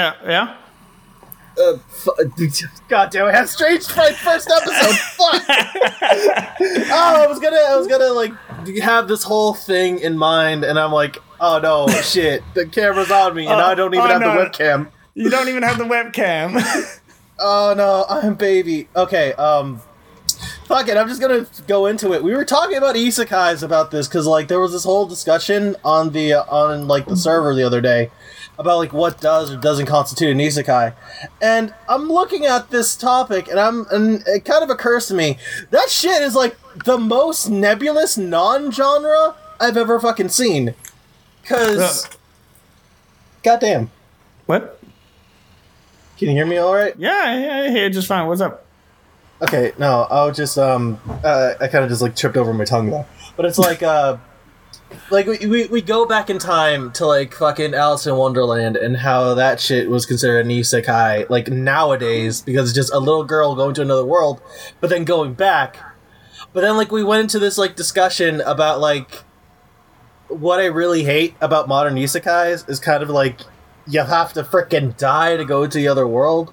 Yeah, yeah. Uh, God damn! I have strange fright first episode. Fuck. oh, I was gonna, I was gonna like have this whole thing in mind, and I'm like, oh no, shit! The camera's on me, and Oh, I don't even oh, have no. the webcam. You don't even have the webcam. Oh no, I'm baby. Okay, um fuck it, I'm just gonna go into it. We were talking about isekais about this because like there was this whole discussion on the uh, on like the server the other day about like what does or doesn't constitute an isekai, and I'm looking at this topic and I'm and it kind of occurs to me that shit is like the most nebulous non-genre I've ever fucking seen. Cause, goddamn, what? can you hear me all right? Yeah, yeah, I hear you just fine. What's up? Okay, no, I was just um, uh, I kind of just like tripped over my tongue though. But it's like uh, like we, we we go back in time to like fucking Alice in Wonderland and how that shit was considered an isekai like nowadays because it's just a little girl going to another world, but then going back. But then like we went into this like discussion about like what I really hate about modern isekais is kind of like you have to frickin' die to go to the other world.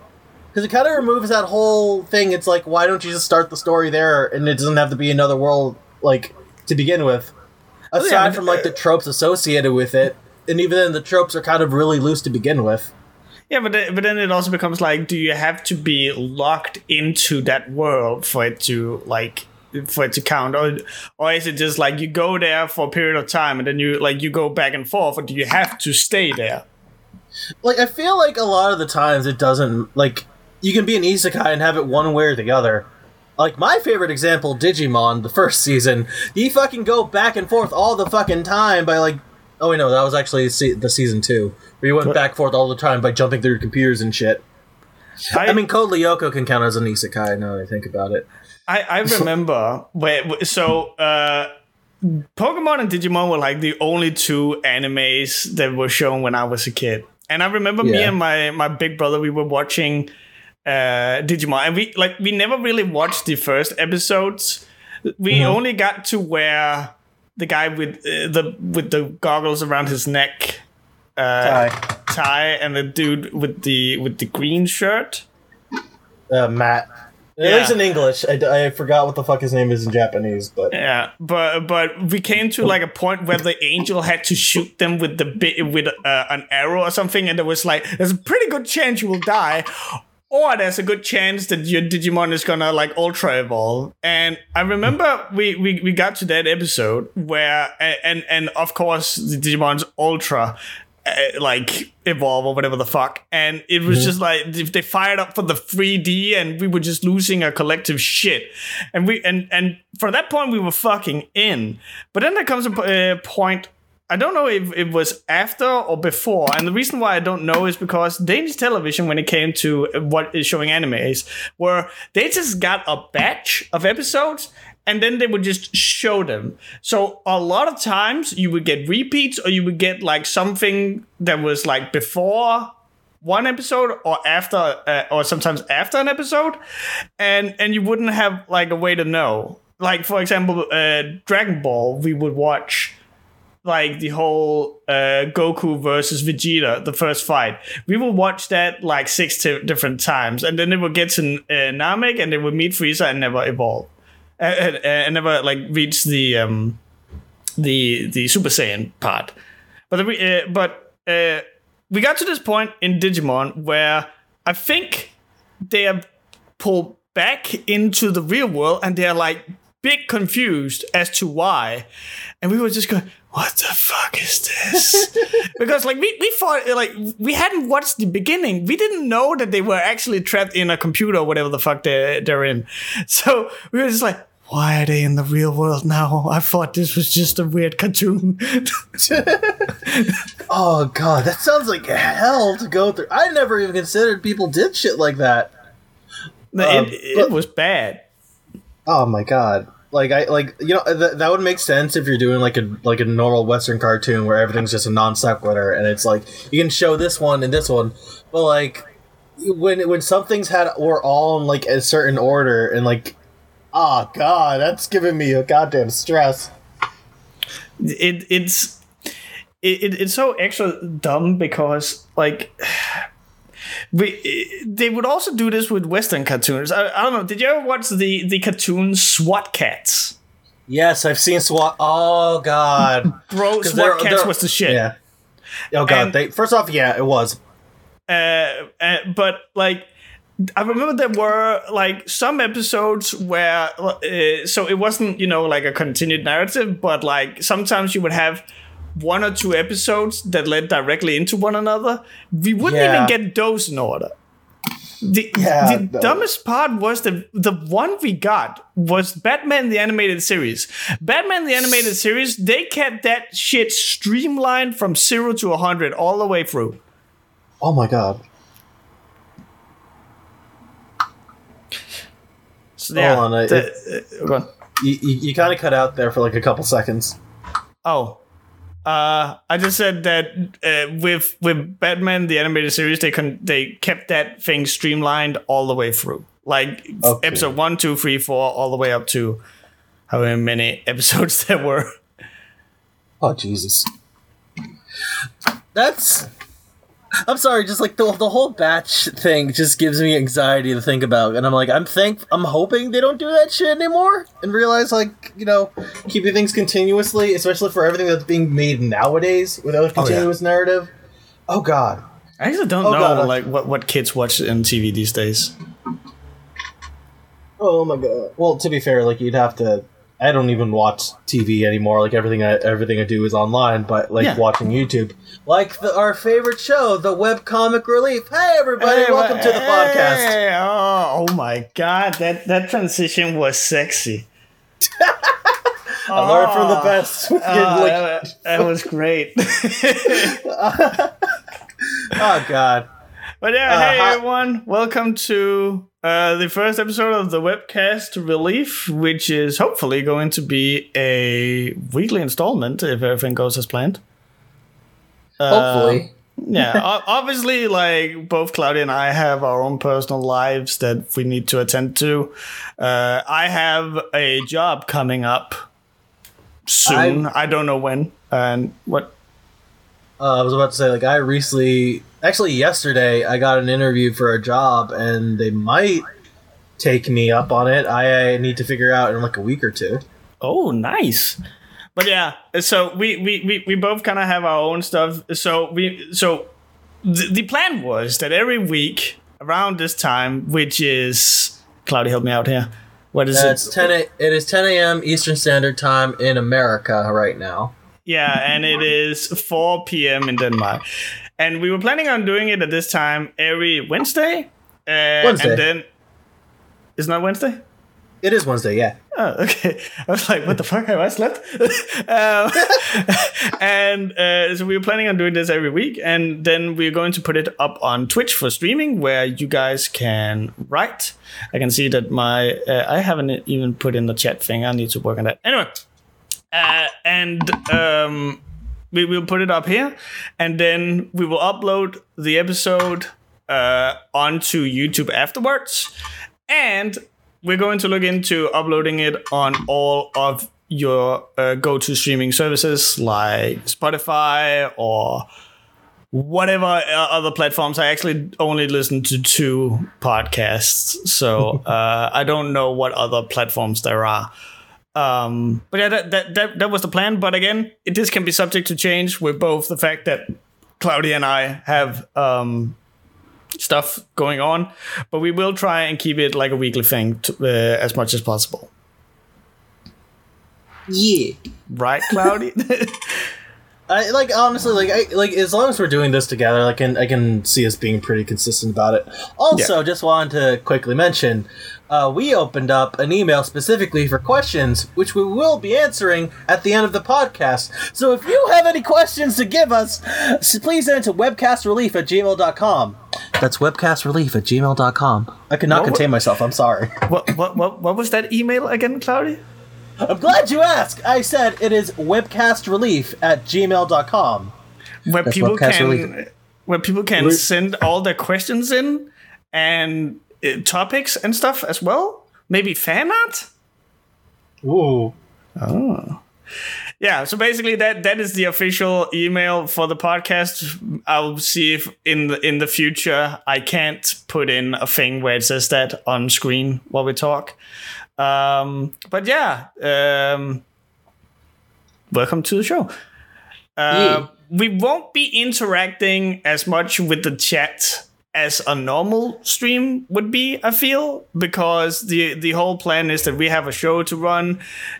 Because it kind of removes that whole thing. It's like, why don't you just start the story there and it doesn't have to be another world, like, to begin with? Aside from, like, the tropes associated with it, and even then, the tropes are kind of really loose to begin with. Yeah, but then, but then it also becomes like, do you have to be locked into that world for it to like for it to count, or or is it just like you go there for a period of time and then you like you go back and forth, or do you have to stay there? Like, I feel like a lot of the times it doesn't, like, you can be an isekai and have it one way or the other. Like, my favorite example, Digimon, the first season, you fucking go back and forth all the fucking time by, like, oh, wait, no, that was actually se- the season two, where you went back and forth all the time by jumping through computers and shit. I mean, Code Lyoko can count as an isekai now that I think about it. I, I remember where so uh Pokemon and Digimon were like the only two animes that were shown when I was a kid. And I remember me and my my big brother we were watching uh Digimon and we like we never really watched the first episodes. We Mm-hmm. only got to where the guy with uh, the with the goggles around his neck uh Hi, Tai and the dude with the with the green shirt. uh, Matt. At Yeah. least in English. I, I forgot what the fuck his name is in Japanese, but Yeah, but but we came to like a point where the angel had to shoot them with the bit with uh, an arrow or something, and there was like, there's a pretty good chance you will die, or there's a good chance that your Digimon is gonna like ultra evolve. And I remember we we, we got to that episode where and and of course the Digimon's ultra. Uh, like evolve or whatever the fuck and it was just like if they fired up for the 3d and we were just losing our collective shit and we and and from that point we were fucking in but then there comes a uh, point i don't know if it was after or before and the reason why i don't know is because danish television when it came to what is showing animes where they just got a batch of episodes and then they would just show them. So a lot of times you would get repeats or you would get like something that was like before one episode or after uh, or sometimes after an episode and and you wouldn't have like a way to know. Like for example, uh Dragon Ball we would watch like the whole uh, Goku versus Vegeta, the first fight. We will watch that like six t- different times, and then they will get to uh, Namek, and they will meet Frieza and never evolve, uh, uh, and never like reach the um, the the Super Saiyan part. But the, uh, but uh, we got to this point in Digimon where I think they have pulled back into the real world, and they're like big confused as to why, and we were just going, "What the fuck is this?" because like we we thought like we hadn't watched the beginning. We didn't know that they were actually trapped in a computer or whatever the fuck they they're in. So we were just like. Why are they in the real world now? I thought this was just a weird cartoon. oh god, that sounds like hell to go through. I never even considered people did shit like that. it, Um, it but- was bad. Oh my god. Like I like you know th- that would make sense if you're doing like a like a normal Western cartoon where everything's just a non sequitur and it's like you can show this one and this one, but like when when something's had or all in like a certain order and like oh god that's giving me a goddamn stress. it it's it, it, it's so extra dumb because like we, they would also do this with Western cartoons. I, I don't know. Did you ever watch the the cartoon SWAT Kats? Yes, I've seen SWAT. Oh god, Bro, SWAT they're- Kats they're- was the shit. yeah. Oh god, And- they first off, yeah, it was. uh, uh, but like I remember there were like some episodes where uh, so it wasn't you know like a continued narrative, but like sometimes you would have one or two episodes that led directly into one another. We wouldn't Yeah. even get those in order. The, Yeah, the no. dumbest part was the the one we got was Batman the animated series. Batman the animated series, they kept that shit streamlined from zero to hundred all the way through. Oh my god. So, yeah, Hold on, the- uh, go on. You, you, you kind of cut out there for like a couple seconds. Oh, uh, I just said that uh, with with Batman the animated series, they con- they kept that thing streamlined all the way through, like Okay. episode one, two, three, four, all the way up to however many episodes there were. Oh Jesus. That's. I'm sorry, just like the the whole batch thing just gives me anxiety to think about, and I'm like, I'm thank, I'm hoping they don't do that shit anymore, and realize like you know, keeping things continuously, especially for everything that's being made nowadays without a oh, continuous narrative. Oh God. I actually don't Oh, know God, like what, what kids watch on TV these days. Oh my God. Well, to be fair, like you'd have to. I don't even watch TV anymore. Like everything, I, everything I do is online. But like Yeah. watching YouTube, like the, our favorite show, the web comic relief. Hey everybody, Hey, welcome to the podcast. hey, Oh, oh my god, that that transition was sexy. I learned from the oh, best. Oh, Like, that, that was great. oh god. But yeah, Uh, hey hi- everyone, welcome to uh, the first episode of the webcast relief, which is hopefully going to be a weekly installment if everything goes as planned. Hopefully. yeah, o- obviously, like both Claudia and I have our own personal lives that we need to attend to. Uh, I have a job coming up soon. I don't know when and what. Uh, I was about to say, like, I recently, actually, yesterday, I got an interview for a job, and they might take me up on it. I, need to figure out in like a week or two. Oh, nice. But yeah, so we we we, we both kind of have our own stuff. So we so the, the plan was that every week around this time, which is Cloudy, help me out here. What is Uh, it? it's ten. A, it is ten a.m. Eastern Standard Time in America right now. Yeah, and it is 4 p.m. in Denmark. And we were planning on doing it at this time every Wednesday. Uh, Wednesday. And then. Isn't that Wednesday? It is Wednesday, yeah. Oh, okay. I was like, what the fuck? Have I slept? um, and uh, so we were planning on doing this every week. And then we're going to put it up on Twitch for streaming where you guys can write. I can see that my. Uh, I haven't even put in the chat thing. I need to work on that. Anyway. Uh, and um, we will put it up here. And then we will upload the episode uh, onto YouTube afterwards. And we're going to look into uploading it on all of your uh, go-to streaming services like Spotify or whatever uh, other platforms. I actually only listen to two podcasts, so uh, I don't know what other platforms there are. Um, but yeah, that, that that that was the plan. But again, it, this can be subject to change with both the fact that Claudia and I have um, stuff going on, but we will try and keep it like a weekly thing to, uh, as much as possible. Yeah. Right, Claudia? I like honestly like I like as long as we're doing this together, I can I can see us being pretty consistent about it. Also, just wanted to quickly mention, uh, we opened up an email specifically for questions, which we will be answering at the end of the podcast. So if you have any questions to give us, please send it to webcastrelief at gmail.com. That's webcastrelief at gmail.com. I could not What- contain myself, I'm sorry. what, what what what was that email again, Claudia? I'm glad you asked. I said it is webcastrelief at gmail.com. Where That's people can Relief. where people can Re- send all their questions in and uh, topics and stuff as well. Maybe fan art. Ooh. yeah so basically that that is the official email for the podcast i'll see if in the in the future i can't put in a thing where it says that on screen while we talk um but yeah um welcome to the show. Uh, we won't be interacting as much with the chat as a normal stream would be i feel because the the whole plan is that we have a show to run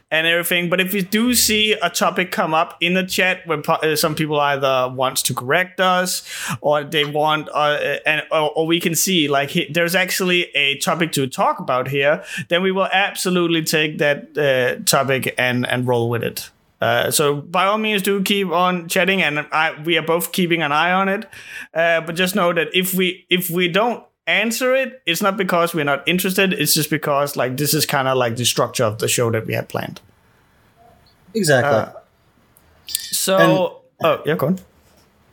and everything. But if we do see a topic come up in the chat where po- uh, some people either wants to correct us or they want uh, and or, or we can see like he, there's actually a topic to talk about here then we will absolutely take that uh, topic and and roll with it uh, so by all means, do keep on chatting, and I, we are both keeping an eye on it. Uh, but just know that if we if we don't answer it, it's not because we're not interested. It's just because like this is kind of like the structure of the show that we had planned. Exactly. Uh, so, oh yeah, go on.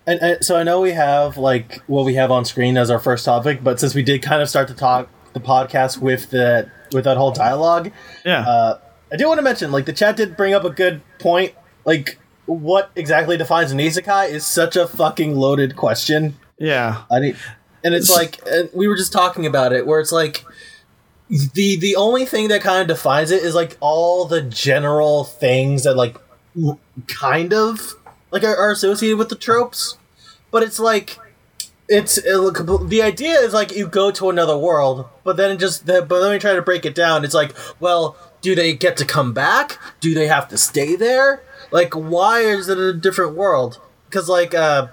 And, and so I know we have like what we have on screen as our first topic, but since we did kind of start to talk the podcast with that with that whole dialogue, Yeah. uh, I do want to mention like the chat did bring up a good point. Like, what exactly defines an isekai is such a fucking loaded question. yeah. I mean, and it's like and we were just talking about it, where it's like the the only thing that kind of defines it is like all the general things that like kind of like are, are associated with the tropes, but it's like it's it, the idea is like you go to another world, but then it just the, but then we try to break it down. It's like, well, do they get to come back? Do they have to stay there? Like, why is it a different world? Because like uh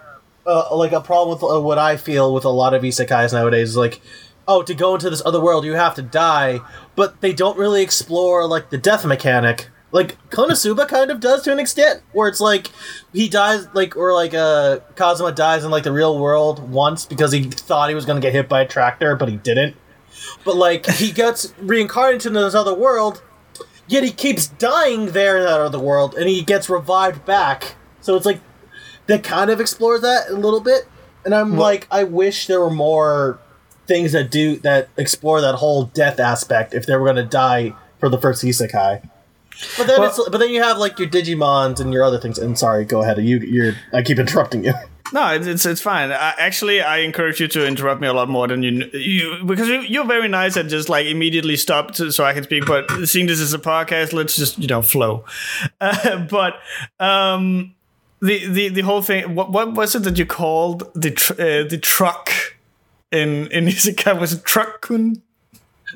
uh, like a problem with uh, what I feel with a lot of isekais nowadays is like, oh, to go into this other world you have to die, but they don't really explore like the death mechanic. Like Konosuba kind of does to an extent, where it's like he dies, like or like uh Kazuma dies in like the real world once because he thought he was gonna get hit by a tractor, but he didn't. But like he gets reincarnated into this other world, yet he keeps dying there in that other world, and he gets revived back. So it's like that kind of explores that a little bit. And I'm like, I wish there were more things that do that explore that whole death aspect if they were gonna die for the first isekai. But then Well- it's but then you have like your Digimons and your other things. And sorry, go ahead. You you're I keep interrupting you. No, it's it's, fine. I, actually, I encourage you to interrupt me a lot more than you you because you, you're very nice at just like immediately stop to, so I can speak. But seeing this as a podcast, let's just you know flow. Uh, but um, the the the whole thing. What what was it that you called the tr- uh, the truck in in Isekai? Was it truck?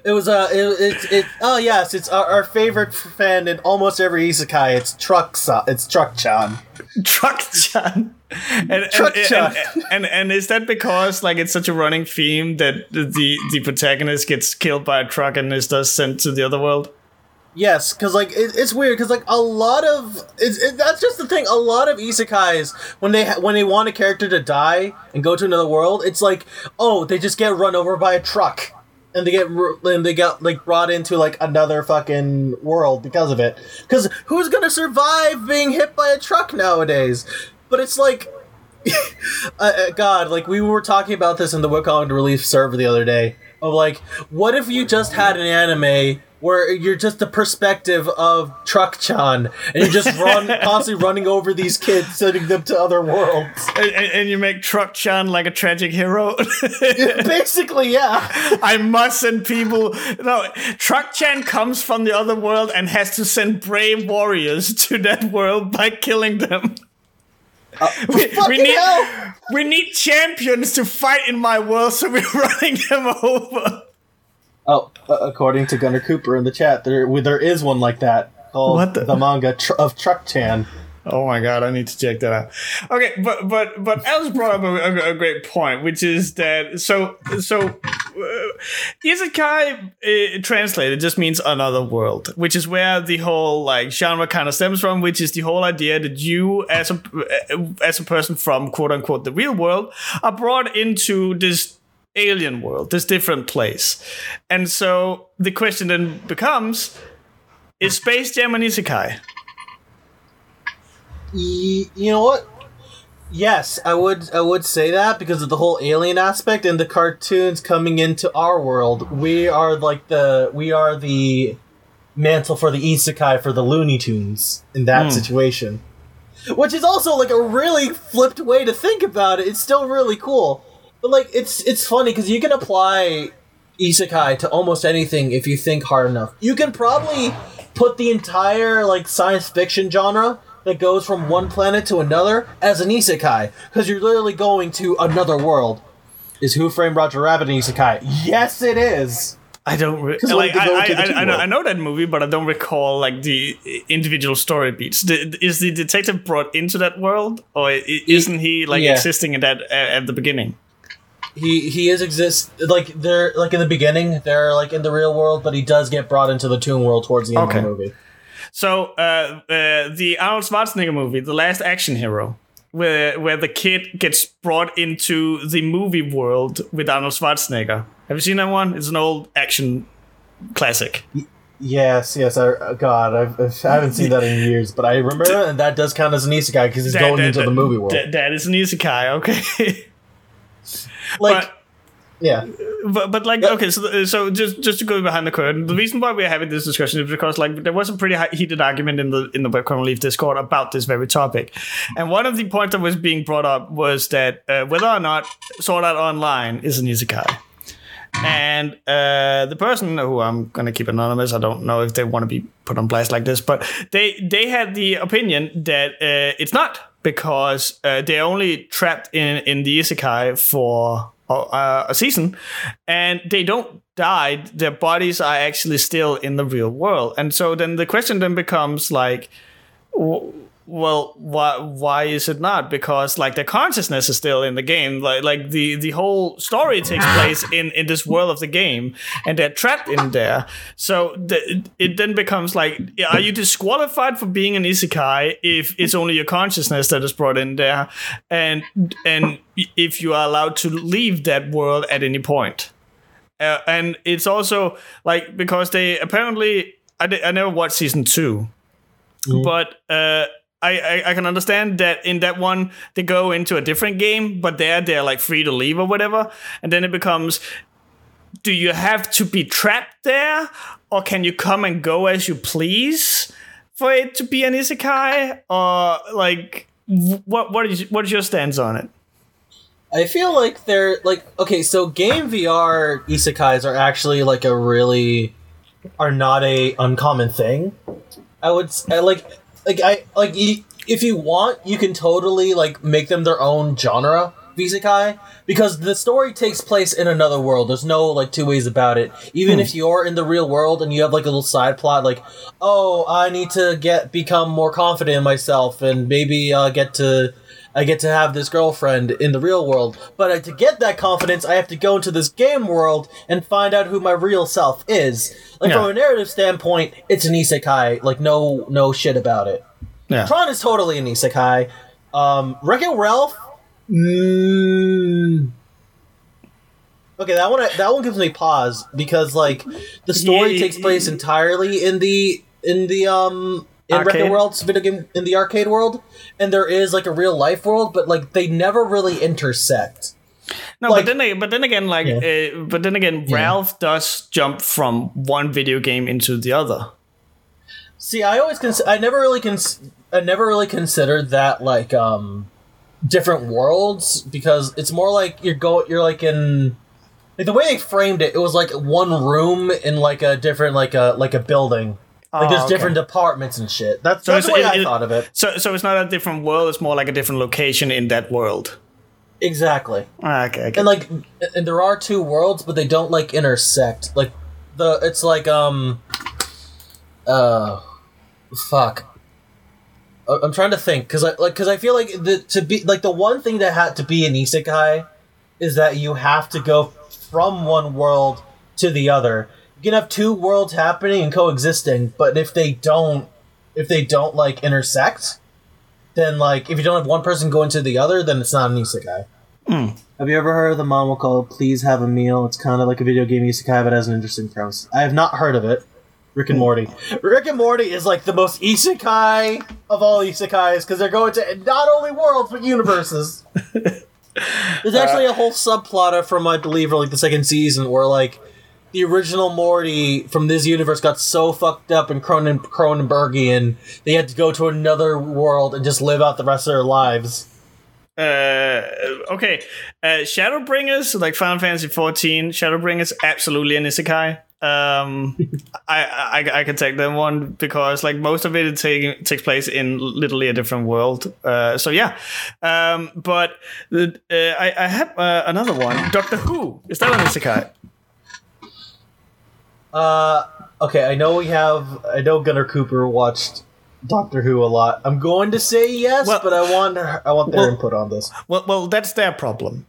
It was uh it, it, it oh yes, it's our, our favorite fan in almost every isekai. It's Truck it's Truck Chan. Truck Chan. And, and, Truck-chan. and, and, and is that because like it's such a running theme that the the protagonist gets killed by a truck and is thus sent to the other world? Yes, because like it, it's weird because like a lot of it's it, that's just the thing. A lot of isekais when they ha- when they want a character to die and go to another world, it's like oh they just get run over by a truck and they get and they get like brought into like another fucking world because of it. Because who's gonna survive being hit by a truck nowadays? But it's like. uh, uh, God, like we were talking about this in the Webcomic Relief server the other day. Of like, what if you just had an anime where you're just the perspective of Truck Chan and you just run constantly running over these kids, sending them to other worlds? And, and, and you make Truck Chan like a tragic hero. Basically, yeah. I must send people. No, Truck Chan comes from the other world and has to send brave warriors to that world by killing them. Uh, we, fucking need hell! we need champions to fight in my world, so we're running them over. Oh, according to Gunnar Cooper in the chat, there there is one like that called the, the- manga tr- of Truck Chan. Oh my god, I need to check that out. Okay, but but but Alice brought up a, a, a great point, which is that so so uh, isekai uh, translated just means another world, which is where the whole like genre kind of stems from, which is the whole idea that you as a uh, as a person from quote unquote the real world are brought into this alien world, this different place, and so the question then becomes: Is Space Jam an isekai? You know what? Yes, I would. I would say that because of the whole alien aspect and the cartoons coming into our world. We are like the. We are the. mantle for the isekai for the Looney Tunes in that hmm. situation. Which is also like a really flipped way to think about it. It's still really cool. But like it's it's funny because you can apply isekai to almost anything if you think hard enough. You can probably put the entire like science fiction genre that goes from one planet to another as an isekai because you're literally going to another world. Is Who Framed Roger Rabbit an isekai? Yes, it is. I don't re- 'Cause like. I, I, I, I, know. I know that movie, but I don't recall like the individual story beats. The, is the detective brought into that world, or isn't he like Yeah. existing in that uh, at the beginning? He he is exist like they're like in the beginning they're like in the real world, but he does get brought into the Toon World towards the end Okay. of the movie. So uh, uh, the Arnold Schwarzenegger movie, The Last Action Hero, where where the kid gets brought into the movie world with Arnold Schwarzenegger. Have you seen that one? It's an old action classic. Yes, yes. I, uh, God, I've, I haven't seen that in years, but I remember it, and that does count as an isekai because he's That- going that- into that- the movie world. that- that is an isekai, okay. like, but yeah, but, but like okay so so just just to go behind the curtain the reason why we're having this discussion is because like there was a pretty heated argument in the in the webcomic relief discord about this very topic. And one of the points that was being brought up was that uh, whether or not sword art online is an isekai and uh, the person who I'm gonna keep anonymous, I don't know if they want to be put on blast like this, but they they had the opinion that uh, it's not because uh, they're only trapped in in the isekai for uh, a season, and they don't die. Their bodies are actually still in the real world, and so then the question then becomes like. Well why why is it not? Because like their consciousness is still in the game. Like like the the whole story takes place in in this world of the game and they're trapped in there. So the, it then becomes like are you disqualified for being an isekai if it's only your consciousness that is brought in there? And and if you are allowed to leave that world at any point. Uh, and it's also like because they apparently I, I never watched season two. But uh I, I, I can understand that in that one they go into a different game, but there they're like free to leave or whatever, and then it becomes do you have to be trapped there, or can you come and go as you please for it to be an isekai, or like what what is what is your stance on it? I feel like they're like okay. So game VR isekais are actually like a really are not a uncommon thing. I would I like like I like if you want, you can totally like make them their own genre isekai because the story takes place in another world. There's no like two ways about it. Even if you're in the real world and you have like a little side plot, like oh, I need to get become more confident in myself and maybe uh, get to. I get to have this girlfriend in the real world, but to get that confidence, I have to go into this game world and find out who my real self is. Like Yeah. from a narrative standpoint, it's an isekai. Like no, no shit about it. Yeah. Tron is totally an isekai. Um, Wreck-It Ralph. Mm, okay, that one that one gives me pause because like the story Yeah, takes place entirely in the in the um in Arcade? World's video game in the arcade world, and there is like a real life world, but like they never really intersect. No, Like- but then but then again, like Yeah. uh, but then again, Ralph does jump from one video game into the other. See, I always cons- I never really cons- I never really considered that like um different worlds because it's more like you're go you're like in like the way they framed it, it was like one room in like a different like a like a building. Like Oh, there's okay. different departments and shit. That's So that's the way it- I it- thought of it. So so it's not a different world; it's more like a different location in that world. Exactly. Ah, Okay, okay. And like and there are two worlds, but they don't like intersect. Like the it's like um uh fuck. I- I'm trying to think because I like because I feel like the to be like the one thing that had to be an isekai is that you have to go from one world to the other. You can have two worlds happening and coexisting, but if they don't, if they don't like intersect, then like if you don't have one person go into the other, then it's not an isekai. Hmm. Have you ever heard of the manga called "Please Have a Meal"? It's kind of like a video game isekai, but it has an interesting premise. I have not heard of it. Rick and Morty. Rick and Morty is like the most isekai of all isekais because they're going to not only worlds but universes. There's actually a whole subplot from I believe like the second season where like the original Morty from this universe got so fucked up and Cronen- Cronenbergian, they had to go to another world and just live out the rest of their lives. Uh, okay, uh, Shadowbringers, like Final Fantasy 14, Shadowbringers, absolutely an isekai. Um, I, I I can take that one because like most of it take, takes place in literally a different world. Uh, so yeah, um, but the, uh, I I have uh, another one. Doctor Who is that an isekai? Uh, okay, I know we have. I know Gunnar Cooper watched Doctor Who a lot. I'm going to say yes, Well- but I want I want their Well- input on this. Well, well, that's their problem.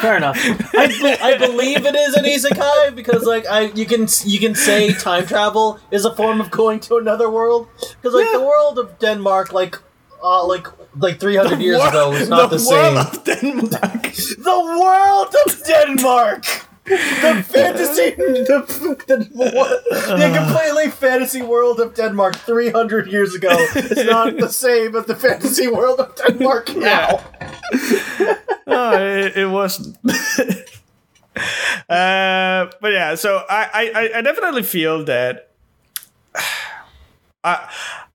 Fair enough. I, be- I believe it is an isekai because like I you can you can say time travel is a form of going to another world because like the world of Denmark like uh, like like 300 years Wor- ago was not the, world same. of Denmark. the world of Denmark. The fantasy, the, the, the completely fantasy world of Denmark 300 years ago is not the same as the fantasy world of Denmark now. no, it, it wasn't. uh, but yeah, so I, I, I definitely feel that I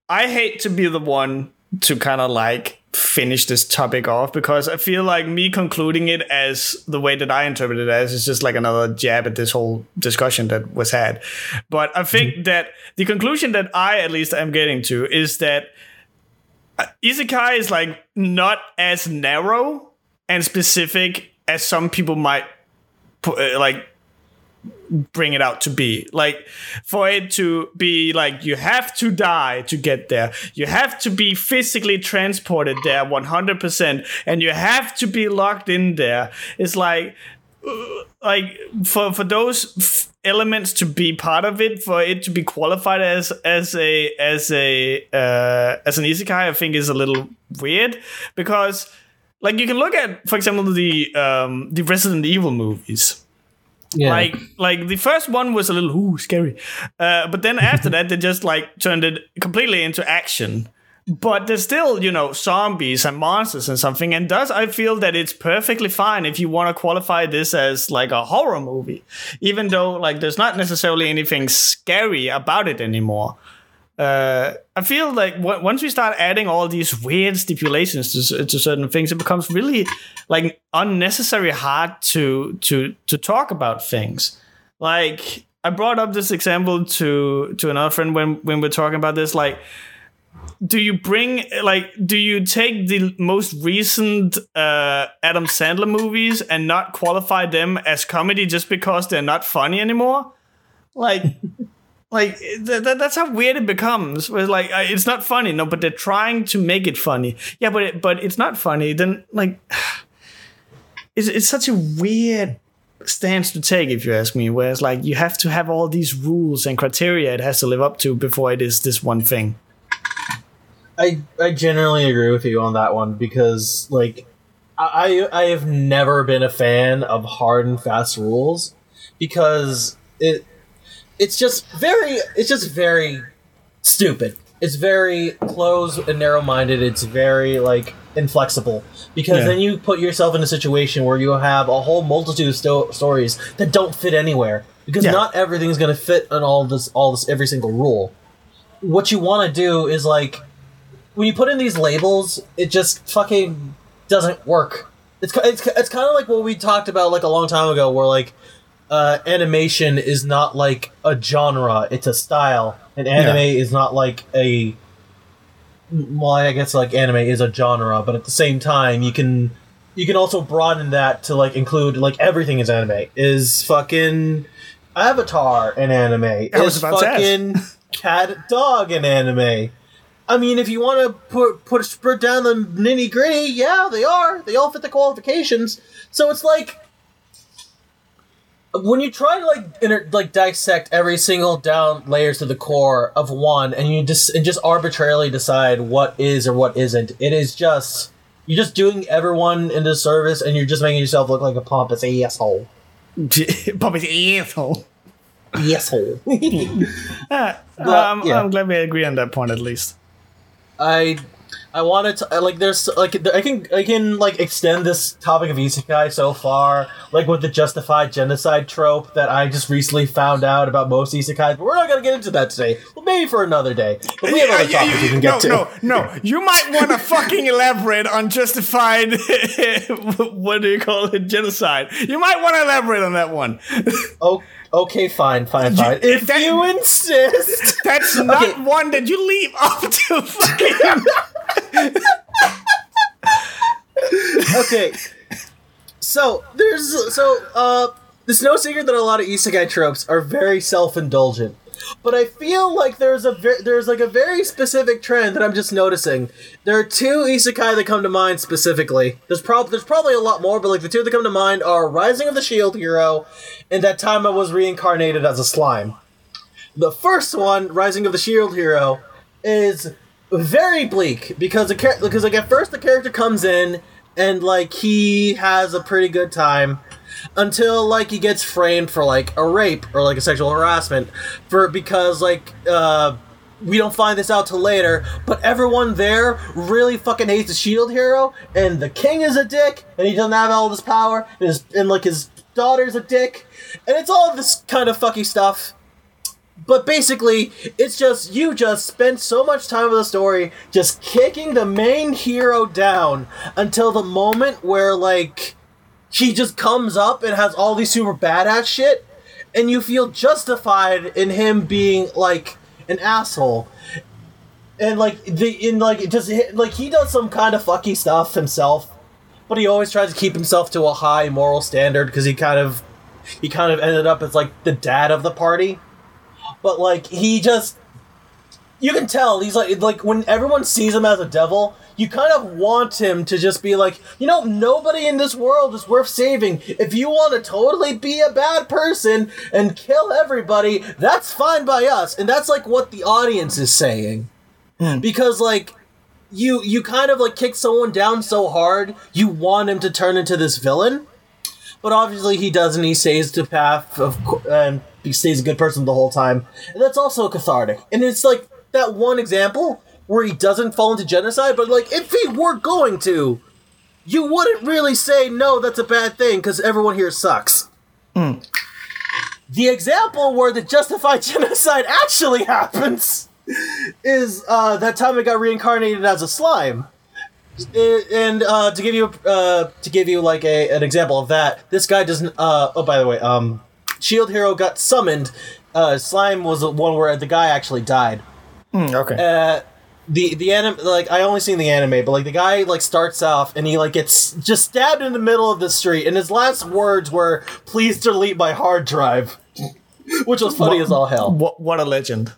I hate to be the one to kind of like finish this topic off because I feel like me concluding it as the way that I interpret it as is just like another jab at this whole discussion that was had. But I think that the conclusion that I at least am getting to is that uh, isekai is like not as narrow and specific as some people might uh, like bring it out to be. Like for it to be like you have to die to get there. You have to be physically transported there 100% and you have to be locked in there. It's like uh, like for for those f- elements to be part of it for it to be qualified as as a as a uh, as an isekai i think is a little weird because like you can look at for example the um the resident evil movies Yeah. like like the first one was a little ooh scary. Uh, but then after that they just like turned it completely into action. But there's still you know zombies and monsters and something. And thus i feel that it's perfectly fine if you want to qualify this as like a horror movie even though like there's not necessarily anything scary about it anymore uh, I feel like w- once we start adding all these weird stipulations to, to certain things, it becomes really like unnecessary hard to to to talk about things. Like I brought up this example to to another friend when when we're talking about this. Like, do you bring like do you take the most recent uh, Adam Sandler movies and not qualify them as comedy just because they're not funny anymore? Like. Like th- th- that's how weird it becomes. Where like it's not funny, no, but they're trying to make it funny. Yeah, but it, but it's not funny. Then like, it's it's such a weird stance to take, if you ask me. Where it's like you have to have all these rules and criteria it has to live up to before it is this one thing. I I generally agree with you on that one because like I I have never been a fan of hard and fast rules because it it's just very it's just very stupid. It's very closed and narrow minded. It's very like inflexible because Yeah. then you put yourself in a situation where you have a whole multitude of sto- stories that don't fit anywhere because Yeah. not everything's going to fit on all this all this every single rule. What you want to do is like when you put in these labels, it just fucking doesn't work. It's it's, it's kind of like what we talked about like a long time ago, where like uh, animation is not like a genre; it's a style, and anime is not like a. Well, I guess like anime is a genre, but at the same time, you can you can also broaden that to like include like everything is anime. Is fucking Avatar an anime? I is about to ask. fucking Cat Dog an anime? I mean, if you want to put put put down the nitty gritty, yeah, they are. They all fit the qualifications. So it's like when you try to like inter- like dissect every single down layers to the core of one, and you just and just arbitrarily decide what is or what isn't. It is just you're just doing everyone in disservice, and you're just making yourself look like a pompous asshole. pompous asshole. Asshole. Ah, But, um, yeah. I'm glad we agree on that point at least. I I wanted to like there's like I can I can like extend this topic of isekai so far like with the justified genocide trope that I just recently found out about most isekais, but we're not gonna get into that today. Well, maybe for another day. But we have other Yeah, you- topics we can no, get to. no, no. You might want to fucking elaborate on justified. what do you call it? Genocide. You might want to elaborate on that one. Oh, okay, fine, fine, fine. if that- you insist. That's not Okay. one that you leave up to fucking. okay. So there's so uh there's no secret that a lot of isekai tropes are very self-indulgent. But I feel like there's a ve- there's like a very specific trend that I'm just noticing. There are two isekai that come to mind specifically. There's prob there's probably a lot more, but like the two that come to mind are Rising of the Shield Hero and that time I was reincarnated as a slime. The first one, Rising of the Shield Hero, is very bleak because the char- because like at first the character comes in and like he has a pretty good time until like he gets framed for like a rape or like a sexual harassment for because like uh we don't find this out till later, but everyone there really fucking hates the shield hero, and the king is a dick, and he doesn't have all this power, and, his, and like his daughter's a dick, and it's all this kind of fucky stuff. But basically, it's just you just spend so much time with the story just kicking the main hero down until the moment where like he just comes up and has all these super badass shit, and you feel justified in him being like an asshole. And like the in like just like he does some kind of fucky stuff himself, but he always tries to keep himself to a high moral standard because he kind of he kind of ended up as like the dad of the party but like he just you can tell he's like like when everyone sees him as a devil you kind of want him to just be like you know nobody in this world is worth saving. If you want to totally be a bad person and kill everybody that's fine by us. And that's like what the audience is saying. Hmm. Because like you you kind of like kick someone down so hard you want him to turn into this villain but obviously he doesn't. He stays to path of, and he stays a good person the whole time, and that's also cathartic. And it's like that one example where he doesn't fall into genocide, but like if he were going to, you wouldn't really say no. That's a bad thing because everyone here sucks. The example where the justified genocide actually happens is uh, that time I got reincarnated as a slime. Uh, and uh, to give you uh, to give you like a an example of that, this guy doesn't. Uh, oh, by the way, um, Shield Hero got summoned. Uh, Slime was the one where the guy actually died. okay. Uh, the the anime like I only seen the anime, but like the guy like starts off and he like gets just stabbed in the middle of the street, and his last words were "Please delete my hard drive," which was funny as all hell. what what a legend.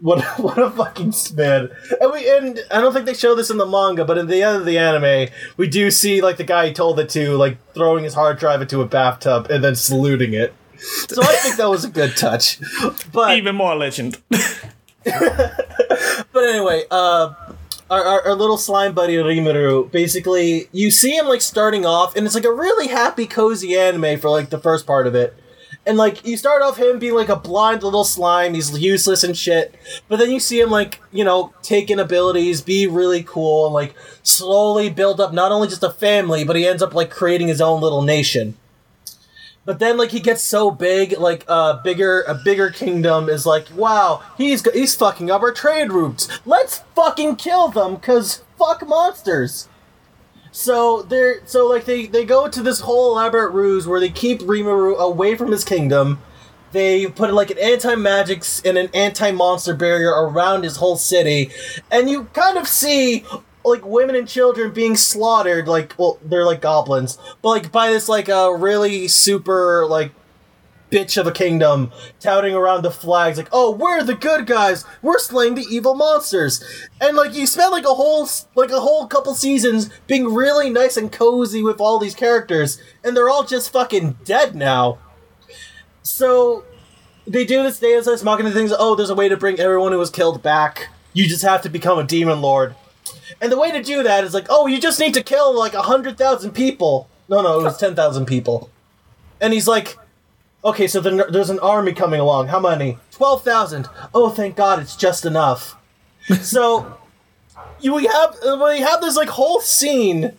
What what a fucking spin! And we and I don't think they show this in the manga, but in the end of the anime, we do see like the guy he told it to, like throwing his hard drive into a bathtub and then saluting it. So I think that was a good touch. But Even more legend. but anyway, uh, our, our, our little slime buddy Rimuru, basically, you see him like starting off, and it's like a really happy, cozy anime for like the first part of it. And like you start off him being like a blind little slime, he's useless and shit. But then you see him like, you know, take in abilities, be really cool, and like slowly build up not only just a family, but he ends up like creating his own little nation. But then, like, he gets so big, like, uh, bigger, a bigger kingdom is like, wow, he's he's fucking up our trade routes. Let's fucking kill them, cause fuck monsters. So they're so like they they go to this whole elaborate ruse where they keep Rimuru away from his kingdom. They put like an anti magic and an anti monster barrier around his whole city, and you kind of see like women and children being slaughtered. Like well, they're like goblins, but like by this like a uh, really super like bitch of a kingdom touting around the flags like oh we're the good guys. We're slaying the evil monsters. And like you spend like a whole like a whole couple seasons being really nice and cozy with all these characters and they're all just fucking dead now. So they do this Deus Ex Machina things oh there's a way to bring everyone who was killed back. You just have to become a demon lord. And the way to do that is like oh you just need to kill like a hundred thousand people. No no it was ten thousand people. And he's like Okay, so there's an army coming along. How many? 12,000. Oh, thank God, it's just enough. so, you we have we have this like whole scene.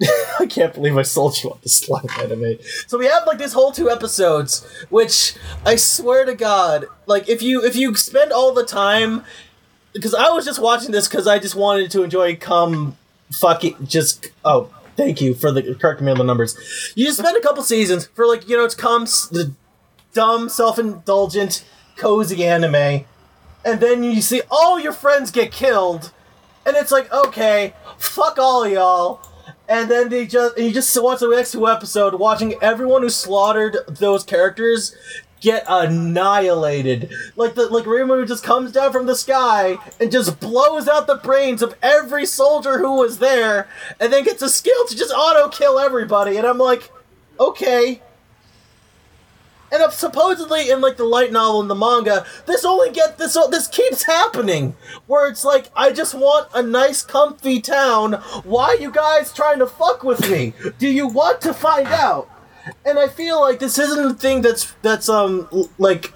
I can't believe I sold you on this live anime. So we have like this whole two episodes, which I swear to God, like if you if you spend all the time, because I was just watching this because I just wanted to enjoy come fucking just oh thank you for the correct me on the numbers. You just spend a couple seasons for like you know it's comes the dumb self indulgent cozy anime, and then you see all your friends get killed, and it's like okay fuck all y'all and then they just you just watch the next two episode watching everyone who slaughtered those characters get annihilated like the like Ryumu just comes down from the sky and just blows out the brains of every soldier who was there and then gets a skill to just auto kill everybody and i'm like okay and supposedly in like the light novel and the manga, this only get this this keeps happening. Where it's like, I just want a nice, comfy town. Why you guys trying to fuck with me? Do you want to find out? And I feel like this isn't a thing that's that's um like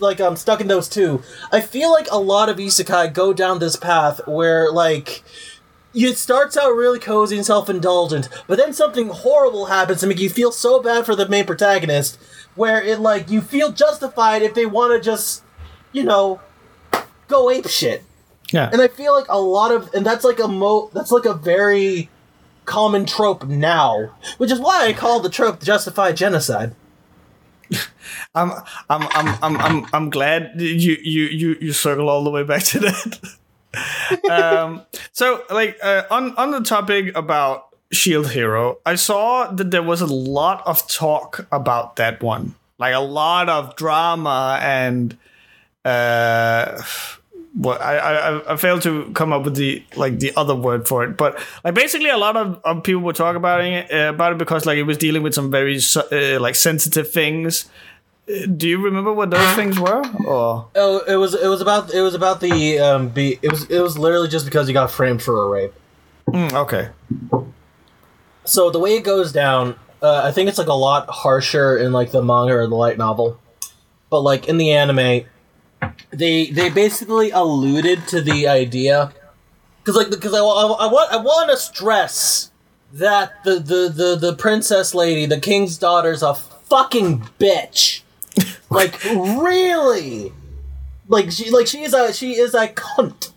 like I'm stuck in those two. I feel like a lot of isekai go down this path where like it starts out really cozy and self-indulgent, but then something horrible happens to make you feel so bad for the main protagonist where it like you feel justified if they want to just, you know, go ape shit. Yeah. And I feel like a lot of and that's like a mo that's like a very common trope now, which is why I call the trope justified genocide. I'm I'm I'm I'm I'm I'm glad you you you you circle all the way back to that. um so like uh, on on the topic about Shield Hero, I saw that there was a lot of talk about that one, like a lot of drama and uh, what I, I I failed to come up with the like the other word for it, but like basically a lot of, of people were talking about it uh, about it because like it was dealing with some very uh, like sensitive things. Uh, do you remember what those things were? Or oh, it was it was about it was about the um be it was it was literally just because he got framed for a rape. Mm, okay. So the way it goes down, uh, I think it's like a lot harsher in like the manga or the light novel, but like in the anime, they they basically alluded to the idea because like because I, I, I want I want to stress that the, the the the princess lady, the king's daughter's a fucking bitch. like really, like she like she is a she is a cunt.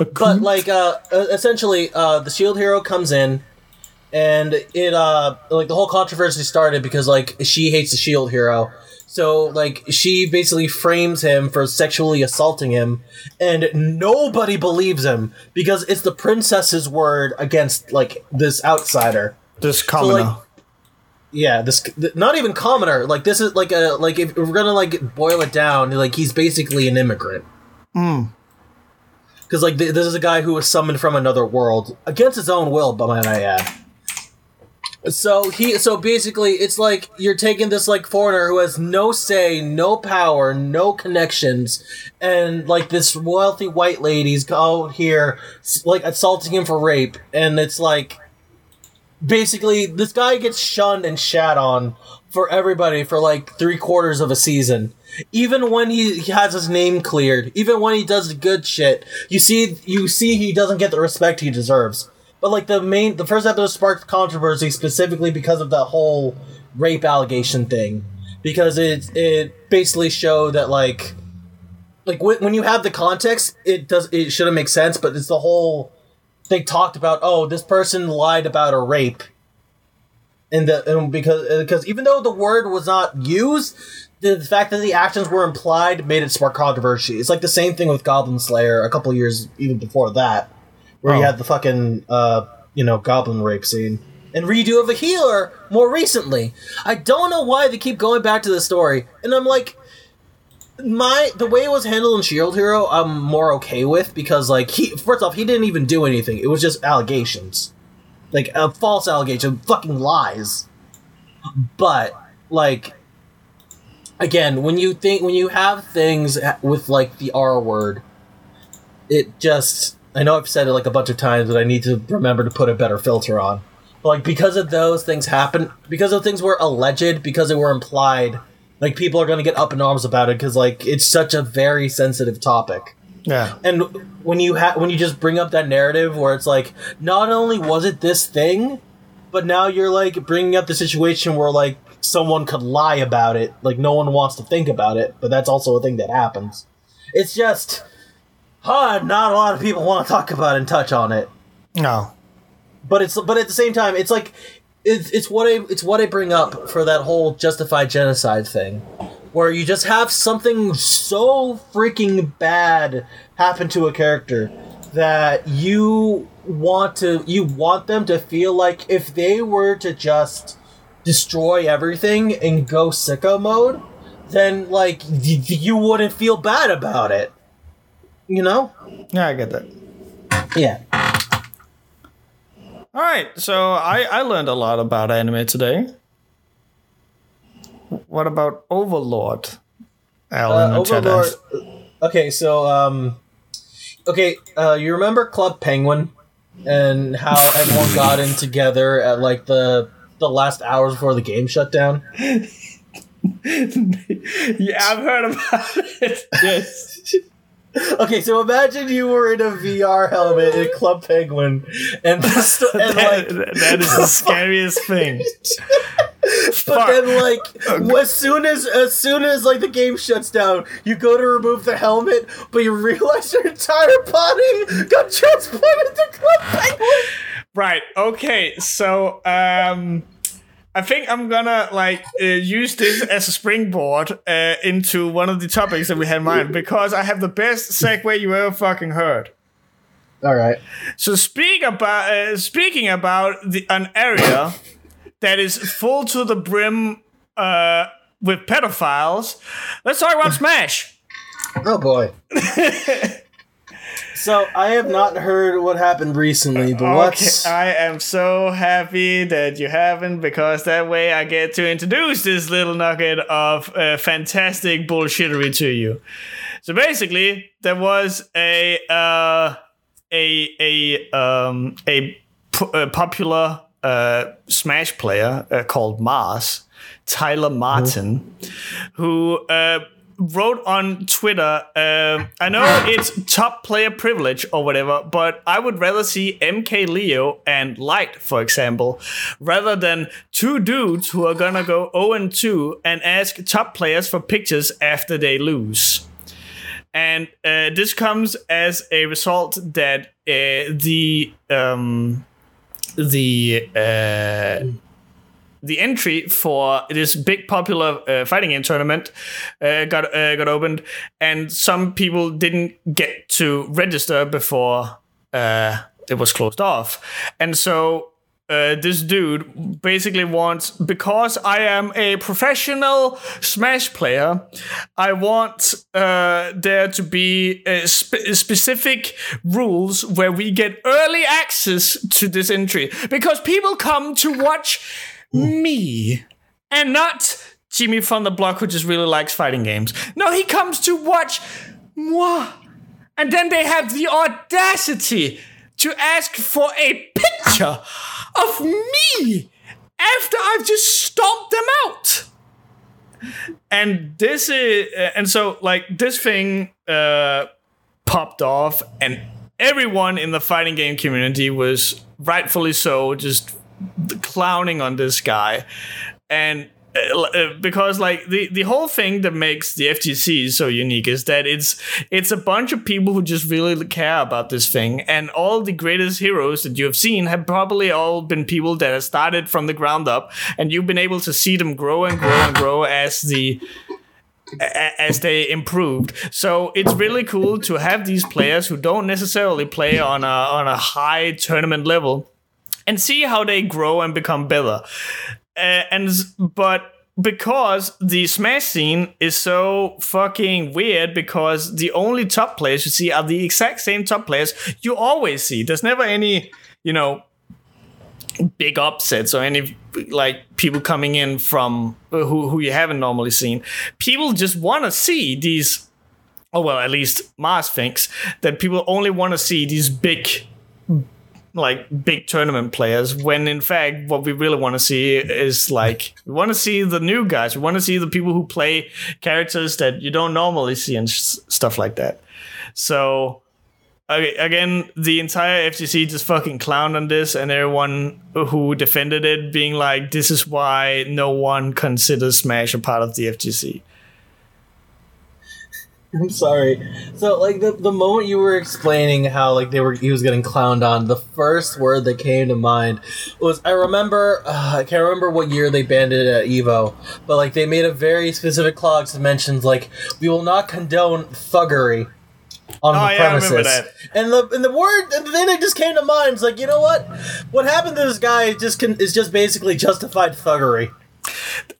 A But like uh, essentially, uh, the shield hero comes in and it uh like the whole controversy started because like she hates the shield hero so like she basically frames him for sexually assaulting him and nobody believes him because it's the princess's word against like this outsider this commoner. like, yeah this th- not even commoner like this is like a like if we're gonna like boil it down like he's basically an immigrant Hmm. because like th- this is a guy who was summoned from another world against his own will but might i add so he so basically it's like you're taking this like foreigner who has no say, no power, no connections, and like this wealthy white lady's out here like assaulting him for rape, and it's like basically this guy gets shunned and shat on for everybody for like three quarters of a season. Even when he, he has his name cleared, even when he does good shit, you see you see he doesn't get the respect he deserves. But like the main, the first episode sparked controversy specifically because of that whole rape allegation thing, because it it basically showed that like like when, when you have the context, it does it shouldn't make sense, but it's the whole they talked about oh this person lied about a rape, and the and because uh, because even though the word was not used. The fact that the actions were implied made it spark controversy. It's like the same thing with Goblin Slayer a couple years even before that where you Oh. had the fucking uh, you know goblin rape scene and redo of a healer more recently. I don't know why they keep going back to the story, and I'm like, my the way it was handled in Shield Hero, I'm more okay with because like he first off he didn't even do anything. It was just allegations, like a false allegation, fucking lies. But like again, when you think when you have things with like the R word, it just I know I've said it like a bunch of times, but I need to remember to put a better filter on. But like because of those things happen, because of things were alleged, because they were implied, like people are gonna get up in arms about it because like it's such a very sensitive topic. Yeah. And when you ha- when you just bring up that narrative where it's like, not only was it this thing, but now you're like bringing up the situation where like someone could lie about it, like no one wants to think about it, but that's also a thing that happens. It's just, huh? Not a lot of people want to talk about and touch on it. No. But it's but at the same time, it's like it's it's what I it's what I bring up for that whole justified genocide thing, where you just have something so freaking bad happen to a character that you want to you want them to feel like if they were to just destroy everything and go sicko mode, then like you wouldn't feel bad about it. You know? Yeah, I get that. Yeah. All right, so I I learned a lot about anime today. What about Overlord? Alan Uh, Overlord. Okay, so um, okay, uh, you remember Club Penguin and how everyone got in together at like the the last hours before the game shut down? yeah, I've heard about it. Yes. Okay, so imagine you were in a VR helmet in Club Penguin, and and like that, that is the scariest thing. But then, like, as soon as as soon as like the game shuts down, you go to remove the helmet, but you realize your entire body got transported to Club Penguin. Right. Okay. So, um, I think I'm gonna like uh, use this as a springboard uh, into one of the topics that we had in mind because I have the best segue you ever fucking heard. All right. So speak about uh, speaking about the an area that is full to the brim uh, with pedophiles. Let's talk about Smash. Oh boy. so I have not heard what happened recently, but what's I am so happy that you haven't because that way I get to introduce this little nugget of uh, fantastic bullshittery to you. So basically, there was a uh, a a um, a, p- a popular uh, Smash player uh, called Mars, Tyler Martin, who uh, wrote on Twitter. Uh, I know it's top player privilege or whatever, but I would rather see MK Leo and Light, for example, rather than two dudes who are gonna go 0 2 and ask top players for pictures after they lose. And uh, this comes as a result that uh, the um, the uh, the entry for this big popular uh, fighting game tournament uh, got uh, got opened, and some people didn't get to register before uh, it was closed off, and so. Uh, this dude basically wants because I am a professional Smash player. I want uh, there to be spe- specific rules where we get early access to this entry because people come to watch me and not Jimmy from the block who just really likes fighting games. No, he comes to watch moi. And then they have the audacity to ask for a picture of me after I've just stomped them out. And this is, and so like this thing uh, popped off, and everyone in the fighting game community was rightfully so just clowning on this guy. And uh, uh, because like the the whole thing that makes the FGC so unique is that it's it's a bunch of people who just really care about this thing. And all the greatest heroes that you have seen have probably all been people that have started from the ground up. And you've been able to see them grow and grow and grow as the as they improved. So it's really cool to have these players who don't necessarily play on a on a high tournament level and see how they grow and become better. Uh, and but because the Smash scene is so fucking weird, because the only top players you see are the exact same top players you always see. There's never any, you know, big upsets or any like people coming in from uh, who who you haven't normally seen. People just want to see these. Oh well, at least Mars thinks that people only want to see these big like big tournament players when in fact what we really want to see is like we want to see the new guys. We want to see the people who play characters that you don't normally see and s- stuff like that. So okay, again the entire FGC just fucking clowned on this and everyone who defended it being like this is why no one considers smash a part of the FGC I'm sorry. So like the the moment you were explaining how like they were he was getting clowned on, the first word that came to mind was I remember uh, I can't remember what year they banned it at Evo, but like they made a very specific clause that mentions like we will not condone thuggery on Oh, the yeah, I remember premises. that. And the and the word and the thing that just came to mind is like you know what, what happened to this guy just can, is just basically justified thuggery.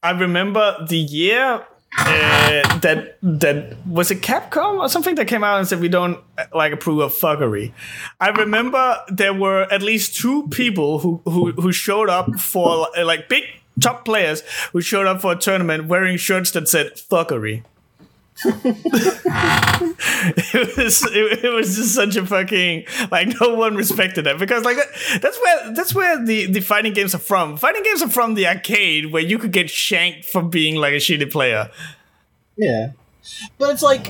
I remember the year uh, that that was it Capcom or something that came out and said we don't like approve of fuckery. I remember there were at least two people who who, who showed up for like big top players who showed up for a tournament wearing shirts that said fuckery. It was it, it was just such a fucking like no one respected that because like that, that's where that's where the the fighting games are from. Fighting games are from the arcade where you could get shanked for being like a shitty player. Yeah, but it's like,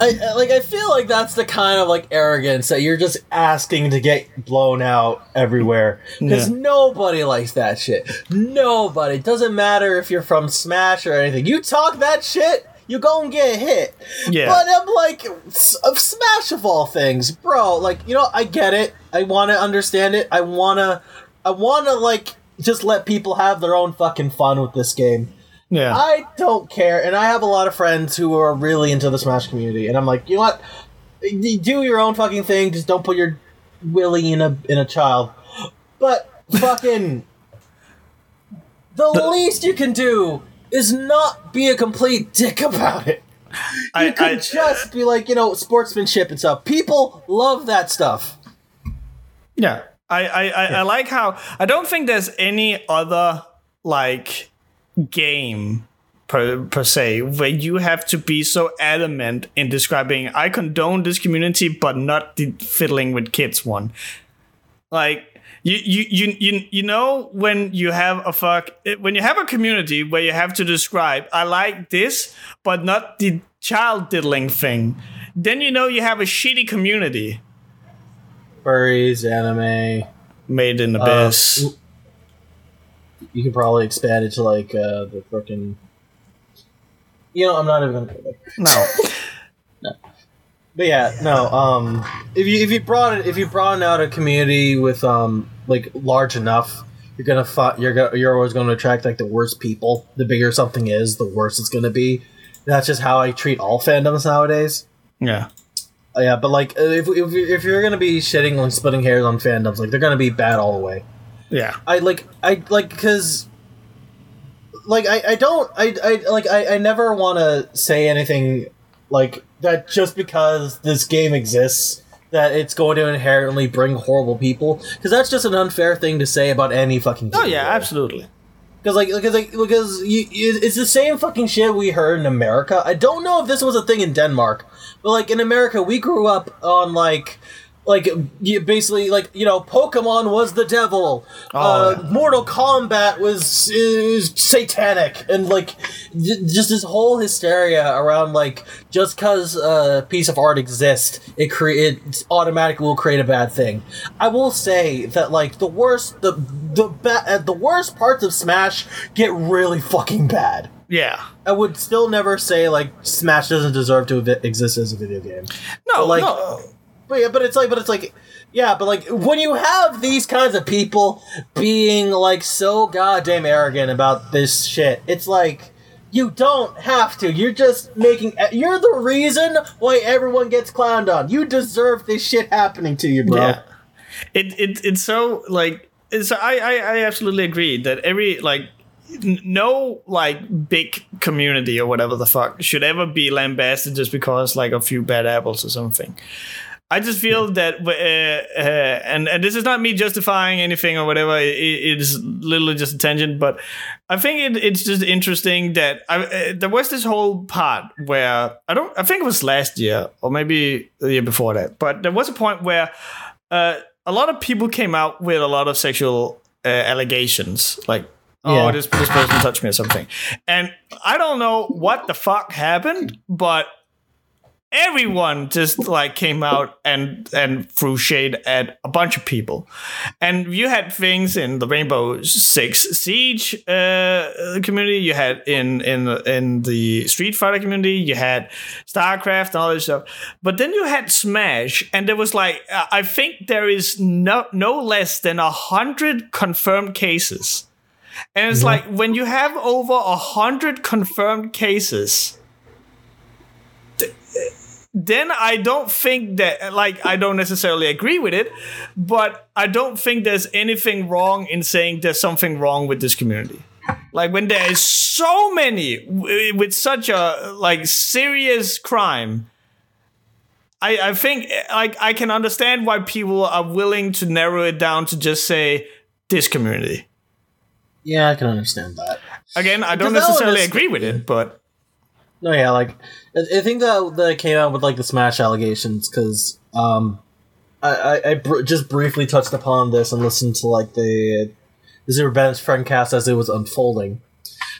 I I- like I feel like that's the kind of like arrogance that you're just asking to get blown out everywhere because Yeah. nobody likes that shit. Nobody. It doesn't matter if you're from Smash or anything. You talk that shit. You go and get hit. Yeah. But I'm like, of Smash of all things, bro. Like, you know, I get it. I want to understand it. I wanna, I wanna like just let people have their own fucking fun with this game. Yeah. I don't care, and I have a lot of friends who are really into the Smash community, and I'm like, you know what? Do your own fucking thing. Just don't put your willy in a in a child. But fucking, the, least you can do is not be a complete dick about it. I, You could I- just be like, you know, sportsmanship and stuff. People love that stuff. Yeah, I, I, I, I like how I don't think there's any other like game per, per se where you have to be so adamant in describing I condone this community but not the fiddling with kids one. Like you you you you, know when you have a fuck when you have a community where you have to describe I like this but not the child diddling thing, then you know you have a shitty community Furries, anime. made in Uh, abyss. you could probably expand it to like uh, the fucking. You know, I'm not even gonna go there. no. But yeah, no. Um, if you if you brought it if you brought out a community with um like large enough, you're gonna fi- you're gonna you're always going to attract like the worst people. The bigger something is, the worse it's gonna be. That's just how I treat all fandoms nowadays. Yeah. Uh, yeah, but like if if if you're gonna be shitting and splitting hairs on fandoms, like they're gonna be bad all the way. Yeah. I like I like because like I, I don't I, I like I, I never want to say anything like that just because this game exists that it's going to inherently bring horrible people because that's just an unfair thing to say about any fucking Oh yeah, absolutely. because like because like because you, you, it's the same fucking shit we heard in America. I don't know if this was a thing in Denmark, but like in America, we grew up on like like you basically like you know Pokemon was the devil, Oh, uh, yeah. Mortal Kombat was is satanic, and like j- just this whole hysteria around like just because a piece of art exists, it create it automatically will create a bad thing. I will say that like the worst the the ba- uh, the worst parts of Smash get really fucking bad. Yeah. I would still never say like Smash doesn't deserve to exist as a video game. No, like- no. But yeah, but it's like, but it's like, yeah, but like when you have these kinds of people being like so goddamn arrogant about this shit, it's like you don't have to. You're just making. You're the reason why everyone gets clowned on. You deserve this shit happening to you, bro. Yeah. It it it's so like it's I I, I absolutely agree that every like no like big community or whatever the fuck should ever be lambasted just because like a few bad apples or something. I just feel that, uh, uh, and and this is not me justifying anything or whatever. It, it is literally just a tangent, but I think it, it's just interesting that I, uh, there was this whole part where I don't. I think it was last year or maybe the year before that, but there was a point where uh, a lot of people came out with a lot of sexual uh, allegations, like oh Yeah. this this person touched me or something, and I don't know what the fuck happened, but everyone just like came out and and threw shade at a bunch of people. And you had things in the rainbow six siege uh, community. You had in in in the street fighter community. You had starcraft and all this stuff. But then you had smash and there was like uh, i think there is no no less than a hundred confirmed cases. And it's like when you have over a hundred confirmed cases then I don't think that like I don't necessarily agree with it, but I don't think there's anything wrong in saying there's something wrong with this community. Like when there is so many w- with such a like serious crime, I I think like I can understand why people are willing to narrow it down to just say this community. Yeah, I can understand that. Again, I don't Because that one necessarily agree with it, but No, yeah, like I, I think that that came out with like the Smash allegations because um, I I, I br- just briefly touched upon this and listened to like the the Zero Ben's friend cast as it was unfolding.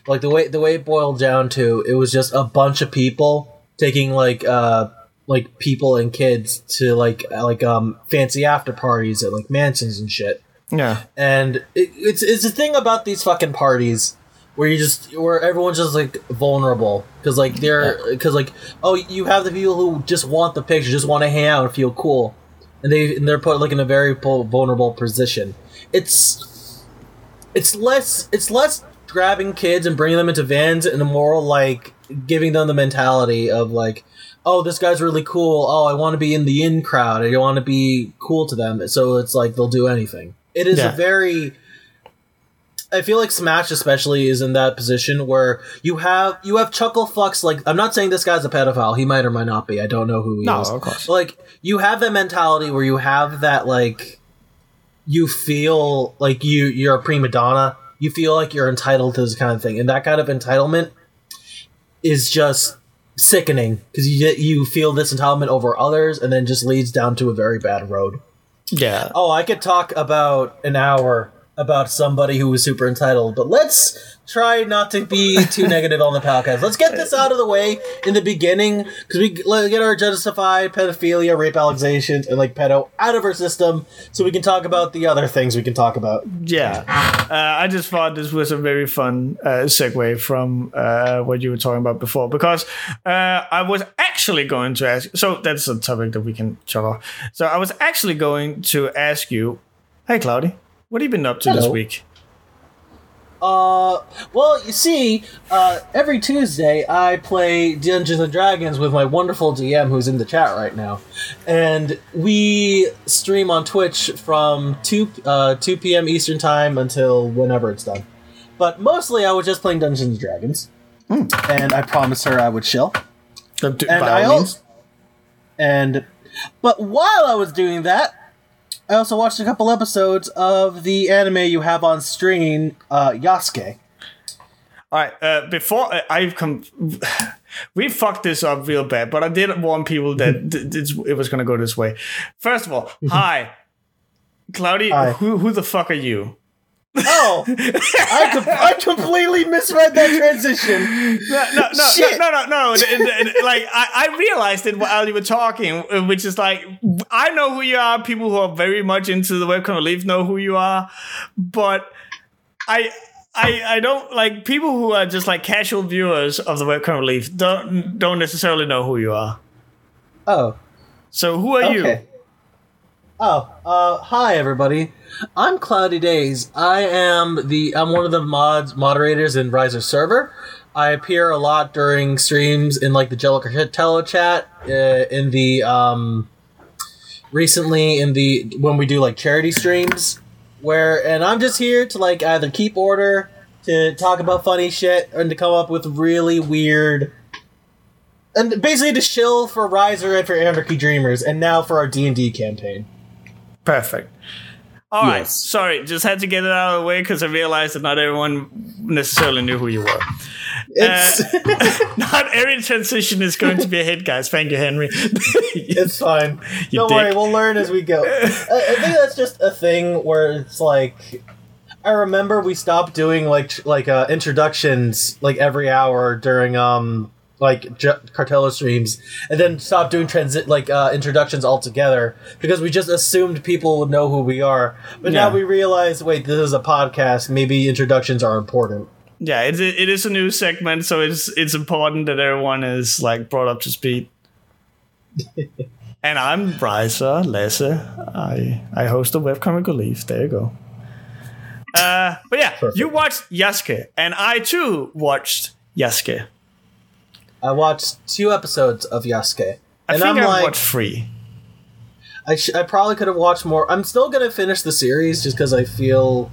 Like the way the way it boiled down to, it was just a bunch of people taking like uh like people and kids to like like um fancy after parties at like mansions and shit yeah. and it, it's it's a thing about these fucking parties where you just where everyone's just like vulnerable. Because like they're because like oh you have the people who just want the picture just want to hang out and feel cool. And they and they're put like in a very vulnerable position. It's it's less it's less grabbing kids and bringing them into vans and more like giving them the mentality of like oh this guy's really cool. Oh i want to be in the in crowd. I want to be cool to them. So it's like they'll do anything. It is Yeah. a very I feel like Smash especially is in that position where you have you have chuckle fucks like I'm not saying this guy's a pedophile, he might or might not be. I don't know who he No, is. of course. But, like you have that mentality where you have that like you feel like you you're a prima donna. You feel like you're entitled to this kind of thing. And that kind of entitlement is just sickening because you you feel this entitlement over others and then just leads down to a very bad road. Yeah. Oh, I could talk about an hour about somebody who was super entitled, but let's try not to be too negative on the podcast. Let's get this out of the way in the beginning because we get our justified pedophilia, rape allegations, and like pedo out of our system, so we can talk about the other things we can talk about. Yeah, uh, I just thought this was a very fun uh, segue from uh, what you were talking about before because uh, I was actually going to ask. So that's a topic that we can off. So I was actually going to ask you, hey Cloudy, what have you been up to this week? Uh, well, you see, uh, every Tuesday I play Dungeons and Dragons with my wonderful DM who's in the chat right now, and we stream on Twitch from two uh, two p.m. Eastern time until whenever it's done. But mostly, I was just playing Dungeons and Dragons, and I promised her I would chill. D- And by I all al- and but while I was doing that, I also watched a couple episodes of the anime you have on stream, uh, Yasuke. All right. Uh, before uh, I've come, we fucked this up real bad. But I did warn people that th- it was gonna go this way. First of all, hi, Cloudy. Hi. Who who the fuck are you? Oh, I, com- I completely misread that transition. No, no, no, Shit. no, no, no, no. And- and- Like I, I realized it while you were talking, which is like I know who you are. People who are very much into the Webcomic Relief know who you are, but I. I, I don't like people who are just like casual viewers of the Webcomic Relief don't don't necessarily know who you are. Oh, So who are okay. Oh, uh, hi everybody. I'm Cloudy Days. I am the I'm one of the mods moderators in Riser server. I appear a lot during streams in like the Cartello chat, uh, in the um, recently in the when we do like charity streams, where and I'm just here to like either keep order, to talk about funny shit, and to come up with really weird and basically to shill for Riser and for Anarchy Dreamers, and now for our D and D campaign. Perfect. All right, Yes. sorry, just had to get it out of the way because I realized that not everyone necessarily knew who you were. It's Not every transition is going to be a hit, guys. Thank you, Henry. it's fine. You Don't dick. worry, we'll learn as we go. I, I think that's just a thing where it's like. I remember we stopped doing like like uh, introductions like every hour during um like J- Cartella streams, and then stop doing transit like uh, introductions altogether because we just assumed people would know who we are. But now we realize, wait, this is a podcast. Maybe introductions are important. yeah, it, it is a new segment, so it's it's important that everyone is like brought up to speed. and I'm Brysa Lasse. I I host the webcomic Relief. There you go. Uh, but yeah, Perfect. you watched Yasuke, and I too watched Yasuke. I watched two episodes of Yasuke, I and think I'm I like, watched three. I, sh- I probably could have watched more. I'm still gonna finish the series just because I feel,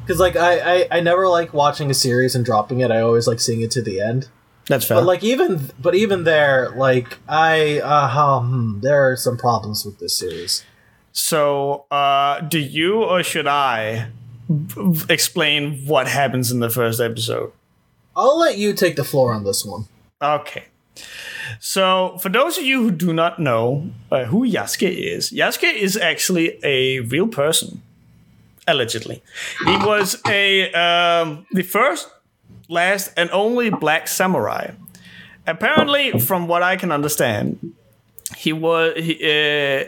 because like I, I I never like watching a series and dropping it. I always like seeing it to the end. That's fair. But like even but even there, like I uh um, there are some problems with this series. So, uh, do you or should I b- explain what happens in the first episode? I'll let you take the floor on this one. Okay. So, for those of you who do not know uh, who Yasuke is, Yasuke is actually a real person, allegedly. He was a um, the first, last, and only black samurai. Apparently, from what I can understand, he was he, uh,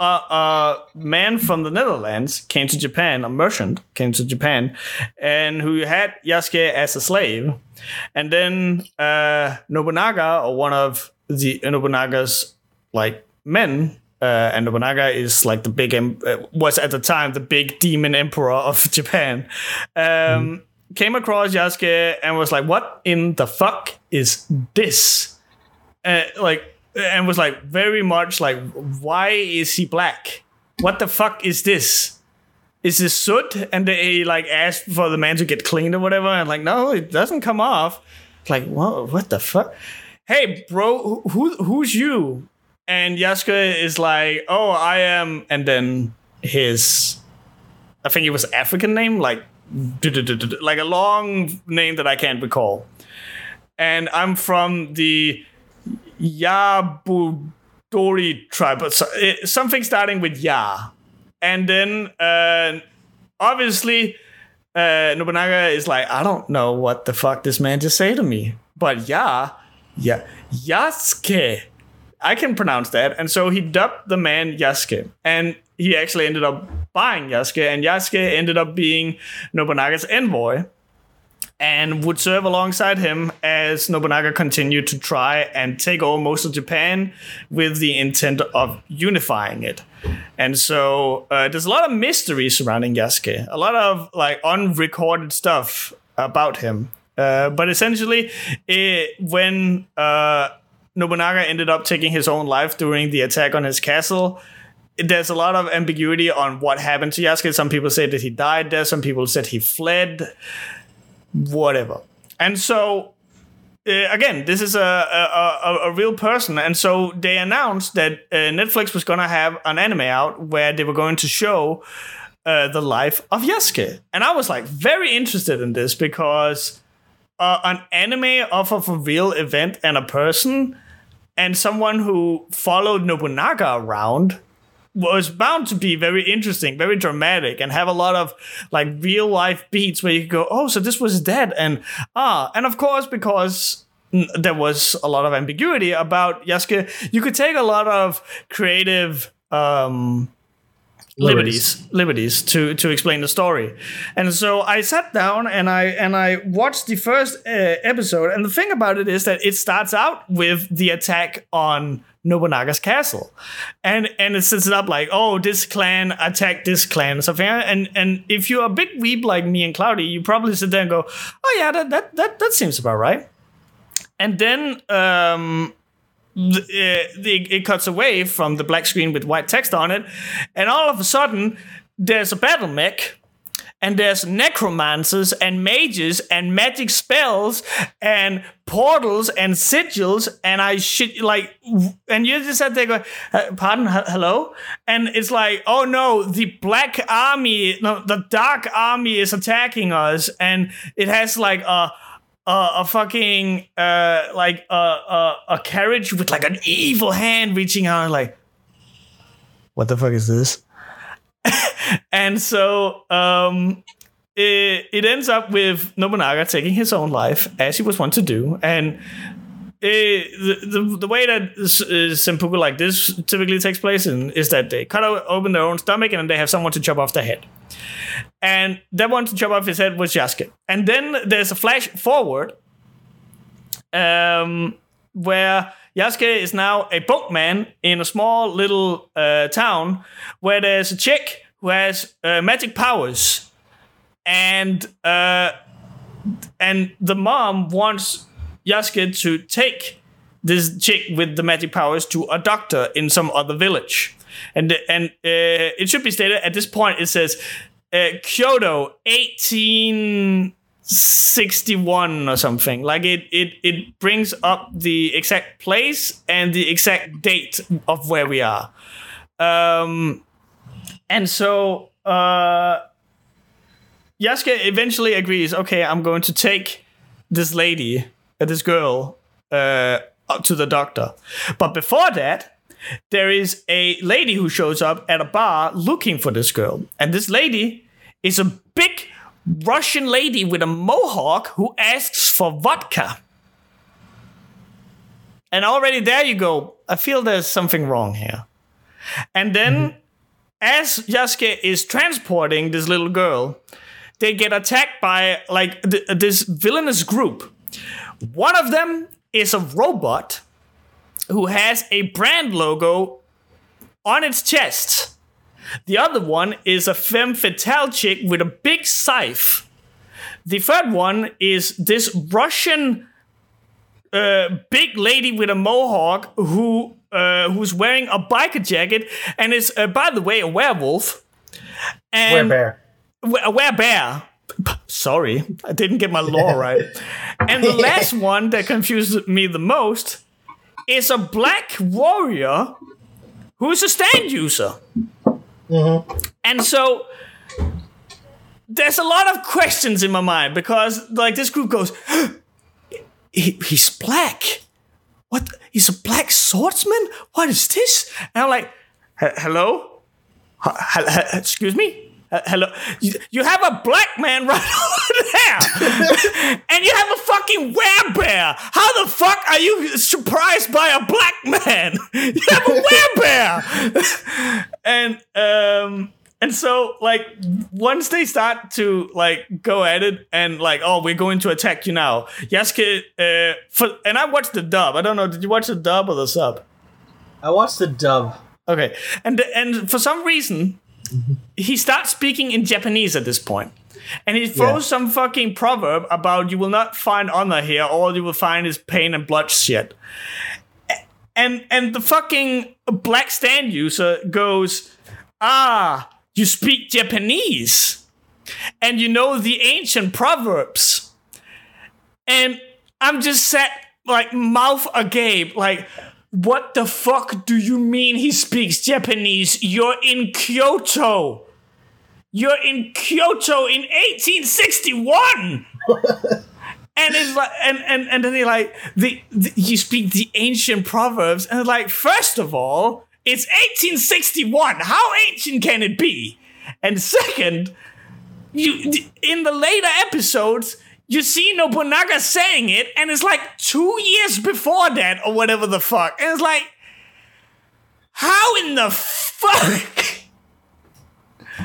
a, a man from the Netherlands came to Japan, a merchant came to Japan, and who had Yasuke as a slave. And then uh, Nobunaga, or one of the Nobunaga's like men, uh, and Nobunaga is like the big em- uh, was at the time the big demon emperor of Japan. Um, Came across Yasuke and was like, "What in the fuck is this?" uh, like and was like very much like why is he black what the fuck is this is this soot? And they like asked for the man to get cleaned or whatever. And like no it doesn't come off. Like what what the fuck? Hey bro who who's you? And Yasuke is like oh I am. And then his I think it was African name like like a long name that I can't recall. And I'm from the Yabudori tribe, so, something starting with Ya. And then uh, obviously uh, Nobunaga is like, I don't know what the fuck this man just say to me, but yeah, yeah, Yasuke. I can pronounce that. And so he dubbed the man Yasuke. And he actually ended up buying Yasuke. And Yasuke ended up being Nobunaga's envoy and would serve alongside him as Nobunaga continued to try and take over most of Japan with the intent of unifying it. And so uh, there's a lot of mystery surrounding Yasuke, a lot of like unrecorded stuff about him. Uh, but essentially, it, when uh, Nobunaga ended up taking his own life during the attack on his castle, there's a lot of ambiguity on what happened to Yasuke. Some people say that he died there. Some people said he fled whatever. And so uh, again, this is a, a, a, a real person, and so they announced that uh, Netflix was gonna have an anime out where they were going to show uh, the life of Yasuke, and I was like very interested in this because uh, an anime off of a real event and a person, and someone who followed Nobunaga around was bound to be very interesting, very dramatic, and have a lot of like real life beats where you could go, oh, so this was dead, and ah, and of course because there was a lot of ambiguity about Yasuke, you could take a lot of creative um, liberties. Liberties. To to explain the story. And so i sat down and i and i watched the first uh, episode. And the thing about it is that it starts out with the attack on Nobunaga's castle, and and it sets it up like, oh, this clan attacked this clan, and something. And and if you're a big weeb like me and Cloudy, you probably sit there and go, oh yeah, that that that, that seems about right. And then um, uh, it cuts away from the black screen with white text on it, and all of a sudden there's a battle mech, and there's necromancers and mages and magic spells and portals and sigils and I shit like and you just sat there go pardon, h- hello, and it's like, oh no, the black army, no, the dark army is attacking us, and it has like a. A, a fucking uh like a, a a carriage with like an evil hand reaching out like what the fuck is this and so um, it, it ends up with Nobunaga taking his own life, as he was wont to do. And the, the, the way that uh, Seppuku like this typically takes place in, is that they cut open their own stomach and they have someone to chop off their head. And that one to chop off his head was Yasuke. And then there's a flash forward um, where Yasuke is now a boatman in a small little uh, town where there's a chick who has uh, magic powers, and uh, and the mom wants Yasuke to take this chick with the magic powers to a doctor in some other village, and and uh, it should be stated at this point it says uh, Kyoto eighteen. 61 or something like it it it brings up the exact place and the exact date of where we are um and so uh Yasuke eventually agrees okay i'm going to take this lady this girl uh to the doctor but before that there is a lady who shows up at a bar looking for this girl and this lady is a big Russian lady with a mohawk who asks for vodka. And already there you go. I feel there's something wrong here. And then, mm-hmm. as Yasuke is transporting this little girl, they get attacked by like th- this villainous group. One of them is a robot who has a brand logo on its chest. The other one is a femme fatale chick with a big scythe. The third one is this Russian uh, big lady with a mohawk who uh, who's wearing a biker jacket and is, uh, by the way, a werewolf. And bear. A bear. Sorry, I didn't get my law right. And the last one that confused me the most is a black warrior who's a stand user. Mm-hmm. And so there's a lot of questions in my mind because like this group goes, he, he's black. What? He's a black swordsman? What is this? And I'm like, hello? H- h- excuse me? Uh, hello, you, you, have a black man right over there, and you have a fucking werebear. How the fuck are you surprised by a black man? You have a werebear, and um, and so like once they start to like go at it and like oh we're going to attack you now, Yasuke. Uh, for and I watched the dub. I don't know. Did you watch the dub or the sub? I watched the dub. Okay, and and for some reason he starts speaking in Japanese at this point. And he throws yeah. some fucking proverb about you will not find honor here, all you will find is pain and bloodshed. And and the fucking black stand user goes, Ah, you speak Japanese. And you know the ancient proverbs. And I'm just sat like mouth agape, like what the fuck do you mean he speaks Japanese? You're in Kyoto. You're in Kyoto in 1861. and it's like and and and then they like the, the you speak the ancient proverbs and like first of all it's 1861 how ancient can it be and second you in the later episodes you see Nobunaga saying it, and it's like two years before that, or whatever the fuck. And it's like, how in the fuck?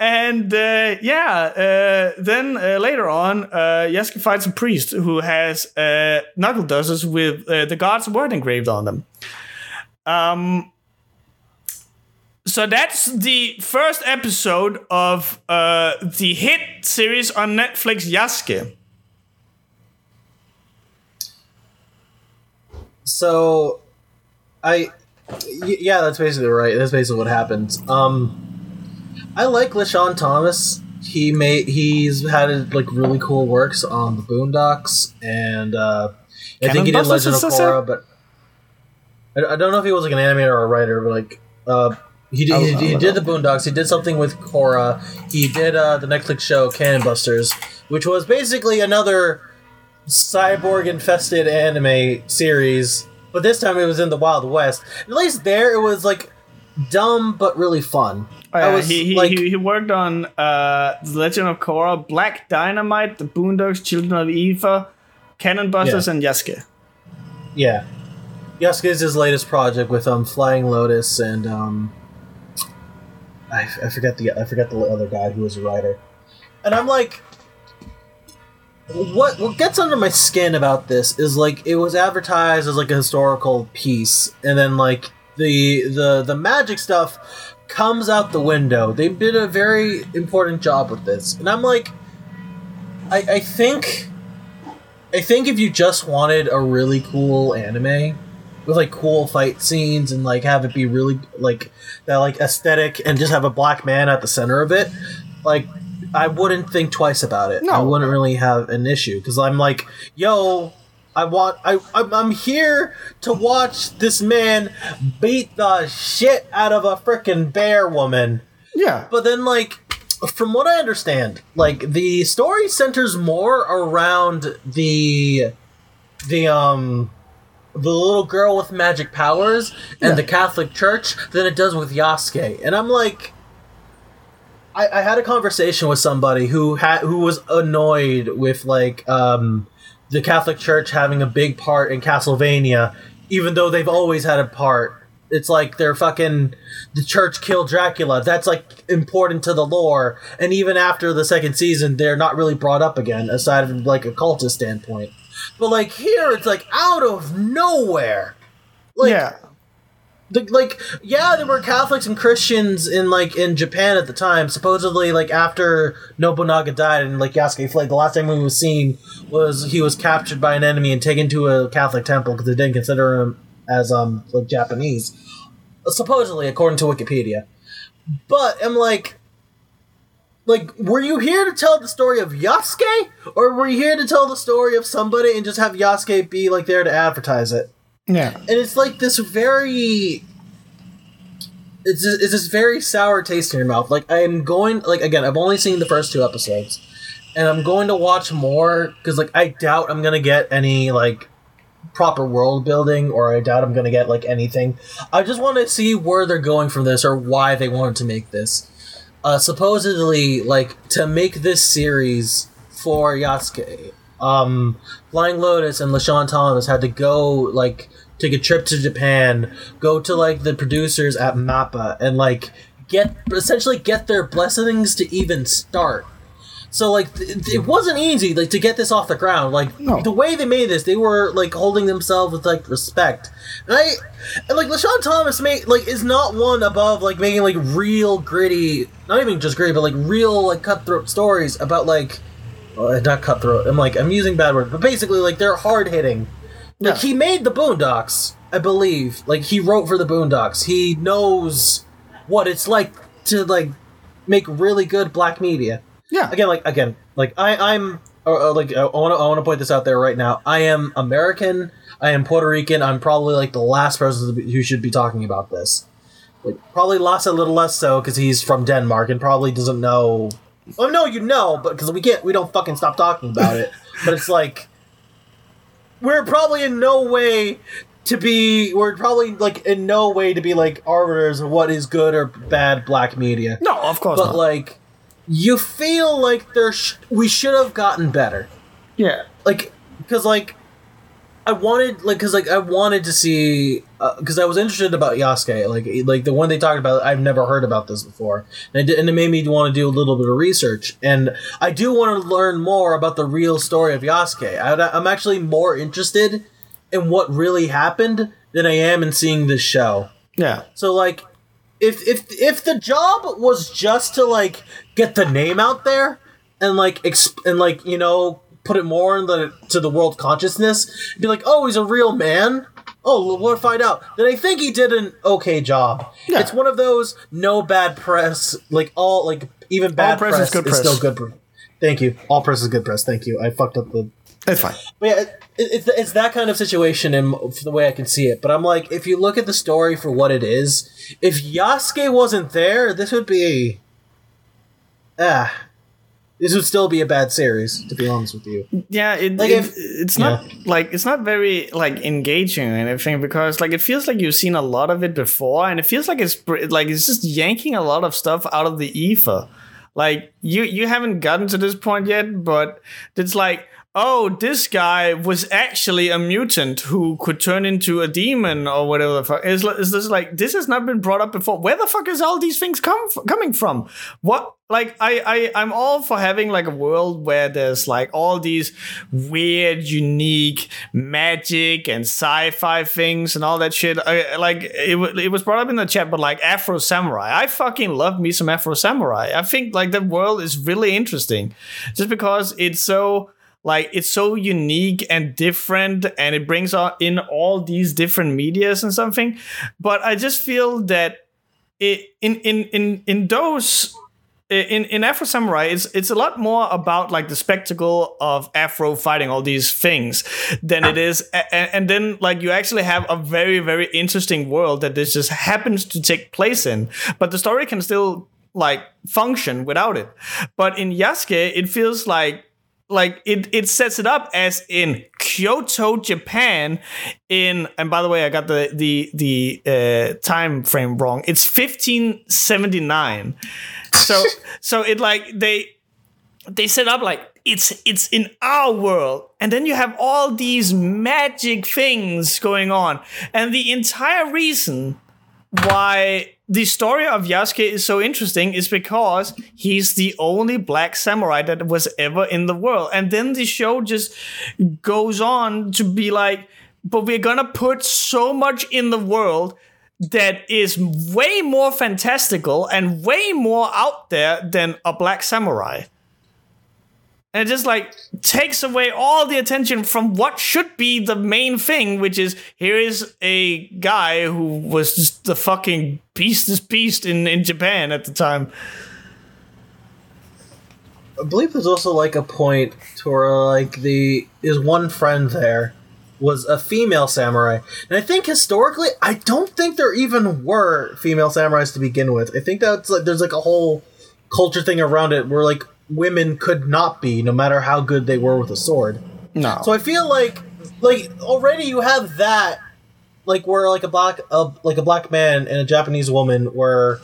and uh, yeah, uh, then uh, later on, uh, Yasuke fights a priest who has uh, knuckle dusters with uh, the god's word engraved on them. Um, so that's the first episode of uh, the hit series on Netflix, Yasuke. So, I, yeah, that's basically right. That's basically what happens. Um, I like LeSean Thomas. he made he's had like really cool works on the Boondocks and uh, I think he did Legend of Busters, is that Korra, but I, I don't know if he was like an animator or a writer, but like uh, he did, he, he did the Boondocks. He did something with Korra. He did uh, the Netflix show Cannon Busters, which was basically another cyborg infested anime series, but this time it was in the Wild West. At least there it was like dumb but really fun. Oh, I yeah, was he, he, like, he, he worked on uh, The Legend of Korra, Black Dynamite, The Boondocks, Children of Ether, Cannon Busters, Yeah. and Yasuke. yeah. Yasuke is his latest project with um Flying Lotus and um I, I forget the I forget the other guy who was a writer. And I'm like what what gets under my skin about this is like it was advertised as like a historical piece and then like the the the magic stuff comes out the window. They did a very important job with this. And I'm like I I think I think if you just wanted a really cool anime with like cool fight scenes and like have it be really like that like aesthetic and just have a black man at the center of it, like I wouldn't think twice about it. No. I wouldn't really have an issue because I'm like, yo, I want I I'm, I'm here to watch this man beat the shit out of a freaking bear woman. Yeah. But then, like, from what I understand, like the story centers more around the the um the little girl with magic powers and Yeah. the Catholic Church than it does with Yasuke. And I'm like. I, I had a conversation with somebody who had who was annoyed with like um, the Catholic Church having a big part in Castlevania, even though they've always had a part. It's like they're fucking the church killed Dracula. That's like important to the lore, and even after the second season, they're not really brought up again, aside from like a cultist standpoint. But like here, it's like out of nowhere. Like, yeah. The, like yeah there were catholics and christians in like in japan at the time supposedly like after nobunaga died and like yasuke fled the last time we was seen was he was captured by an enemy and taken to a catholic temple because they didn't consider him as um like japanese supposedly according to wikipedia. But i'm like like were you here to tell the story of yasuke? Or were you here to tell the story of somebody and just have yasuke be like there to advertise it Yeah. and it's like this very it's it's this very sour taste in your mouth. Like i'm going like again i've only seen the first two episodes and i'm going to watch more because like i doubt i'm gonna get any like proper world building or i doubt i'm gonna get like anything. I just want to see where they're going from this or why they wanted to make this. Uh supposedly like to make this series for yasuke um flying lotus and LeSean Thomas had to go like take a trip to japan go to like the producers at mappa and like get essentially get their blessings to even start. So like th- it wasn't easy like to get this off the ground. Like No. the way they made this they were like holding themselves with like respect. And i and like LeSean Thomas made like is not one above like making like real gritty not even just gritty but like real like cutthroat stories about like uh, not cutthroat i'm like i'm using bad words but basically like they're hard hitting like Yeah. he made the boondocks i believe. Like he wrote for the boondocks. He knows what it's like to like make really good black media. Yeah. again like again like i i'm uh, uh, like i want to i want to point this out there right now. I am american. I am puerto rican. I'm probably like the last person who should be talking about this. Like probably Lasse a little less so because he's from denmark and probably doesn't know. Oh no you know but because we can't we don't fucking stop talking about it. But it's like we're probably in no way to be we're probably like in no way to be like arbiters of what is good or bad black media No, of course but not. like you feel like there sh- we should have gotten better yeah. like because like i wanted like because like i wanted to see uh, because i was interested about yasuke like like the one they talked about i've never heard about this before. And it, did- and it made me want to do a little bit of research. And i do want to learn more about the real story of yasuke. I, i'm actually more interested in what really happened than i am in seeing this show. Yeah. so like if if if the job was just to like get the name out there and like exp- and like you know put it more in the to the world consciousness be like oh he's a real man oh well, we'll find out then i think he did an okay job Yeah. it's one of those no bad press like all like even bad press press, is good is press. still good. Press. Thank you. All press is good press. Thank you. I fucked up the. It's fine. But yeah, it, it's it's that kind of situation in the way I can see it. But I'm like, if you look at the story for what it is, if Yasuke wasn't there, this would be. Ah, this would still be a bad series. To be honest with you. Yeah, it, Like, it- if- it's not like it's not very like engaging or anything because like it feels like you've seen a lot of it before, and it feels like it's like it's just yanking a lot of stuff out of the ether. Like you you haven't gotten to this point yet, but it's like oh this guy was actually a mutant who could turn into a demon or whatever the fuck. Is is this like this has not been brought up before? Where the fuck is all these things come coming from? What like I I I'm all for having like a world where there's like all these weird, unique magic and sci-fi things and all that shit. I, like it it was brought up in the chat, but like Afro Samurai, I fucking love me some Afro Samurai. I think like the world is really interesting, just because it's so like it's so unique and different and it brings in all these different medias and something but i just feel that it in in in in those in in Afro Samurai, it's it's a lot more about like the spectacle of Afro fighting all these things than it is, and, and then like you actually have a very very interesting world that this just happens to take place in, but the story can still like function without it. But in Yasuke, it feels like like it it sets it up as in Kyoto, Japan. In and by the way, I got the the the uh, time frame wrong. It's 1579. So so it like they they set up like it's it's in our world and then you have all these magic things going on and the entire reason why the story of Yasuke is so interesting is because he's the only black samurai that was ever in the world. And then the show just goes on to be like, but we're gonna put so much in the world that is way more fantastical and way more out there than a black samurai. And it just like takes away all the attention from what should be the main thing, which is here is a guy who was just the fucking beastest beast in, in Japan at the time. I believe there's also like a point to where like the his one friend there was a female samurai, and I think historically, I don't think there even were female samurais to begin with. I think that's like there's like a whole culture thing around it where like women could not be, no matter how good they were with a sword. No. So I feel like like already you have that like where like a black a, like a black man and a Japanese woman were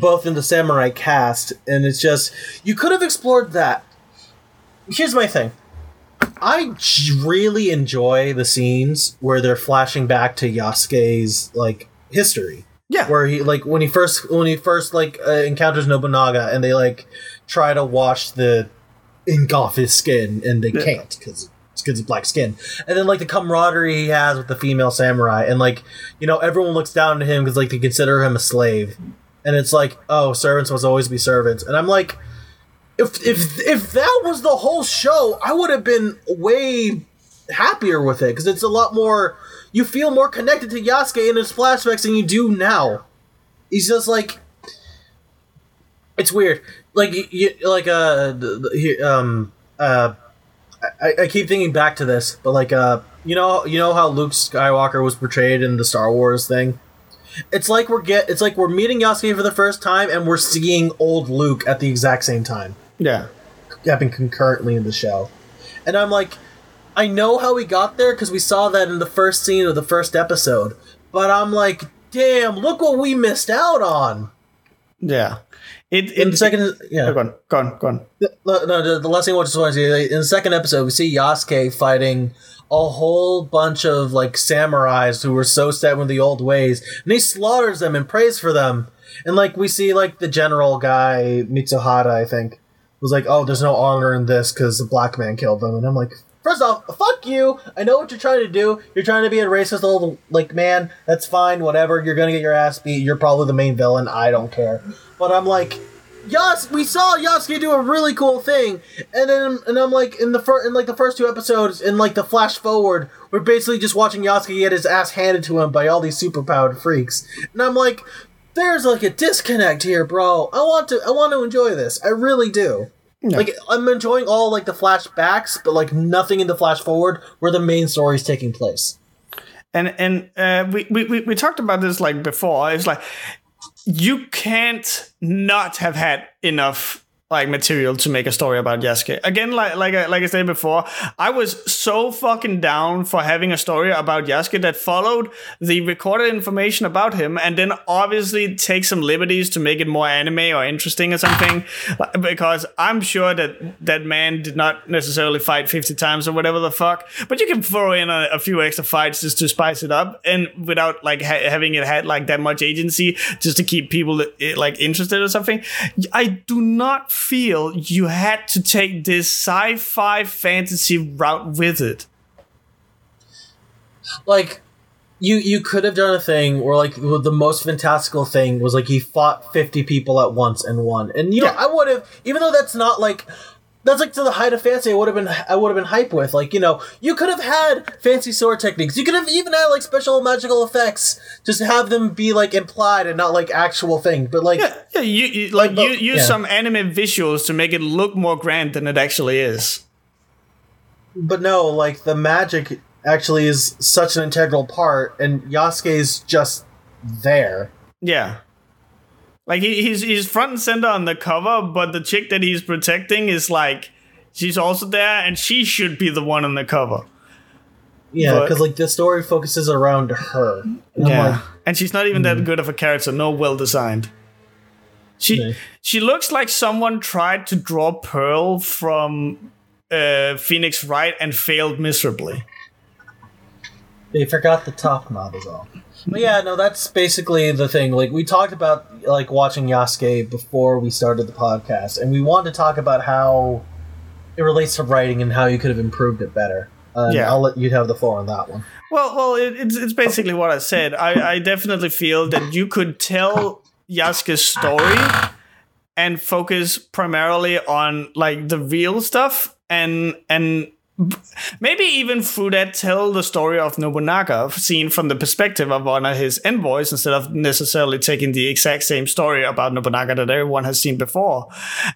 both in the samurai cast and it's just you could have explored that. Here's my thing. I j- really enjoy the scenes where they're flashing back to Yasuke's like history yeah. where he like when he first when he first like uh, encounters Nobunaga and they like try to wash the ink off his skin and they can't because it's because of black skin. And then like the camaraderie he has with the female samurai and like you know everyone looks down to him because like they consider him a slave. And it's like oh servants must always be servants. And I'm like if if if that was the whole show I would have been way happier with it because it's a lot more you feel more connected to Yasuke in his flashbacks than you do now. He's just like it's weird. Like y- y- like uh the- the- he- um uh I, I keep thinking back to this, but like uh you know you know how Luke Skywalker was portrayed in the Star Wars thing. It's like we're get it's like we're meeting Yasuke for the first time and we're seeing old Luke at the exact same time Yeah. happening concurrently in the show. And I'm like, I know how we got there because we saw that in the first scene of the first episode. But I'm like, damn, look what we missed out on. Yeah. It, In the second, yeah, oh, Go on, go on, go on. no, no, the, the last thing I just want to say uh, in the second episode, we see Yasuke fighting a whole bunch of like samurais who were so set with the old ways, and he slaughters them and prays for them. And like we see, like the general guy Mitsuhara, I think, was like, "Oh, there's no honor in this because the black man killed them." And I'm like, first off, fuck you. I know what you're trying to do. You're trying to be a racist old like man. That's fine. Whatever. You're gonna get your ass beat. You're probably the main villain. I don't care. But I'm like, Yas, we saw Yasuke do a really cool thing, and then and I'm like in the first in like the first two episodes in like the flash forward, we're basically just watching Yasuke get his ass handed to him by all these superpowered freaks, and I'm like, there's like a disconnect here, bro. I want to I want to enjoy this. I really do. Like I'm enjoying all like the flashbacks, but like nothing in the flash forward where the main story is taking place. and and uh, we, we we we talked about this like before. It's like you can't not have had enough like material to make a story about Yasuke. Again, like like I, like I said before, I was so fucking down for having a story about Yasuke that followed the recorded information about him, and then obviously take some liberties to make it more anime or interesting or something. Because I'm sure that that man did not necessarily fight 50 times or whatever the fuck, but you can throw in a, a few extra fights just to spice it up, and without like ha- having it had like that much agency just to keep people eh, like interested or something. I do not feel you had to take this sci-fi fantasy route with it. Like you you could have done a thing where like the most fantastical thing was like he fought 50 people at once and won. And you know, Yeah. I would have even though that's not like that's like to the height of fancy I would have been I would have been hype with. Like, you know, you could have had fancy sword techniques. You could have even had like special magical effects. Just have them be like implied and not like actual thing. But like Yeah, yeah, you, you like but- you use yeah. some anime visuals to make it look more grand than it actually is. But no, like the magic actually is such an integral part, and Yasuke's just there. Yeah. Like he, he's he's front and center on the cover, but the chick that he's protecting is like she's also there and she should be the one on the cover. Yeah, because like the story focuses around her. And Yeah. like, and she's not even that good of a character, no well designed. She No. she looks like someone tried to draw Pearl from uh, Phoenix Wright and failed miserably. they forgot the top is all. But yeah, no, that's basically the thing. Like we talked about like watching Yasuke before we started the podcast, and we wanted to talk about how it relates to writing and how you could have improved it better. Uh, Yeah. I'll let you have the floor on that one. Well, well, it, it's it's basically what I said. I, I definitely feel that you could tell Yasuke's story and focus primarily on like the real stuff and and maybe even through that tell the story of Nobunaga seen from the perspective of one of his envoys instead of necessarily taking the exact same story about Nobunaga that everyone has seen before.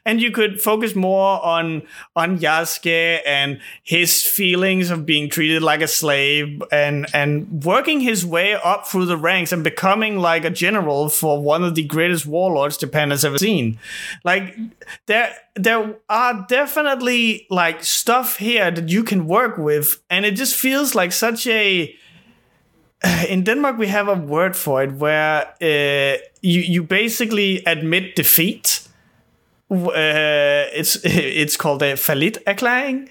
And you could focus more on on Yasuke and his feelings of being treated like a slave and and working his way up through the ranks and becoming like a general for one of the greatest warlords Japan has ever seen. Like there there are definitely like stuff here that you can work with and it just feels like such a in Denmark we have a word for it where uh, you you basically admit defeat. Uh, it's it's called a fallit erklæring,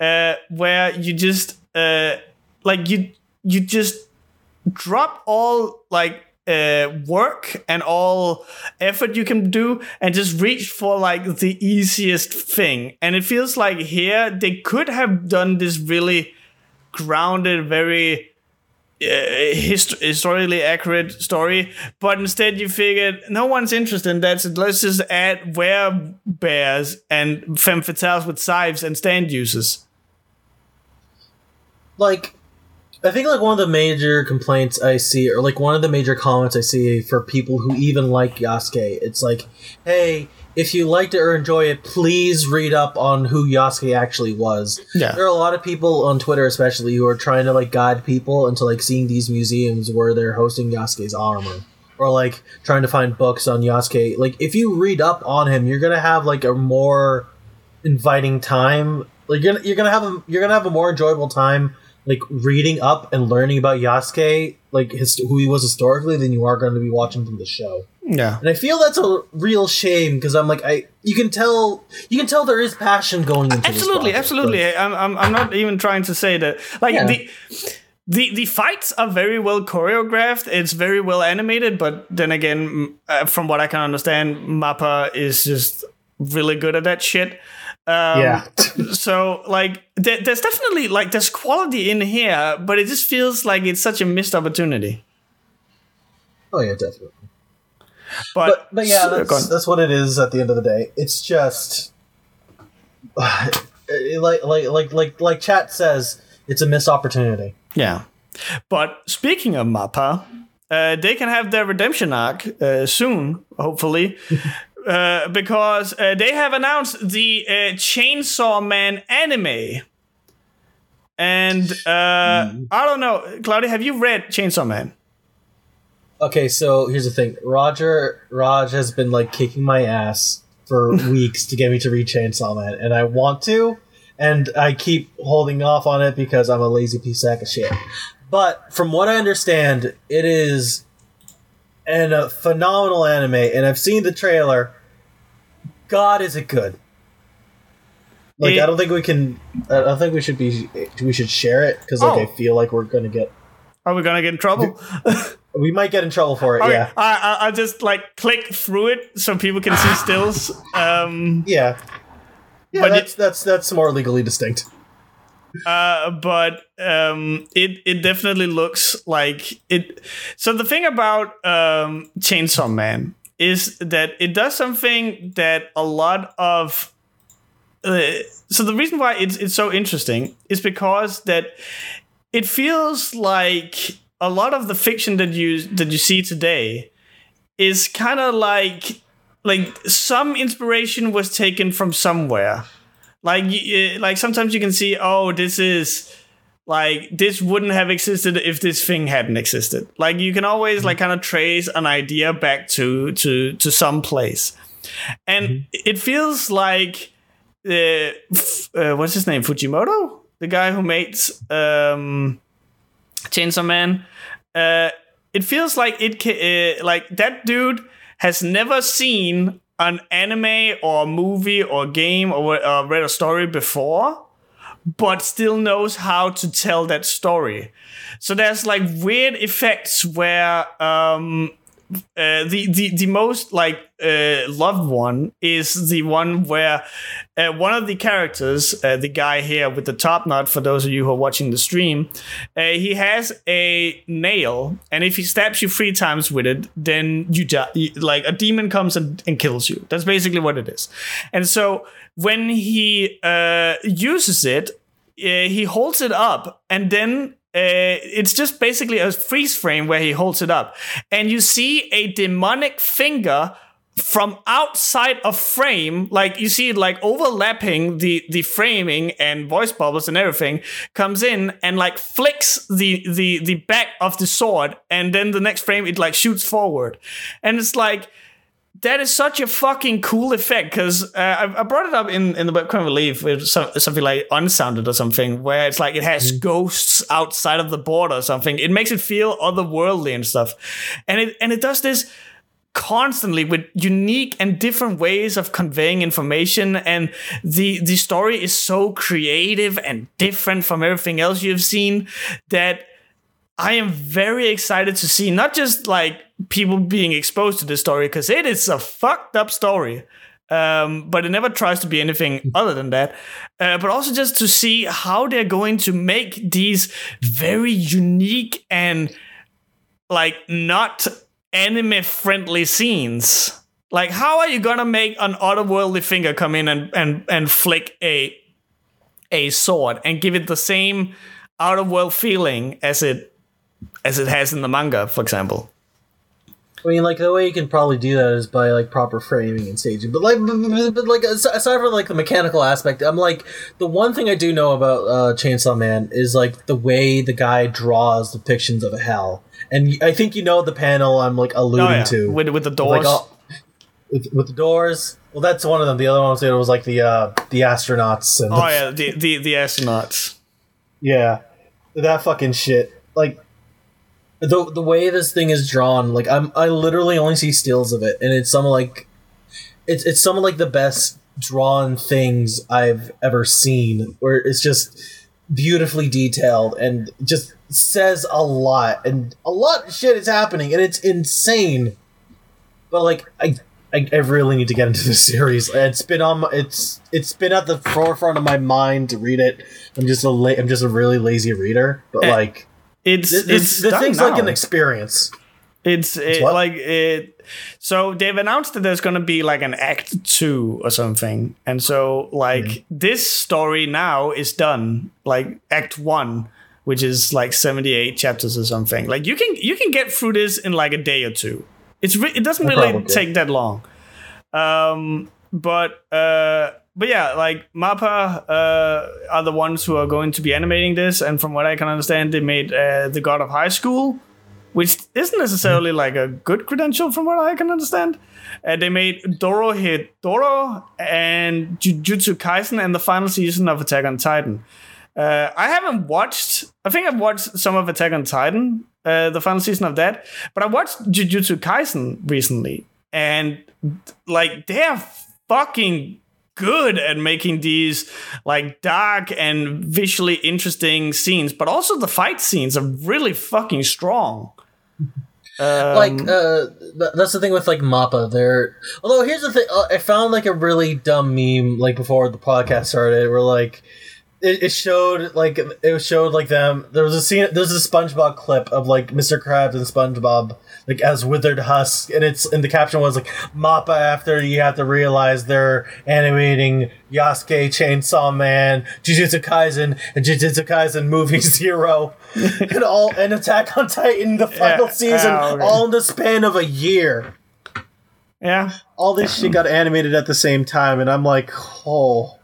uh, where you just uh, like you you just drop all like uh, work and all effort you can do and just reach for like the easiest thing. And it feels like here they could have done this really grounded, very uh, hist- historically accurate story, but instead you figured no one's interested in that, so let's just add bears and femme fatales with scythes and stand uses. like I think like one of the major complaints I see, or like one of the major comments I see for people who even like Yasuke, it's like, hey, if you liked it or enjoy it, please read up on who Yasuke actually was. Yeah. There are a lot of people on Twitter, especially, who are trying to like guide people into like seeing these museums where they're hosting Yasuke's armor, or like trying to find books on Yasuke. Like, if you read up on him, you're gonna have like a more inviting time. Like you're gonna, you're gonna have a you're gonna have a more enjoyable time like reading up and learning about Yasuke, like his, who he was historically, than you are going to be watching from the show. Yeah. And I feel that's a real shame because I'm like I you can tell you can tell there is passion going into this Absolutely, project, absolutely. but- I'm, I'm, I'm not even trying to say that. Like Yeah. the. The, the fights are very well choreographed. It's very well animated, but then again, uh, from what I can understand, Mappa is just really good at that shit. Um, yeah, so like there, there's definitely like there's quality in here but it just feels like it's such a missed opportunity oh yeah, definitely. but But but yeah, that's, that's what it is at the end of the day. It's just like like like like like chat says, it's a missed opportunity. yeah but speaking of mappa uh, they can have their redemption arc uh, soon, hopefully. Uh, because uh, they have announced the uh, Chainsaw Man anime. And uh, I don't know, Claudia, have you read Chainsaw Man? Okay, so here's the thing. Roger Raj has been like kicking my ass for weeks to get me to read Chainsaw Man, and I want to, and I keep holding off on it because I'm a lazy piece sack of shit. But from what I understand, it is an, a phenomenal anime, and I've seen the trailer. God, is it good? Like It- I don't think we can. I don't think we should be. We should share it because like Oh. I feel like we're gonna get. Are we gonna get in trouble? We might get in trouble for it. Okay, Yeah. I, I, I'll just like click through it so people can see stills. Um, Yeah. Yeah, But that's that's that's more legally distinct. uh, but um, it it definitely looks like it. So the thing about um, Chainsaw Man is that it does something that a lot of. Uh, so the reason why it's it's so interesting is because that it feels like a lot of the fiction that you that you see today is kind of like like some inspiration was taken from somewhere like like sometimes you can see oh this is like this wouldn't have existed if this thing hadn't existed. Like you can always like kind of trace an idea back to to to some place. And it feels like uh, uh, what's his name? Fujimoto? The guy who made um chainsaw man? Uh it feels like it ca- uh, like that dude has never seen an anime or movie or game or uh, read a story before but still knows how to tell that story. So there's like weird effects where um uh, the, the the most like uh, loved one is the one where uh, one of the characters, uh, the guy here with the top knot, for those of you who are watching the stream, uh, he has a nail, and if he stabs you three times with it, then you die. Like a demon comes and, and kills you. That's basically what it is. And so when he uses it, he holds it up, and then uh, it's just basically a freeze frame where he holds it up, and you see a demonic finger from outside of frame, like you see it like overlapping the the framing and voice bubbles and everything, comes in and like flicks the the the back of the sword, and then the next frame it like shoots forward, and it's like that is such a fucking cool effect because uh, I, I brought it up in, in the webcomic relief with some, something like unsounded or something where it's like it has ghosts outside of the border or something. It makes it feel otherworldly and stuff. And it and it does this constantly with unique and different ways of conveying information and the the story is so creative and different from everything else you've seen that I am very excited to see not just like people being exposed to this story because it is a fucked up story. Um, but it never tries to be anything other than that. Uh, but also just to see how they're going to make these very unique and like not anime friendly scenes. Like, how are you gonna make an otherworldly finger come in and and and flick a a sword and give it the same out of world feeling as it as it has in the manga, for example. I mean, like the way you can probably do that is by like proper framing and staging. But like, but, like aside from like the mechanical aspect, I'm like the one thing I do know about uh, Chainsaw Man is like the way the guy draws depictions of hell. And I think you know the panel I'm like alluding Oh yeah, to with with the Like, doors. all- with, with the doors. Well, that's one of them. The other one was it was like the uh, the astronauts and the oh yeah, the the the astronauts. Yeah, that fucking shit. Like the the way this thing is drawn, like I'm I literally only see stills of it, and it's some like it's it's some of like the best drawn things I've ever seen. Where it's just beautifully detailed and just says a lot, and a lot of shit is happening, and it's insane. But like I. I, I really need to get into this series. It's been on. My, it's it's been at the forefront of my mind to read it. I'm just a la- I'm just a really lazy reader. But Eh, like, It's it's the thing's now. like an experience. It's it, what? like it. So they've announced that there's gonna be like an act two or something, and so like Hmm. this story now is done. Like Act one which is like 78 chapters or something. Like you can you can get through this in like a day or two. It's re- it doesn't really take that long. Um, but uh, but yeah, like Mappa uh, are the ones who are going to be animating this, and from what I can understand, they made uh, the God of High School, which isn't necessarily like a good credential from what I can understand. Uh, they made Dorohedoro and Jujutsu Kaisen and the final season of Attack on Titan. Uh, I haven't watched. I think I've watched some of Attack on Titan, uh, the final season of that. But I watched Jujutsu Kaisen recently, and like they're fucking good at making these like dark and visually interesting scenes. But also the fight scenes are really fucking strong. Um, like uh th- that's the thing with like mappa they're although here's the thing uh, i found like a really dumb meme like before the podcast started where like it, it showed like it showed like them there was a scene there's a spongebob clip of like mr krabs and spongebob like as withered husk and it's and the caption was like mappa after you have to realize they're animating yasuke chainsaw man jujutsu kaisen and jujutsu kaisen movie zero and all and attack on titan the final Yeah. season Ah, okay. all in the span of a year yeah. all this shit got animated at the same time and i'm like oh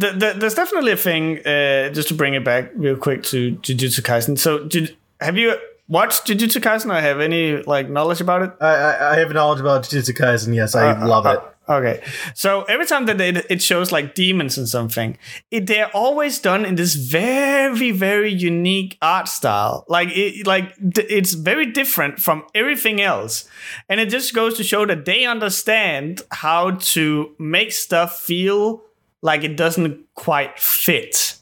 the, the, there's definitely a thing. Uh, just to bring it back real quick to Jujutsu Kaisen. So, did, have you watched Jujutsu Kaisen? I have any like knowledge about it? I, I, I have knowledge about Jujutsu Kaisen. Yes, I uh, love uh, it. Uh, okay, so every time that it, it shows like demons and something, it, they're always done in this very, very unique art style. Like it, like th- it's very different from everything else, and it just goes to show that they understand how to make stuff feel like it doesn't quite fit.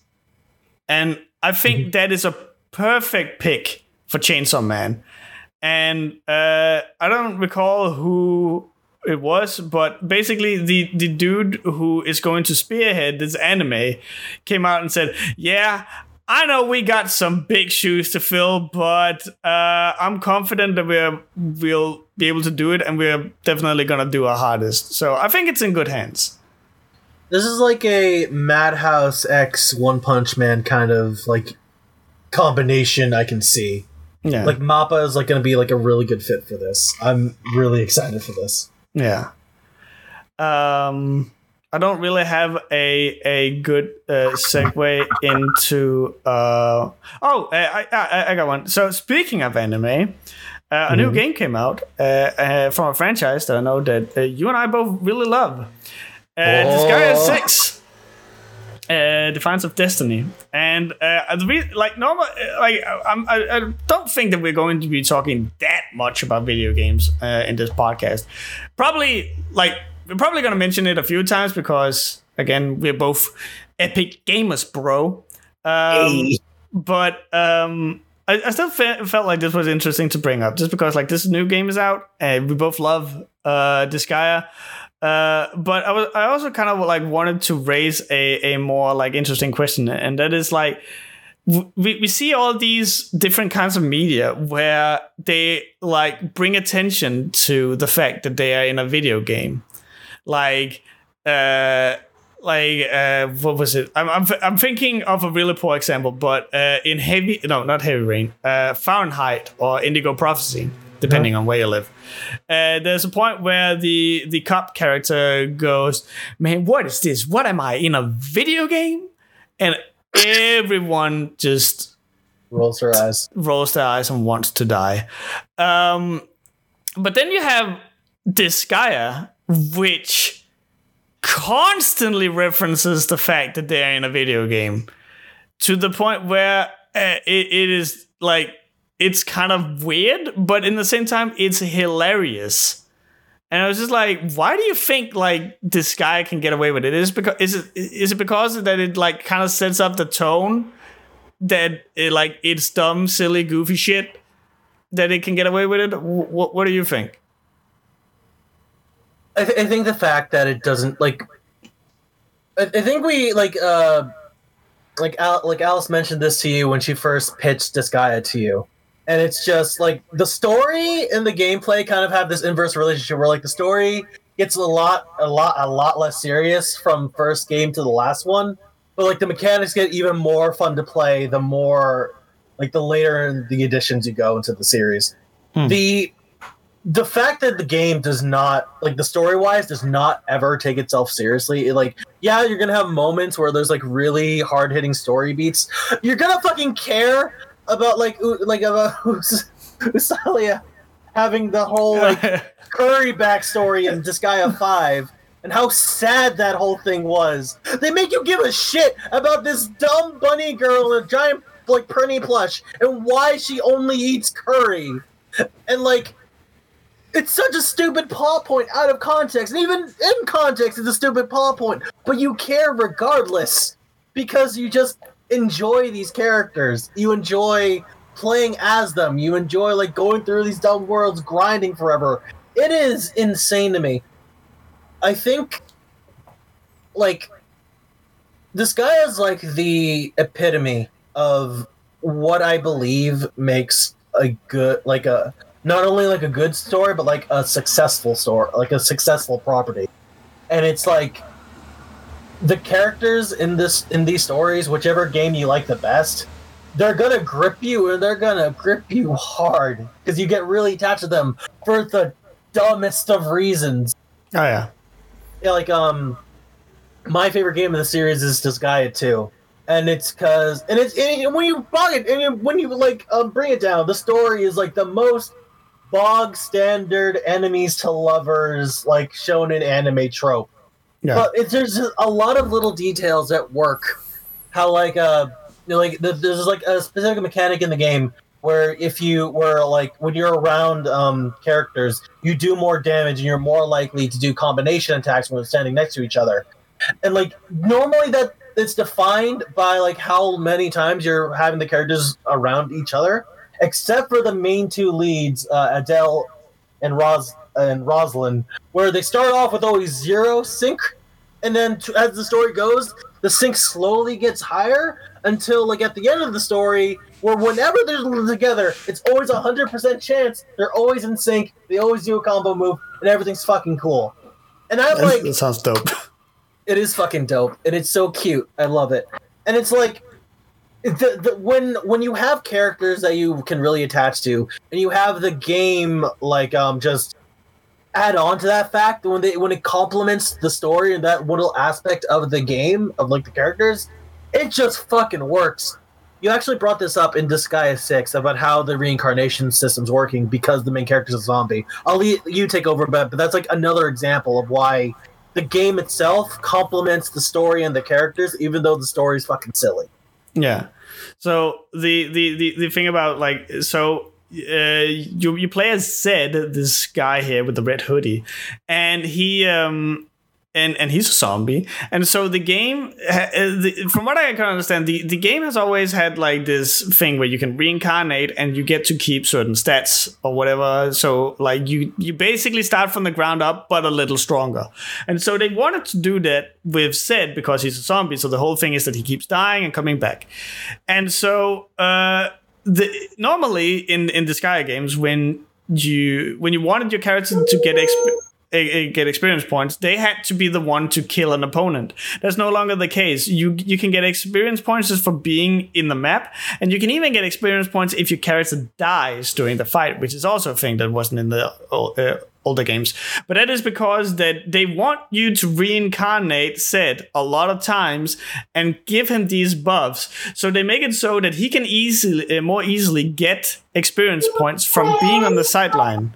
And I think that is a perfect pick for Chainsaw Man. And uh, I don't recall who it was, but basically the the dude who is going to spearhead this anime came out and said, "Yeah, I know we got some big shoes to fill, but uh, I'm confident that we're we'll be able to do it, and we're definitely gonna do our hardest. So I think it's in good hands." This is like a Madhouse X One Punch Man kind of like combination. I can see. Yeah, Like Mappa is like going to be like a really good fit for this. I'm really excited for this. Yeah. Um, I don't really have a a good uh, segue into. Uh, oh, I, I I got one. So speaking of anime, uh, a new game came out uh, uh, from a franchise that I know that uh, you and I both really love. Uh, Disgaea Oh. Six. Uh, Defiance of Destiny, and uh, re- like normal, uh, like I'm, I, I don't think that we're going to be talking that much about video games uh, in this podcast. Probably, like we're probably going to mention it a few times because again, we're both epic gamers, bro. Um, But um, I, I still fe- felt like this was interesting to bring up, just because like this new game is out, and we both love uh, Disgaea. Uh, but I was I also kind of like wanted to raise a, a more like interesting question, and that is like we, we see all these different kinds of media where they like bring attention to the fact that they are in a video game, like uh like uh what was it? I'm, I'm, I'm thinking of a really poor example but uh in heavy no not heavy rain uh fahrenheit or indigo prophecy depending on where you live. Uh, there's a point where the the cop character goes man what is this? What am i in a video game? And everyone just Rolls their eyes. rolls their eyes and wants to die. Um, but then you have Disgaea, which constantly references the fact that they're in a video game to the point where uh, it, it is like it's kind of weird, but in the same time, it's hilarious. And I was just like, why do you think like Disgaea can get away with it? Is because is it is it because that it like kind of sets up the tone that it, like it's dumb, silly, goofy shit that it can get away with it? What what do you think? I, th- I think the fact that it doesn't like. I, I think we like uh, like Al- like Alice mentioned this to you when she first pitched Disgaea to you, and it's just like the story and the gameplay kind of have this inverse relationship where like the story gets a lot a lot a lot less serious from first game to the last one, but like the mechanics get even more fun to play the more like the later in the editions you go into the series. Hmm. The the fact that the game does not like the story wise does not ever take itself seriously. It, like, yeah, you're gonna have moments where there's like really hard hitting story beats. You're gonna fucking care about like U- like about Us- Usalia having the whole like Curry backstory in Disgaea 5 and how sad that whole thing was. They make you give a shit about this dumb bunny girl in a giant like prinny plush and why she only eats curry. And like it's such a stupid plot point out of context. And even in context, it's a stupid plot point. But you care regardless because you just enjoy these characters. You enjoy playing as them. You enjoy like going through these dumb worlds, grinding forever. It is insane to me. I think, like, Disgaea is like the epitome of what I believe makes a good, like a not only like a good story, but like a successful story, like a successful property. And it's like the characters in this in these stories, whichever game you like the best, they're gonna grip you and they're gonna grip you hard because you get really attached to them for the dumbest of reasons. Oh yeah. Yeah, like um, my favorite game of the series is Disgaea 2. And it's cause, and it's and when you bog it, and when you like um, bring it down, the story is like the most bog standard enemies to lovers like shown in anime trope. Yeah. But it's, there's a lot of little details at work. How like uh, you know, like the, there's like a specific mechanic in the game where if you were like when you're around um, characters, you do more damage and you're more likely to do combination attacks when standing next to each other. And like normally that it's defined by like how many times you're having the characters around each other, except for the main two leads, uh, Adell and Ros and Rosalind, where they start off with always zero sync, and then t- as the story goes, the sync slowly gets higher until like at the end of the story, where whenever they're together, it's always a hundred percent chance they're always in sync. They always do a combo move, and everything's fucking cool. And I'm like, that sounds dope. it is fucking dope, and it's so cute. I love it. And it's like the, the when when you have characters that you can really attach to, and you have the game like um just add on to that fact when they when it complements the story and that little aspect of the game of like the characters, it just fucking works. You actually brought this up in Disgaea 6 about how the reincarnation system's working because the main character's a zombie. I'll let you take over, but, but that's like another example of why the game itself complements the story and the characters, even though the story's fucking silly. Yeah. So the the the, the thing about like so uh, you you play as Zed, this guy here with the red hoodie, and he um and and he's a zombie, and so the game, uh, from what I can understand, the the game has always had like this thing where you can reincarnate and you get to keep certain stats or whatever. So like you you basically start from the ground up, but a little stronger, and so they wanted to do that with Zed because he's a zombie. So the whole thing is that he keeps dying and coming back, and so uh, the normally in in Disgaea games when you when you wanted your character to get exp- get experience points, they had to be the one to kill an opponent. That's no longer the case. You you can get experience points just for being in the map, and you can even get experience points if your character dies during the fight, which is also a thing that wasn't in the uh, older games. But that is because that they want you to reincarnate Zed a lot of times and give him these buffs. So they make it so that he can easily uh, more easily get experience points from being on the sideline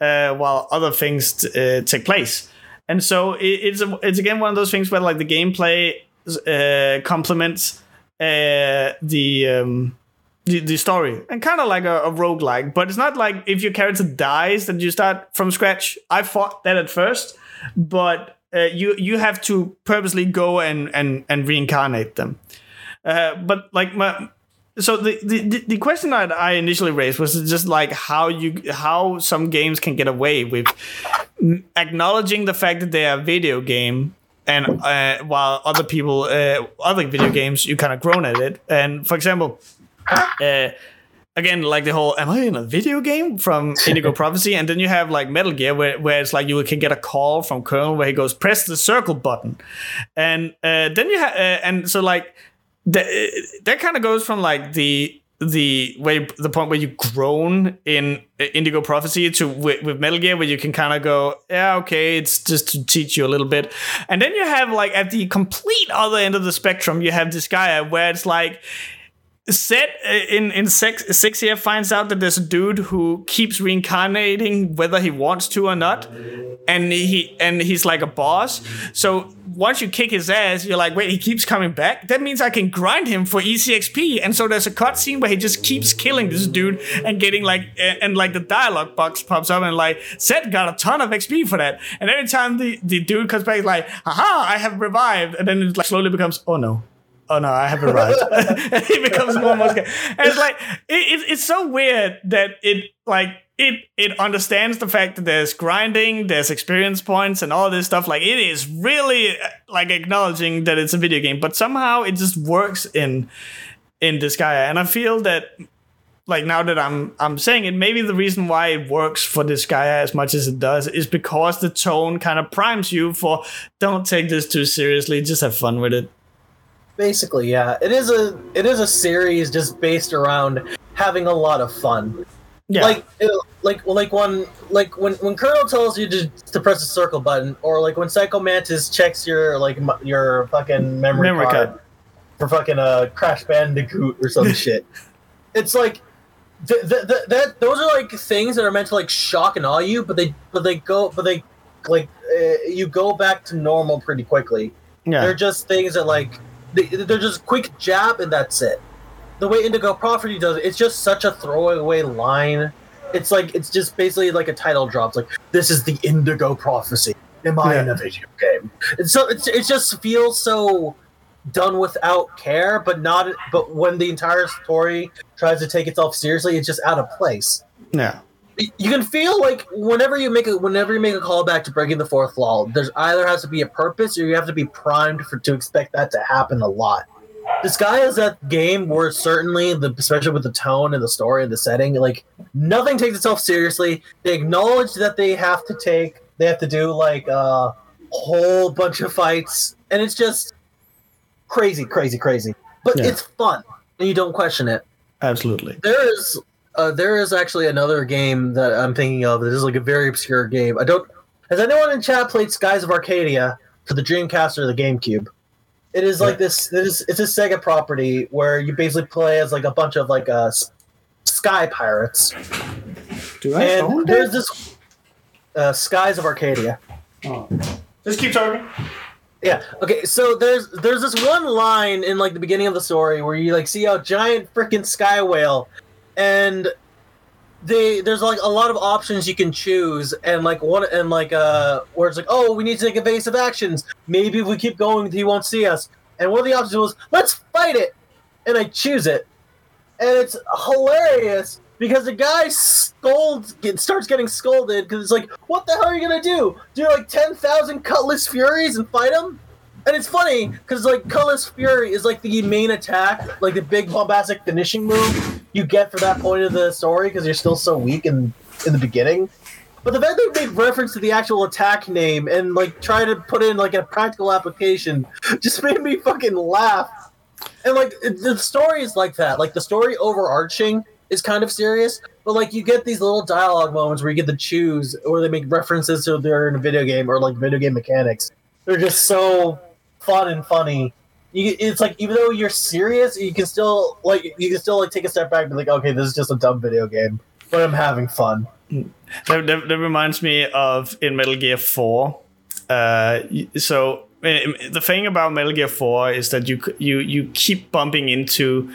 uh, while other things t- uh, take place. And so it, it's a, it's again one of those things where like the gameplay uh, complements uh, the um, the, the story and kind of like a, a roguelike, but it's not like if your character dies that you start from scratch. I thought that at first, but uh, you you have to purposely go and and and reincarnate them. But like my so the, the the question that I initially raised was just like how you how some games can get away with acknowledging the fact that they are a video game and uh, while other people uh, other video games you kind of groan at it. And for example uh, again like the whole am i in a video game? from indigo prophecy. And then you have like metal gear where, where it's like you can get a call from colonel where he goes press the circle button. And uh, then you have uh, and so like the, that kind of goes from like the the way the point where you groan in indigo prophecy to with, with metal gear where you can kind of go yeah okay it's just to teach you a little bit. And then you have like at the complete other end of the spectrum you have Disgaea where it's like Zed uh, in in six six here finds out that there's a dude who keeps reincarnating whether he wants to or not, and he and he's like a boss. So once you kick his ass, you're like, wait, he keeps coming back. That means I can grind him for EXP. And so there's a cutscene where he just keeps killing this dude and getting like and like the dialogue box pops up and like Zed got a ton of XP for that. And every time the the dude comes back, he's like, haha, I have revived, and then it like slowly becomes, oh no oh no, I haven't arrived. and he becomes more and more. And it's like it, it, it's so weird that it like it it understands the fact that there's grinding, there's experience points, and all this stuff. Like it is really uh, like acknowledging that it's a video game, but somehow it just works in in Disgaea. And I feel that like now that I'm I'm saying it, maybe the reason why it works for Disgaea as much as it does is because the tone kind of primes you for don't take this too seriously, just have fun with it. Basically, yeah. It is a it is a series just based around having a lot of fun. Yeah. Like it, like like when like when when Colonel tells you to, to press the circle button, or like when Psycho Mantis checks your like your fucking memory, memory card, card for fucking a uh, Crash Bandicoot or some shit. It's like th- th- th- that those are like things that are meant to like shock and awe you, but they but they go but they like uh, you go back to normal pretty quickly. Yeah. They're just things that like they, they're just quick jab and that's it. The way Indigo Prophecy does it, it's just such a throwaway line. It's like it's just basically like a title drop. It's like this is the Indigo Prophecy. Am I yeah. in a video game? And so it's, it just feels so done without care, but not. But when the entire story tries to take itself seriously, it's just out of place. Yeah you can feel like whenever you make a whenever you make a callback to breaking the fourth wall, there's either has to be a purpose or you have to be primed for to expect that to happen a lot. Disgaea is that game where certainly the especially with the tone and the story and the setting, like nothing takes itself seriously. They acknowledge that they have to take they have to do like a whole bunch of fights, and it's just crazy, crazy, crazy. But yeah. it's fun, and you don't question it. Absolutely. There is uh, there is actually another game that I'm thinking of. That is like a very obscure game. I don't. Has anyone in chat played Skies of Arcadia for the Dreamcast or the GameCube? It is like this. This it's a Sega property where you basically play as like a bunch of like uh, sky pirates. Do I and there's this uh, Skies of Arcadia. Oh. Just keep talking. Yeah. Okay. So there's there's this one line in like the beginning of the story where you like see a giant freaking sky whale and they there's like a lot of options you can choose and like one and like uh where it's like oh we need to take evasive actions. Maybe if we keep going he won't see us. And one of the options was let's fight it. And i choose it. And it's hilarious because the guy scolds get, starts getting scolded because it's like what the hell are you gonna do? Do like 10,000 cutlass furies and fight him? And it's funny because like Cutlass Fury is like the main attack, like the big bombastic finishing move you get for that point of the story because you're still so weak in in the beginning. But the fact they made reference to the actual attack name and like try to put in like a practical application just made me fucking laugh. And like the story is like that. Like the story overarching is kind of serious, but like you get these little dialogue moments where you get to choose, or they make references to a video game or like video game mechanics. They're just so fun and funny. You, it's like even though you're serious, you can still like you can still like take a step back and be like, okay, this is just a dumb video game, but I'm having fun. That, that, that reminds me of in Metal Gear Four. Uh, so the thing about Metal Gear Four is that you you you keep bumping into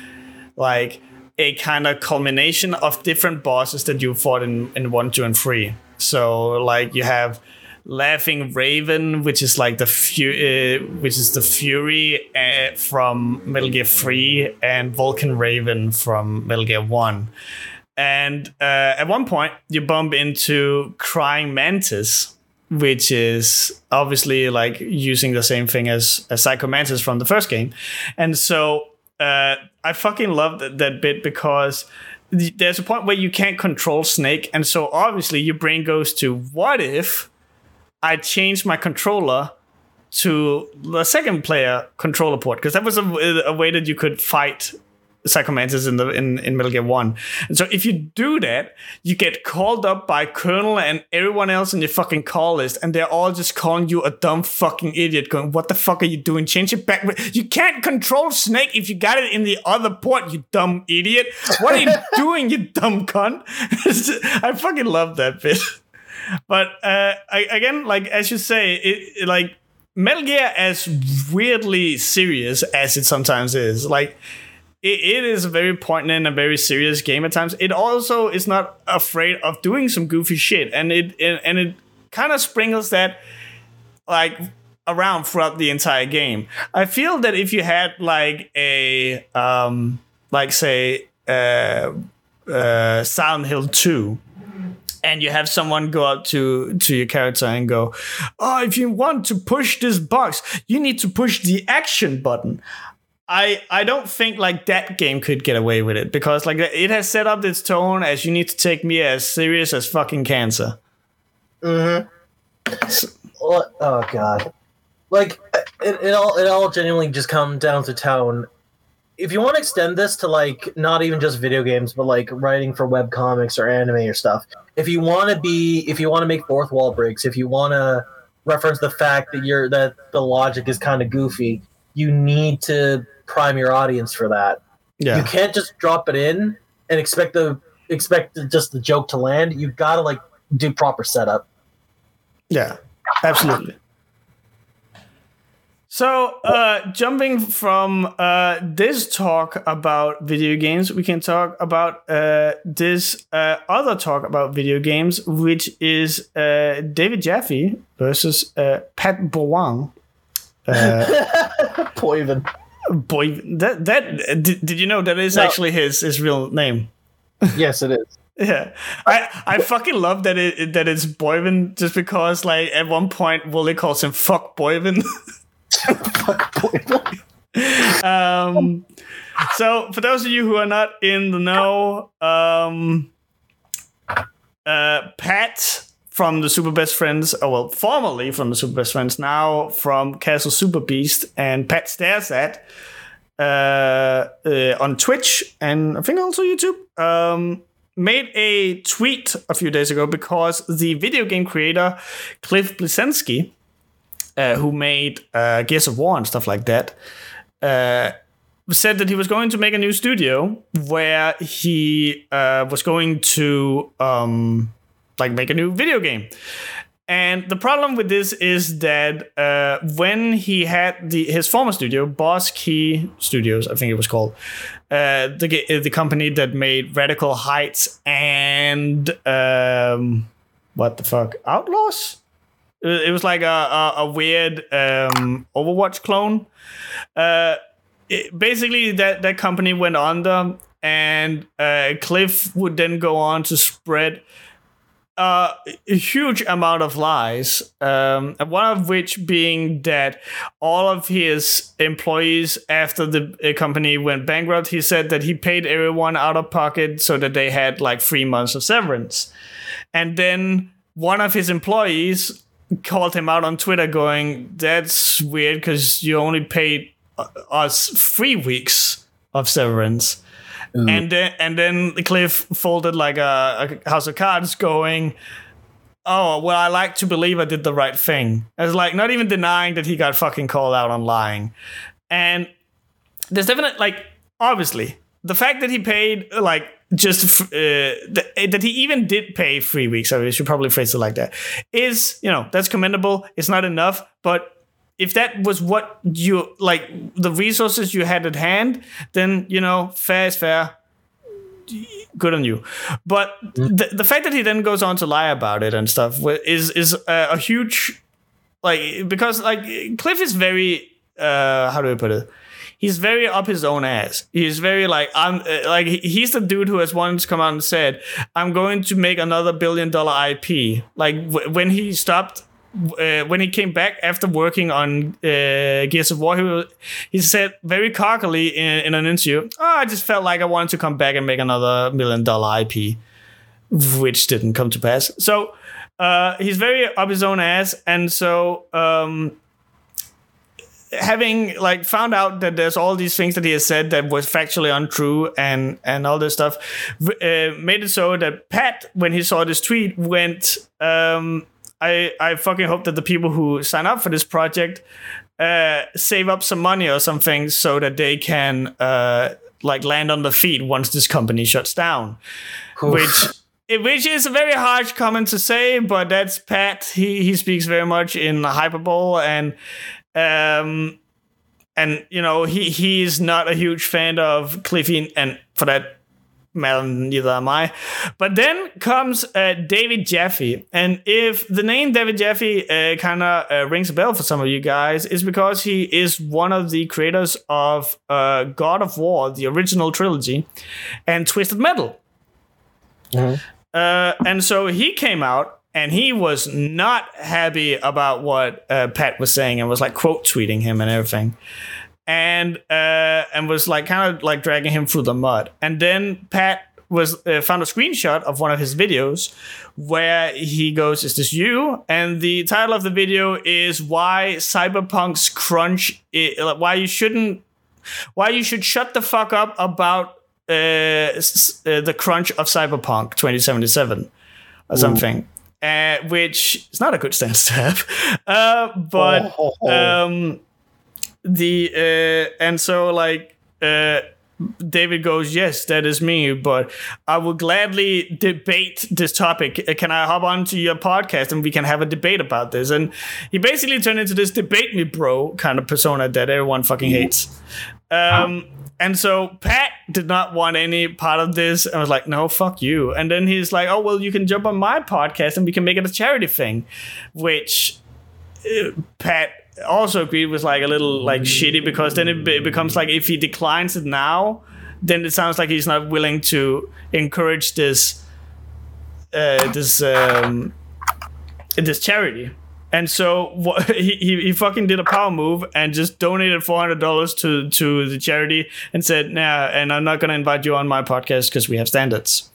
like a kind of culmination of different bosses that you fought in in one, two, and three. So like you have Laughing Raven, which is like the fu- uh, which is the Fury uh, from Metal Gear Three, and Vulcan Raven from Metal Gear One. And uh, at one point, you bump into Crying Mantis, which is obviously like using the same thing as, as Psycho Mantis from the first game. And so uh, I fucking love that, that bit because there's a point where you can't control Snake, and so obviously your brain goes to what if I changed my controller to the second player controller port because that was a, a, way that you could fight Psycho Mantis in the in, in Metal Gear One. And so if you do that, you get called up by Colonel and everyone else in your fucking call list, and they're all just calling you a dumb fucking idiot, going, "What the fuck are you doing? Change it back." You can't control Snake if you got it in the other port, you dumb idiot. What are you doing, you dumb cunt? I fucking love that bit. But uh, I, again, like as you say, it, it like Metal Gear, as weirdly serious as it sometimes is, like it, it is a very poignant and a very serious game at times. It also is not afraid of doing some goofy shit, and it, and it kind of sprinkles that like around throughout the entire game. I feel that if you had like a um like say uh uh Silent Hill 2 and you have someone go up to to your character and go, "Oh, if you want to push this box, you need to push the action button." I I don't think like that game could get away with it because like it has set up its tone as you need to take me as serious as fucking cancer. Mm-hmm. oh god. Like it, it all it all genuinely just comes down to tone. If you want to extend this to like not even just video games, but like writing for web comics or anime or stuff, if you want to be, if you want to make fourth wall breaks, if you want to reference the fact that you're that the logic is kind of goofy, you need to prime your audience for that. Yeah. You can't just drop it in and expect the expect just the joke to land. you've gotta like do proper setup. Yeah, absolutely. So, uh, jumping from uh, this talk about video games, we can talk about uh, this uh, other talk about video games, which is uh, David Jaffe versus uh, Pat Bowang. Boivin boy that that did, did you know that is no. actually his his real name? Yes it is. Yeah. I i fucking love that it that it's Boivin just because like at one point Woolie calls him fuck Boivin fuck Boivin um so for those of you who are not in the know um uh pat from the Super Best Friends, or well, formerly from the Super Best Friends, now from Castle Super Beast and Pat Stares at uh, uh, on Twitch and I think also YouTube. Um, made a tweet a few days ago because the video game creator Cliff Bleszinski, uh, who made uh, Gears of War and stuff like that, uh, said that he was going to make a new studio where he uh, was going to um, like make a new video game. And the problem with this is that uh, when he had the his former studio, Boss Key Studios, I think it was called, uh, the the company that made Radical Heights and um, what the fuck, Outlaws. It was like a a, a weird um, Overwatch clone. Uh, it, basically, that that company went under, and uh, Cliff would then go on to spread uh, a huge amount of lies, um, one of which being that all of his employees, after the company went bankrupt, he said that he paid everyone out of pocket so that they had like three months of severance. And then one of his employees called him out on Twitter, going, That's weird because you only paid uh, us three weeks of severance. Mm. And then and then Cliff folded like a, a, house of cards, going, "Oh well, I like to believe I did the right thing." As like not even denying that he got fucking called out on lying, and there's definitely like obviously the fact that he paid like just uh, that, that he even did pay three weeks. I should probably phrase it like that. Is you know that's commendable. It's not enough, but if that was what you like the resources you had at hand, then you know, fair is fair. Good on you, but the, the fact that he then goes on to lie about it and stuff is is a, a huge like because like Cliff is very uh how do I put it? He's very up his own ass. He's very like I'm uh, like he's the dude who has once come out and said, "I'm going to make another billion dollar IP." Like w- when he stopped uh, when he came back after working on uh, Gears of War, he, he said very cockily in, in an interview, "Oh, I just felt like I wanted to come back and make another million dollar IP," which didn't come to pass. So uh, he's very up his own ass, and so. Um, having like found out that there's all these things that he has said that was factually untrue and and all this stuff uh, made it so that pat when he saw this tweet went um, i i fucking hope that the people who sign up for this project uh, save up some money or something so that they can uh, like land on the feet once this company shuts down Oof. which which is a very harsh comment to say, but that's Pat. He he speaks very much in hyperbole, and um, and you know he he's not a huge fan of Cliffy, and for that matter, neither am I. But then comes uh, David Jaffe, and if the name David Jaffe uh, kind of uh, rings a bell for some of you guys, it's because he is one of the creators of uh, God of War, the original trilogy, and Twisted Metal. Mm-hmm. Uh, and so he came out and he was not happy about what uh, Pat was saying and was like quote tweeting him and everything, and uh, and was like kind of like dragging him through the mud. And then Pat was uh, found a screenshot of one of his videos where he goes, "Is this you?" And the title of the video is "Why Cyberpunk's Crunch? Is, why you shouldn't? Why you should shut the fuck up about." Uh, uh, the crunch of Cyberpunk 2077 or Ooh. something uh, which is not a good stance to have. Uh, but oh. Um, the uh, and so like uh, David goes, yes, that is me, but I will gladly debate this topic. Uh, can I hop onto your podcast and we can have a debate about this? And he basically turned into this debate me, bro, kind of persona that everyone fucking hates. Um, and so Pat did not want any part of this. I was like, no, fuck you. And then he's like, oh, well, you can jump on my podcast and we can make it a charity thing, which uh, Pat also agreed was like a little like shitty because then it, be- becomes like if he declines it now, then it sounds like he's not willing to encourage this uh, this um, this charity. And so what, he, he fucking did a power move and just donated four hundred dollars to to the charity and said, "Nah, and I'm not gonna invite you on my podcast because we have standards."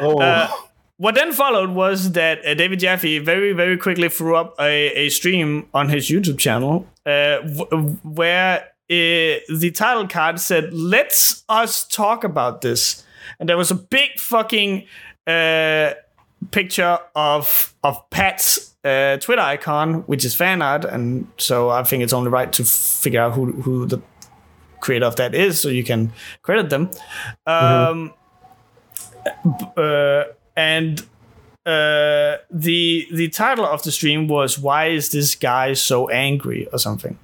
Oh. Uh, what then followed was that uh, David Jaffe very very quickly threw up a, a stream on his YouTube channel uh, w- where uh, the title card said, "Let's us talk about this," and there was a big fucking uh, picture of of Pat's uh, Twitter icon, which is fan art, and so I think it's only right to figure out who who the creator of that is, so you can credit them. Um, mm-hmm. uh, and uh, the the title of the stream was "Why is this guy so angry?" or something.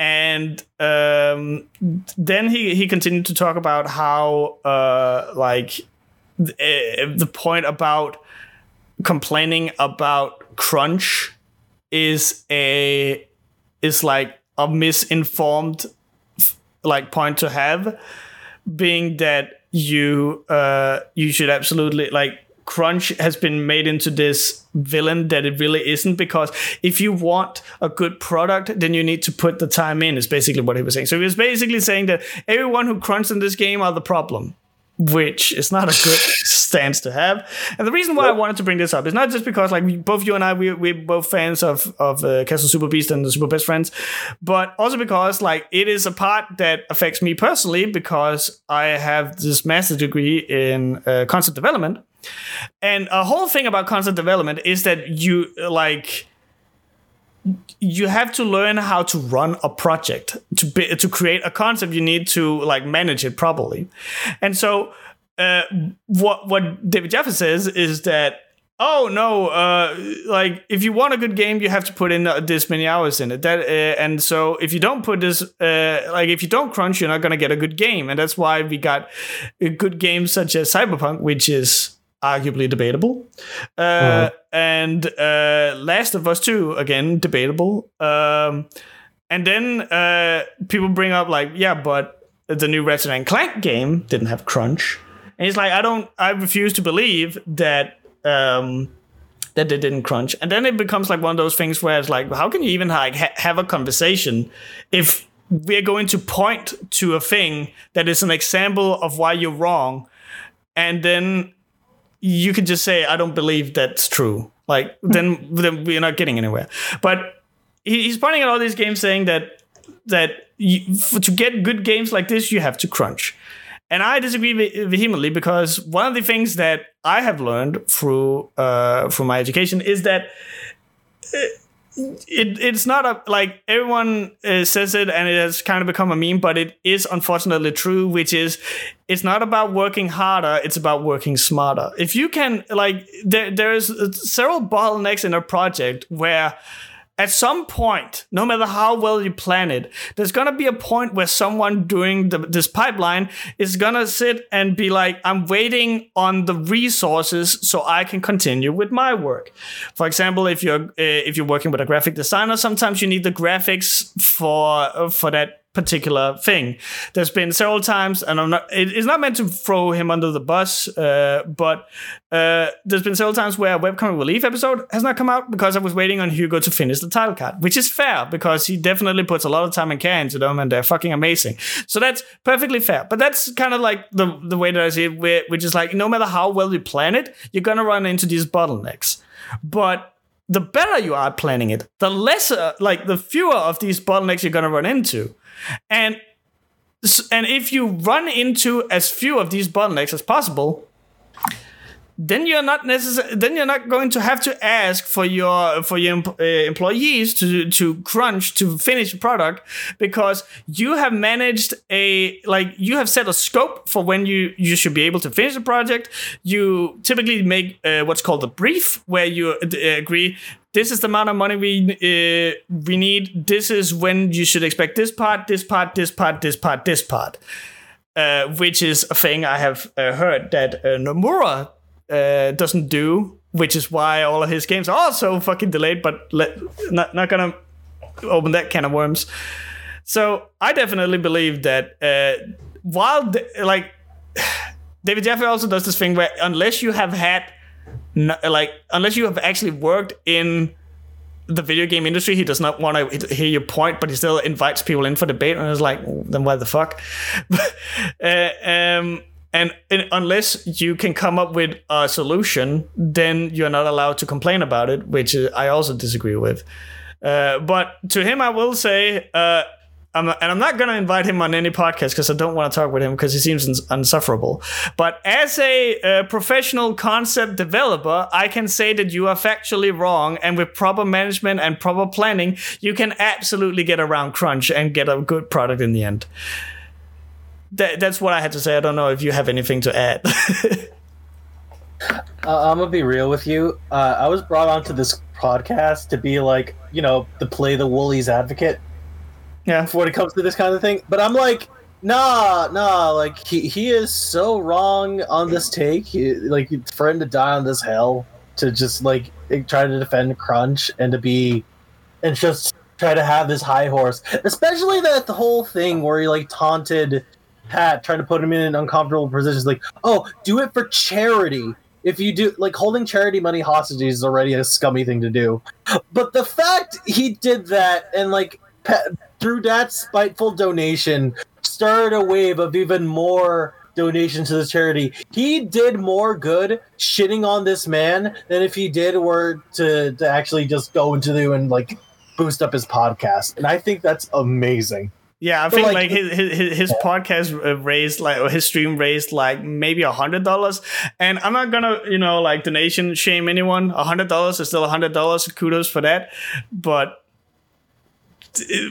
And um, then he, he continued to talk about how uh, like the, uh, the point about complaining about crunch is a is like a misinformed like point to have being that you uh you should absolutely like crunch has been made into this villain that it really isn't because if you want a good product then you need to put the time in is basically what he was saying. So he was basically saying that everyone who crunched in this game are the problem which is not a good stance to have. And the reason why I wanted to bring this up is not just because like both you and I we we're both fans of of uh, Castle Super Beast and the Super Best Friends, but also because like it is a part that affects me personally because I have this master's degree in uh, concept development, and a whole thing about concept development is that you like you have to learn how to run a project. To be, to create a concept you need to like manage it properly. And so uh, what what david jaffe says is that oh no uh, like if you want a good game you have to put in this many hours in it that uh, and so if you don't put this uh, like if you don't crunch you're not going to get a good game and that's why we got good games such as cyberpunk which is arguably debatable. Uh, uh-huh. And uh, Last of Us 2, again, debatable. Um, and then uh, people bring up, like, yeah, but the new Ratchet and Clank game didn't have crunch. And he's like, I don't, I refuse to believe that. Um, that they didn't crunch, and then it becomes like one of those things where it's like, how can you even like ha- have a conversation if we're going to point to a thing that is an example of why you're wrong, and then you could just say, I don't believe that's true. Like then, then we're not getting anywhere. But he's pointing at all these games saying that that you, for, to get good games like this, you have to crunch. And I disagree vehemently because one of the things that I have learned through uh, through my education is that it, it it's not a like everyone uh, says it and it has kind of become a meme, but it is unfortunately true, which is it's not about working harder, it's about working smarter. If you can like there there's several bottlenecks in a project where at some point, no matter how well you plan it, there's gonna be a point where someone doing the, this pipeline is gonna sit and be like, "I'm waiting on the resources so I can continue with my work." For example, if you're uh, if you're working with a graphic designer, sometimes you need the graphics for uh, for that particular thing. There's been several times, and I'm not. it's not meant to throw him under the bus, uh, but uh, there's been several times where a webcomic relief episode has not come out because I was waiting on Hugo to finish the title card, which is fair because he definitely puts a lot of time and care into them, and they're fucking amazing. So that's perfectly fair. But that's kind of like the the way that I see it, which is like no matter how well you plan it, you're gonna run into these bottlenecks. But the better you are planning it, the lesser, like the fewer of these bottlenecks you're gonna run into. And and if you run into as few of these bottlenecks as possible, then you're not necessarily then you're not going to have to ask for your for your uh, employees to to crunch to finish a product because you have managed a like you have set a scope for when you you should be able to finish a project. You typically make uh, what's called a brief where you uh, agree this is the amount of money we uh, we need. This is when you should expect this part, this part, this part, this part, this part. Uh, which is a thing I have uh, heard that uh, Nomura uh, doesn't do, which is why all of his games are so fucking delayed. But let, not not gonna open that can of worms. So I definitely believe that uh, while like David Jaffe also does this thing where unless you have had like unless you have actually worked in the video game industry, he does not want to hear your point, but he still invites people in for debate. And it's like, then why the fuck? uh, um, and, and, unless you can come up with a solution, then you're not allowed to complain about it, which I also disagree with. Uh, but to him, I will say, uh, I'm, and I'm not going to invite him on any podcast because I don't want to talk with him because he seems ins- unsufferable. But as a uh, professional concept developer, I can say that you are factually wrong. And with proper management and proper planning, you can absolutely get around crunch and get a good product in the end. That, that's what I had to say. I don't know if you have anything to add. uh, I'm gonna be real with you. Uh, I was brought onto this podcast to be like, you know, to play the Woolies advocate yeah. When it comes to this kind of thing, but I'm like, nah, nah. Like he he is so wrong on this take. He, like for him to die on this hell to just like try to defend Crunch and to be and just try to have this high horse, especially that the whole thing where he like taunted Pat, trying to put him in an uncomfortable positions. Like, oh, do it for charity. If you do, like, holding charity money hostage is already a scummy thing to do. But the fact he did that and like Pat, through that spiteful donation, started a wave of even more donations to the charity. He did more good shitting on this man than if he did were to, to actually just go into the and like boost up his podcast. And I think that's amazing. Yeah, I think like, like, his his, his podcast raised like or his stream raised like maybe a hundred dollars, and I'm not gonna you know like donation shame anyone. A hundred dollars is still a hundred dollars. Kudos for that, but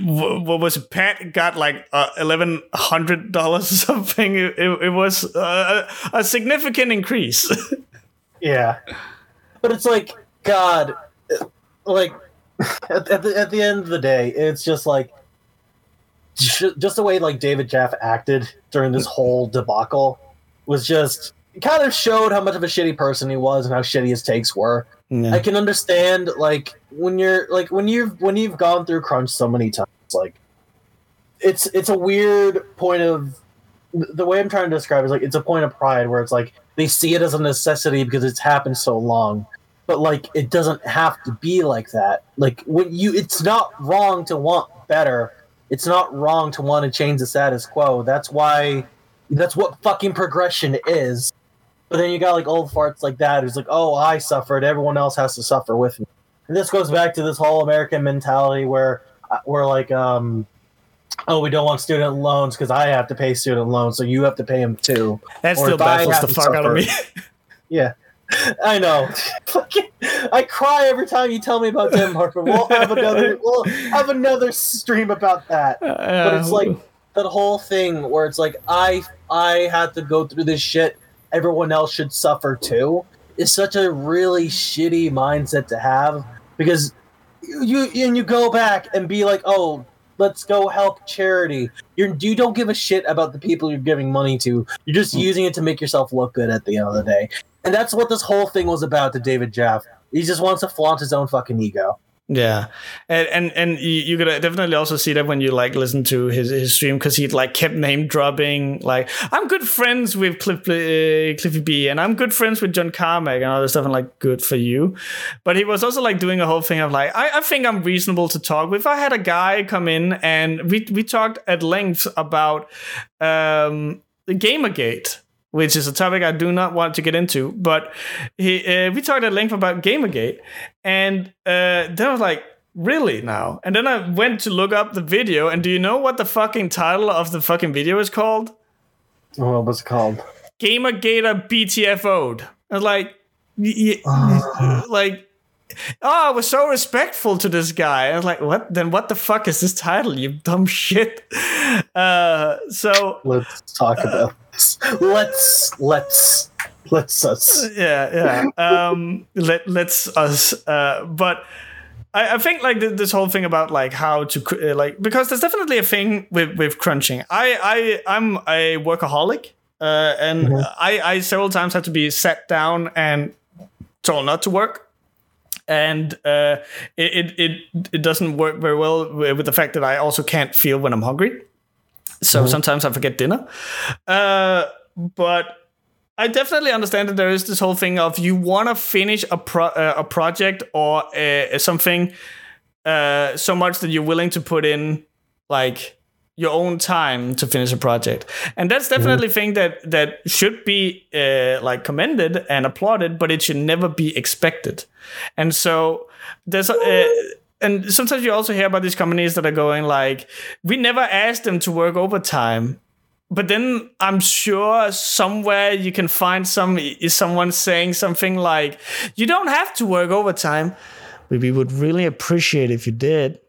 what was it? Pat got like uh, eleven hundred dollars or something. It, it, it was uh, a significant increase. yeah, but it's like God, like at, at, the at the end of the day, it's just like just the way like David Jaff acted during this whole debacle was just kind of showed how much of a shitty person he was and how shitty his takes were. Yeah. I can understand like when you're like when you've when you've gone through crunch so many times, like it's it's a weird point of the way I'm trying to describe is like it's a point of pride where it's like they see it as a necessity because it's happened so long. but like it doesn't have to be like that. Like when you, it's not wrong to want better. It's not wrong to want to change the status quo. That's why, that's what fucking progression is. But then you got like old farts like that who's like, oh, I suffered. Everyone else has to suffer with me. And this goes back to this whole American mentality where uh, we're like, um, oh, we don't want student loans because I have to pay student loans, so you have to pay them too. That Or still baffles the fuck out of me. Yeah, I know. Fucking- I cry every time you tell me about Denmark, but we'll have another. We'll have another stream about that. But it's like that whole thing where it's like I I had to go through this shit. Everyone else should suffer too. Is such a really shitty mindset to have because you you- and you go back and be like, oh, let's go help charity. You're you don't give a shit about the people you're giving money to. You're just mm. using it to make yourself look good at the end of the day. And that's what this whole thing was about to David Jeff. He just wants to flaunt his own fucking ego. Yeah, and and, and you, could definitely also see that when you like listen to his his stream because he like kept name dropping like I'm good friends with Cliff, uh, Cliffy B and I'm good friends with John Carmack and all stuff and like good for you, but he was also like doing a whole thing of like I, I think I'm reasonable to talk with. I had a guy come in and we we talked at length about um, the Gamergate which is a topic I do not want to get into. But he, uh, we talked at length about Gamergate, and uh, then I was like, really now? And then I went to look up the video, and do you know what the fucking title of the fucking video is called? What was it called? Gamergator BTFO'd. I was like, y- y- like, oh, I was so respectful to this guy. I was like, what? Then what the fuck is this title? You dumb shit. Uh, so Let's talk about this. Let's let's let's us. yeah, yeah. Um, let let's us. Uh, but I, I think like th- this whole thing about like how to uh, like because there's definitely a thing with with crunching. I I I'm a workaholic, uh, and I I several times had to be sat down and told not to work. And uh, it, it it doesn't work very well with the fact that I also can't feel when I'm hungry. So sometimes I forget dinner. Uh, but I definitely understand that there is this whole thing of you want to finish a pro- uh, a project or uh, something uh, so much that you're willing to put in like your own time to finish a project, and that's definitely a thing that that should be uh, like commended and applauded, but it should never be expected. And so there's. Uh, and sometimes you also hear about these companies that are going like, we never asked them to work overtime, but then I'm sure somewhere you can find some is someone saying something like, "You don't have to work overtime, we would really appreciate if you did."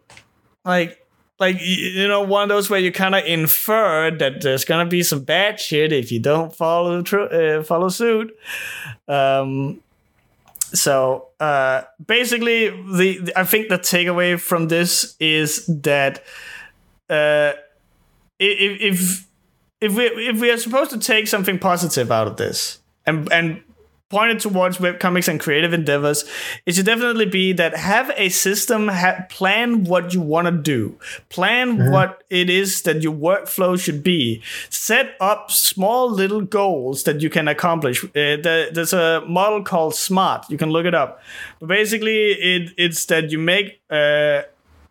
Like, like you know, one of those where you kind of infer that there's gonna be some bad shit if you don't follow tr- uh, follow suit. Um, so uh, basically, the, the I think the takeaway from this is that uh, if if if we if we are supposed to take something positive out of this and and point it towards webcomics and creative endeavors, it should definitely be that have a system, ha- plan what you want to do, plan what it is that your workflow should be, set up small little goals that you can accomplish. Uh, there- there's a model called SMART. You can look it up. But basically, it, it's that you make uh,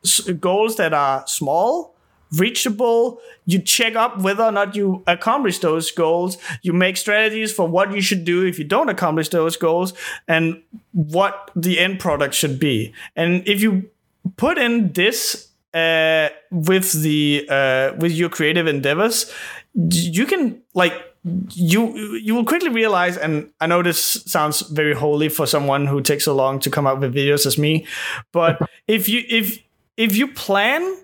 s- goals that are small reachable. You check up whether or not you accomplish those goals. You make strategies for what you should do if you don't accomplish those goals and what the end product should be. And if you put in this uh, with the uh, with your creative endeavors you can like you you will quickly realize and i know this sounds very holy for someone who takes so long to come up with videos as me but if you if if you plan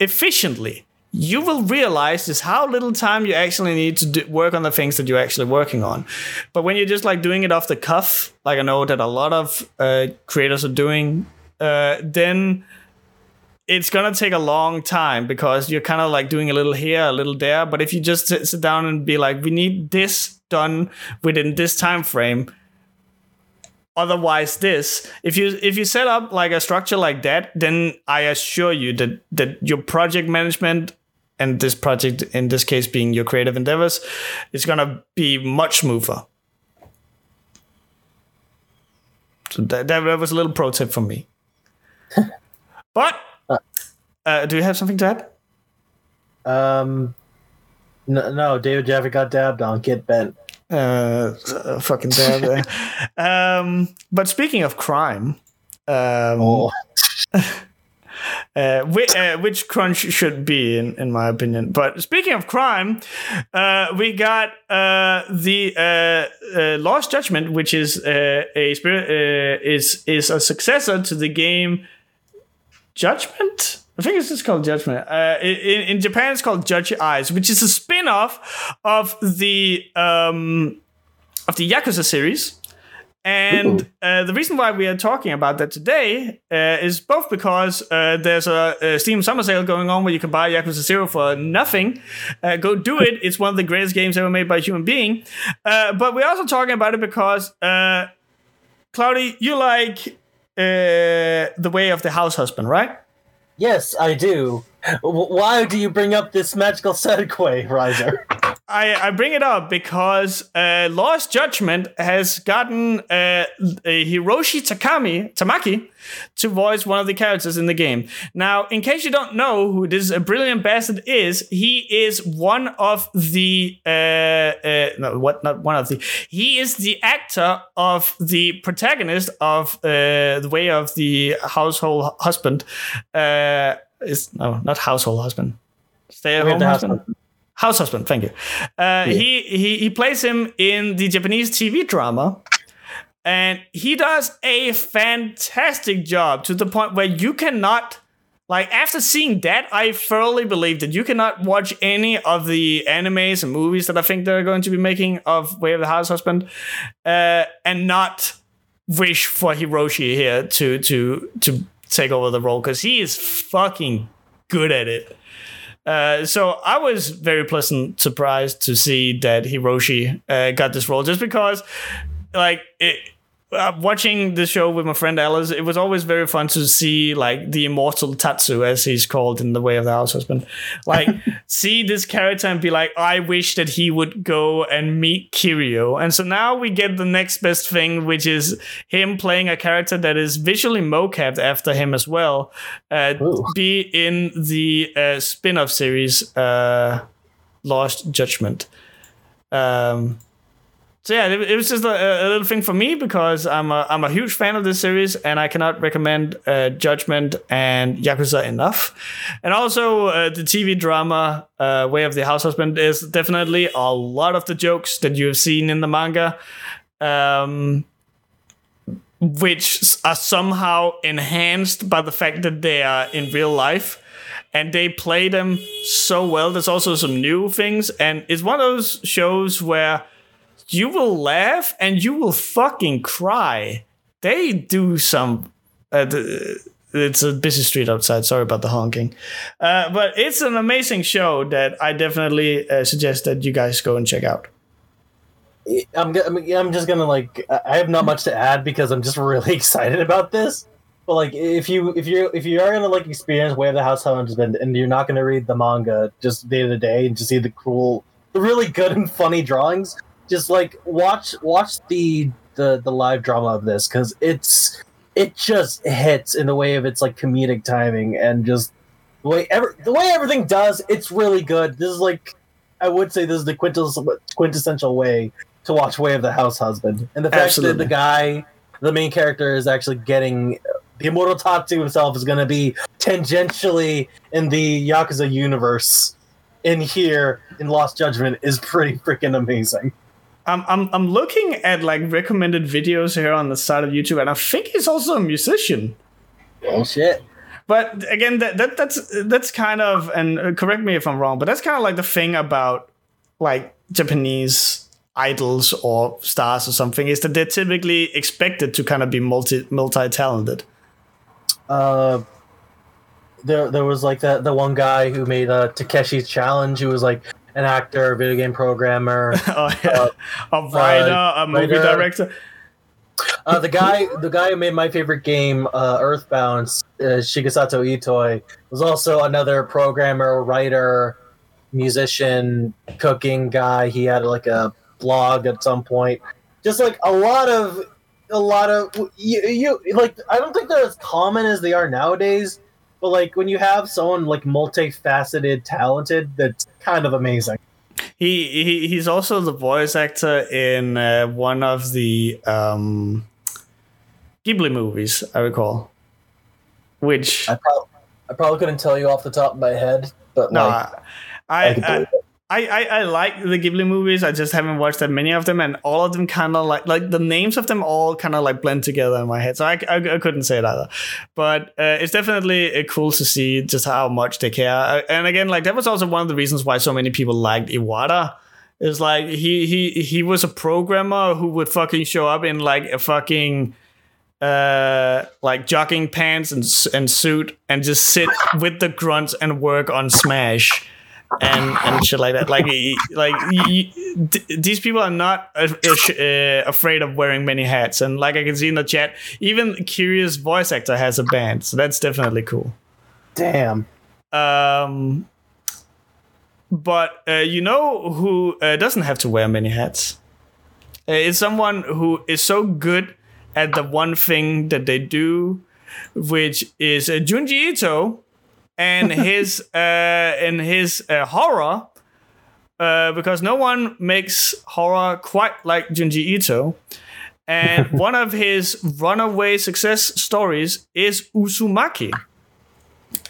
efficiently, you will realize just how little time you actually need to do, work on the things that you're actually working on. But when you're just like doing it off the cuff, like I know that a lot of uh, creators are doing, uh, then it's gonna take a long time because you're kind of like doing a little here, a little there. But if you just sit, sit down and be like, we need this done within this time frame, otherwise this if you if you set up like a structure like that then i assure you that that your project management and this project in this case being your creative endeavors is going to be much smoother So that, that was a little pro tip from me. but uh, do you have something to add? Um, no, no David Jaffe got dabbed on. Get bent. Uh, fucking dab. um, but speaking of crime, um, oh. uh, which, uh, which, crunch should be, in, in my opinion. But speaking of crime, uh, we got uh, the uh, uh, Lost Judgment, which is a spirit is is a successor to the game Judgment. I think it's just called Judgment. in, in Japan, it's called Judge Your Eyes, which is a spin-off of the um, of the Yakuza series. And uh, the reason why we are talking about that today uh, is both because uh, there's a, a, Steam summer sale going on where you can buy Yakuza Zero for nothing. Uh, go do it. It's one of the greatest games ever made by a human being. Uh, but we're also talking about it because, uh, Cloudy, you like The Way of the House Husband, right? Yes, I do. Why do you bring up this magical segue, Riser? I, I bring it up because uh, Lost Judgment has gotten uh, Hiroshi Takami Tamaki to voice one of the characters in the game. Now, in case you don't know who this a brilliant bastard is, he is one of the uh, uh, no, what not one of the he is the actor of the protagonist of uh, the way of the household husband. Uh, is no not household husband. Stay at home husband. husband House Husband, thank you. Uh, yeah. he, he he plays him in the Japanese TV drama, and he does a fantastic job to the point where you cannot. Like after seeing that, I thoroughly believe that you cannot watch any of the animes and movies that I think they're going to be making of Way of the House Husband, uh, and not wish for Hiroshi here to to to take over the role because he is fucking good at it. Uh, so I was very pleasant surprised to see that Hiroshi uh, got this role, just because, like, it, uh, watching the show with my friend Alice, it was always very fun to see like the immortal Tatsu, as he's called in the way of the house husband, like see this character and be like, I wish that he would go and meet Kiryu. And so now we get the next best thing, which is him playing a character that is visually mocapped after him as well, uh, be in the uh, spin-off series uh, Lost Judgment. Um, so yeah, it, it was just a, a, little thing for me because I'm a, I'm a huge fan of this series and I cannot recommend uh, Judgment and Yakuza enough. And also uh, the TV drama uh, Way of the House Husband is definitely a lot of the jokes that you have seen in the manga, um, which are somehow enhanced by the fact that they are in real life and they play them so well. There's also some new things, and it's one of those shows where you will laugh and you will fucking cry. They do some. Uh, it's a busy street outside. Sorry about the honking. Uh, but it's an amazing show that I definitely uh, suggest that you guys go and check out. I'm, I'm just gonna like I have not much to add because I'm just really excited about this. But like if you if you if you are gonna like experience Way of the House Husband and you're not gonna read the manga just day to day and just see the cool, the really good and funny drawings, just like watch watch the the the live drama of this because it's it just hits in the way of its like comedic timing and just the way ever the way everything does. It's really good. This is like I would say this is the quintessential quintessential way to watch Way of the House Husband, and the fact Absolutely. that the guy, the main character, is actually getting the immortal Tatsu himself is going to be tangentially in the Yakuza universe in here in Lost Judgment is pretty freaking amazing. I'm, I'm I'm looking at like recommended videos here on the side of YouTube, and I think he's also a musician. Oh shit! But again, that, that that's that's kind of and uh, correct me if I'm wrong, but that's kind of like the thing about like Japanese idols or stars or something is that they're typically expected to kind of be multi multi talented. Uh, there there was like that the one guy who made a Takeshi's challenge who was like an actor, a video game programmer, oh, yeah. uh, a writer, uh, a movie writer. director. Uh, the guy, the guy who made my favorite game, uh, Earthbound, uh, Shigesato Itoi, was also another programmer, writer, musician, cooking guy. He had like a blog at some point. Just like a lot of a lot of you, you like I don't think they're as common as they are nowadays. But like when you have someone like multifaceted, talented, that's kind of amazing. He, he he's also the voice actor in uh, one of the um, Ghibli movies, I recall. Which I, prob- I probably couldn't tell you off the top of my head, but no, like, I, I I, believe it. I, I, I like the Ghibli movies. I just haven't watched that many of them, and all of them kind of like like the names of them all kind of like blend together in my head. So I, I, I couldn't say it either, but uh, it's definitely uh, cool to see just how much they care. Uh, And again, like that was also one of the reasons why so many people liked Iwata. Is like he he he was a programmer who would fucking show up in like a fucking uh like jogging pants and and suit and just sit with the grunts and work on Smash and and shit like that. Like like y- y- d- these people are not uh, uh, uh, afraid of wearing many hats. And like I can see in the chat, even Kiryu's voice actor has a band, so that's definitely cool. damn. Um, but uh, you know who uh, doesn't have to wear many hats? Uh, it's someone who is so good at the one thing that they do, which is uh, Junji Ito and his uh, and his uh, horror. Uh, because no one makes horror quite like Junji Ito. And one of his runaway success stories is Uzumaki,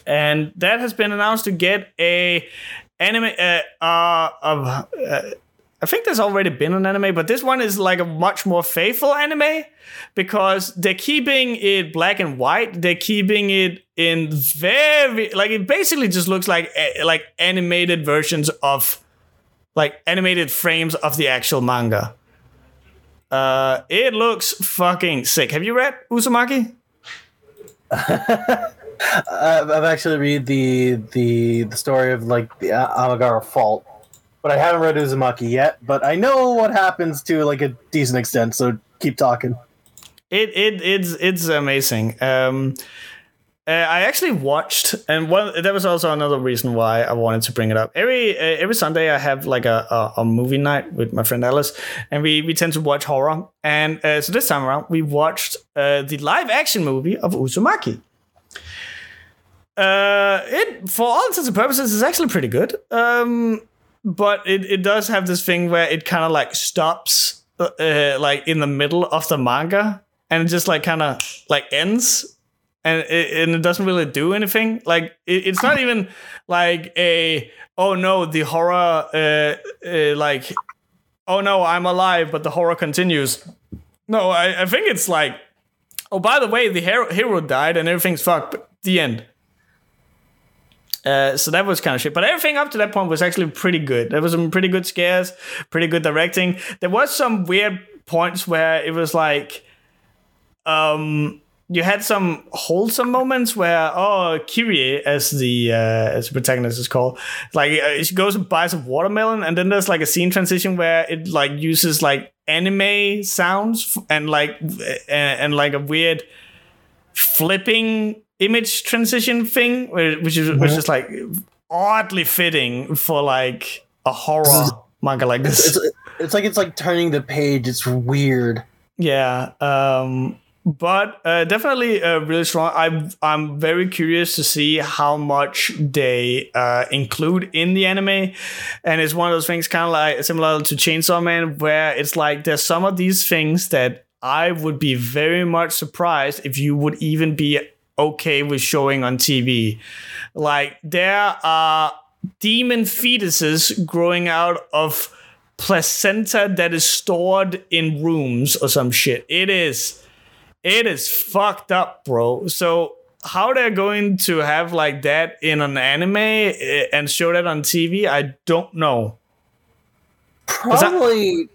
and that has been announced to get a anime uh, uh, uh, I think there's already been an anime, but this one is like a much more faithful anime because they're keeping it black and white. They're keeping it in very like it basically just looks like eh, like animated versions of like animated frames of the actual manga. Uh, it looks fucking sick. Have you read Uzumaki? I've, actually read the the the story of like the A- Amigara fault, but I haven't read Uzumaki yet. But I know what happens to like a decent extent. So keep talking. It it it's it's amazing. Um, uh, I actually watched, and one that was also another reason why I wanted to bring it up. Every uh, every Sunday, I have like a, a, a movie night with my friend Alice, and we we tend to watch horror. And uh, so this time around, we watched uh, the live action movie of Uzumaki. Uh, it for all intents and purposes is actually pretty good. Um, but it, it does have this thing where it kind of like stops uh, like in the middle of the manga and it just like kind of like ends and it, and it doesn't really do anything like it, it's not even like a oh no the horror uh, uh, like oh no i'm alive but the horror continues no i, I think it's like oh by the way the hero, hero died and everything's fucked the end uh, so that was kind of shit. But everything up to that point was actually pretty good. There was some pretty good scares, pretty good directing. There was some weird points where it was like, um, you had some wholesome moments where oh Kirie as the uh, as the protagonist is called like uh, she goes and buys a watermelon and then there's like a scene transition where it like uses like anime sounds f- and like and, and like a weird flipping image transition thing which is which is like oddly fitting for like a horror manga like this It's it's like it's like turning the page. It's weird. yeah um but uh, definitely uh, really strong. I'm I'm very curious to see how much they uh, include in the anime, and it's one of those things kind of like similar to Chainsaw Man, where it's like there's some of these things that I would be very much surprised if you would even be okay with showing on TV. Like there are demon fetuses growing out of placenta that is stored in rooms or some shit. It is it is fucked up, bro. So how they're going to have like that in an anime eh, and show that on TV, I don't know. Probably.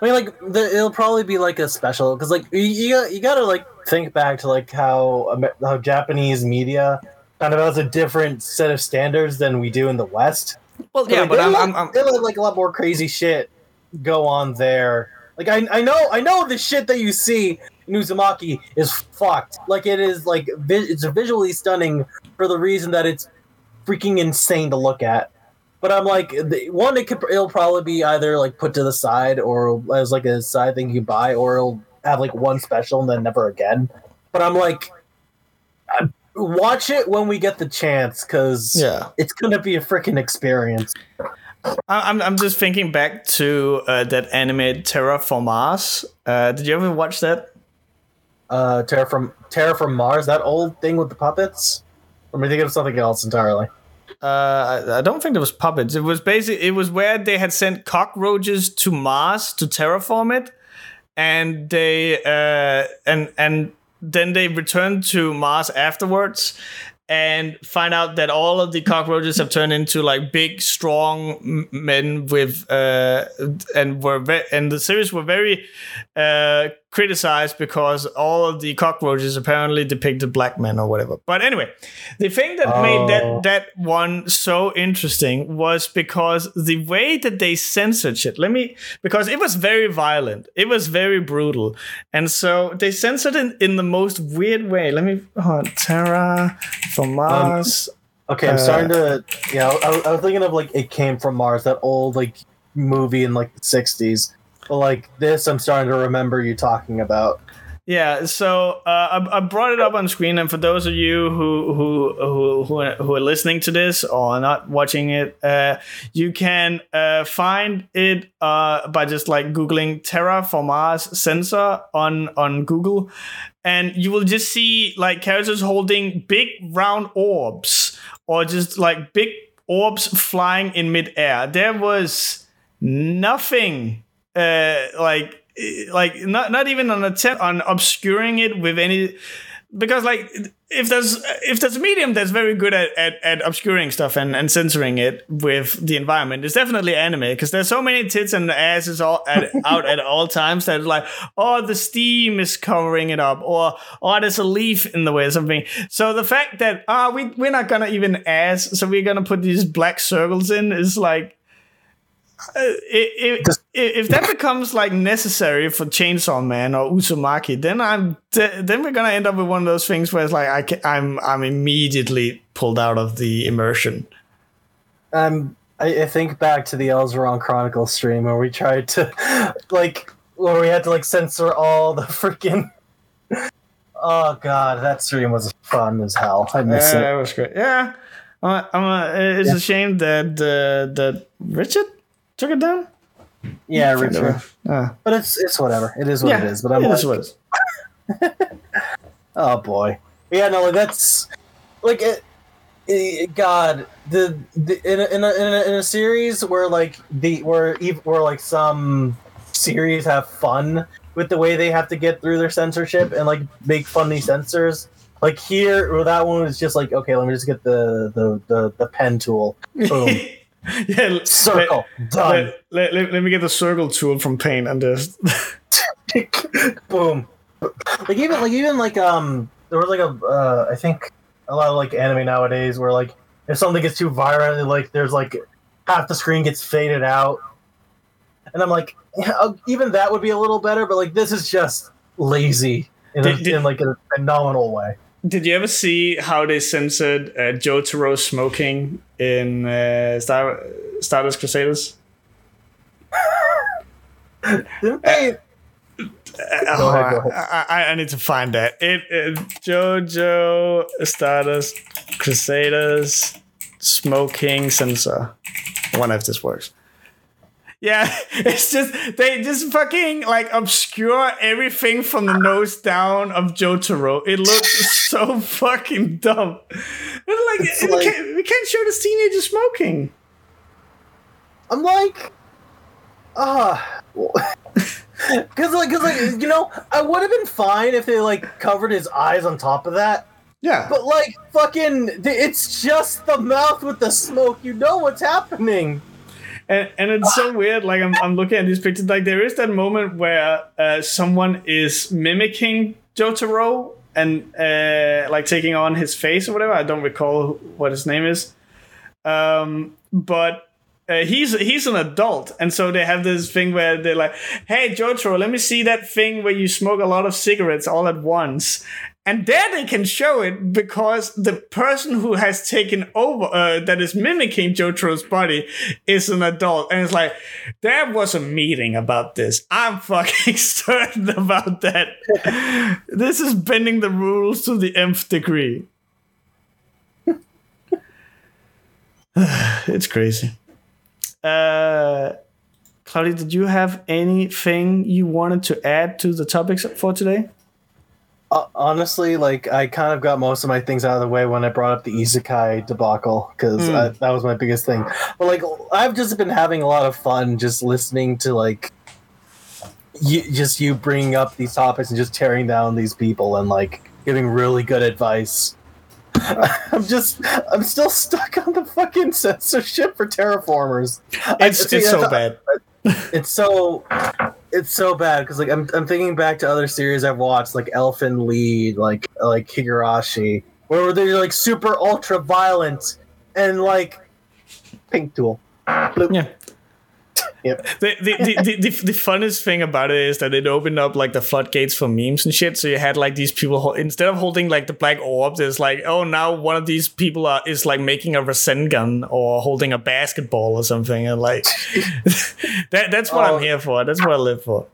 I mean, like the, it'll probably be like a special because, like, you you, got, you got to like think back to like how how Japanese media kind of has a different set of standards than we do in the West. Well, yeah, like, but I'm, let- I'm, I'm they let like a lot more crazy shit go on there. Like I, I know I know the shit that you see in Uzumaki is fucked. Like it is like vi- it's visually stunning for the reason that it's freaking insane to look at. But I'm like the, one, it could it'll probably be either like put to the side or as like a side thing you buy, or it'll have like one special and then never again. But I'm like, uh, watch it when we get the chance because Yeah. it's gonna be a freaking experience. I'm I'm just thinking back to uh, that anime Terra Formars. Uh, did you ever watch that? Uh, Terra from Terra Formars, that old thing with the puppets. Or am I thinking of something else entirely? Uh, I, I don't think it was puppets. It was basically It was where they had sent cockroaches to Mars to terraform it, and they uh, and and then they returned to Mars afterwards and find out that all of the cockroaches have turned into like big, strong men with uh, and were ve- and the series were very uh, criticized because all of the cockroaches apparently depicted black men or whatever. But anyway, the thing that made Oh. that that one so interesting was because the way that they censored shit. Let me because it was very violent. It was very brutal, and so they censored it in the most weird way. Let me hold on, Terra Formars. Okay, I'm Uh, starting to. Yeah, I, I was thinking of like it came from Mars, that old like movie in like the '60s. Like this, I'm starting to remember you talking about. Yeah, so uh, I, I brought it up on screen, and for those of you who who who who are listening to this or not watching it, uh, you can uh, find it uh, by just like googling Terra for Mars censor on on Google, and you will just see like characters holding big round orbs or just like big orbs flying in midair. There was nothing uh, like like not not even an attempt on obscuring it with any because like if there's if there's a medium that's very good at, at, at obscuring stuff and, and censoring it with the environment it's definitely anime because there's so many tits and asses all at, out at all times that it's like oh the steam is covering it up or oh there's a leaf in the way or something. So the fact that ah we, we're not gonna even ass so we're gonna put these black circles in is like if, if, if that becomes like necessary for Chainsaw Man or Uzumaki, then I'm then we're gonna end up with one of those things where it's like I can, I'm I'm immediately pulled out of the immersion. Um, I, I think back to the Elzeron Chronicles stream where we tried to, like, where we had to like censor all the freaking. Oh god, that stream was fun as hell. I miss Yeah, it. it was great. Yeah, uh, I'm, uh, it's a shame that uh, that Richard took it down. Yeah, Richard. Uh, But it's it's whatever. It is what yeah, it is. But I'm it like, is what it is. oh boy. Yeah, no, like that's like it. it- God, the, the in a, in a, in a in a series where like the where ev- where like some series have fun with the way they have to get through their censorship and like make funny censors. Like here, where that one was just like, okay, let me just get the the the, the pen tool, boom, yeah, let- circle, done. Let, let, let, let me get the circle tool from Paint and just boom. Like even like even like um there was like a uh i think a lot of like anime nowadays where like if something gets too violent like there's like half the screen gets faded out. And i'm like yeah, uh, even that would be a little better but like this is just lazy in, a, Did- did- in like a phenomenal way Did you ever see how they censored uh, Jotaro smoking in uh, Star Stardust Crusaders? Didn't they- Oh, I, I, I need to find that. It, it Jojo Stardust Crusaders smoking censor. I wonder if this works. Yeah, it's just they just fucking like obscure everything from the nose down of Jotaro. It looks so fucking dumb. It's like, It's we, like- can't, we can't show this teenager smoking. i'm like ah because like because like you know i would have been fine if they like covered his eyes on top of that Yeah, But like fucking, it's just the mouth with the smoke. You know what's happening. And, and it's so weird. Like I'm, I'm looking at these pictures. Like there is that moment where uh, someone is mimicking Jotaro and uh, like taking on his face or whatever. I don't recall what his name is. Um, but uh, he's he's an adult, and so they have this thing where they're like, "Hey, Jotaro, let me see that thing where you smoke a lot of cigarettes all at once." And there they can show it because the person who has taken over, uh, that is mimicking Jotaro's body, is an adult. And it's like, there was a meeting about this. I'm fucking certain about that. this is bending the rules to the nth degree. it's crazy. Uh, Claudia, did you have anything you wanted to add to the topics for today? Uh, honestly, like I kind of got most of my things out of the way when I brought up the isekai debacle because mm. that was my biggest thing. But like, I've just been having a lot of fun just listening to like you, just you bringing up these topics and just tearing down these people and like giving really good advice. I'm just, I'm still stuck on the fucking censorship for Terra Formars. It's, it's so bad. It's so it's so bad because like I'm I'm thinking back to other series I've watched like Elfen Lied, like like Higurashi, where they're like super ultra violent and like pink. Bloop. Yeah. Yep. The, the, the, the, the, funnest thing about it is that it opened up like the floodgates for memes and shit. So you had like these people instead of holding like the black orbs, it's like oh now one of these people are is like making a Rasengan or holding a basketball or something, and like that that's what oh. I'm here for. That's what I live for.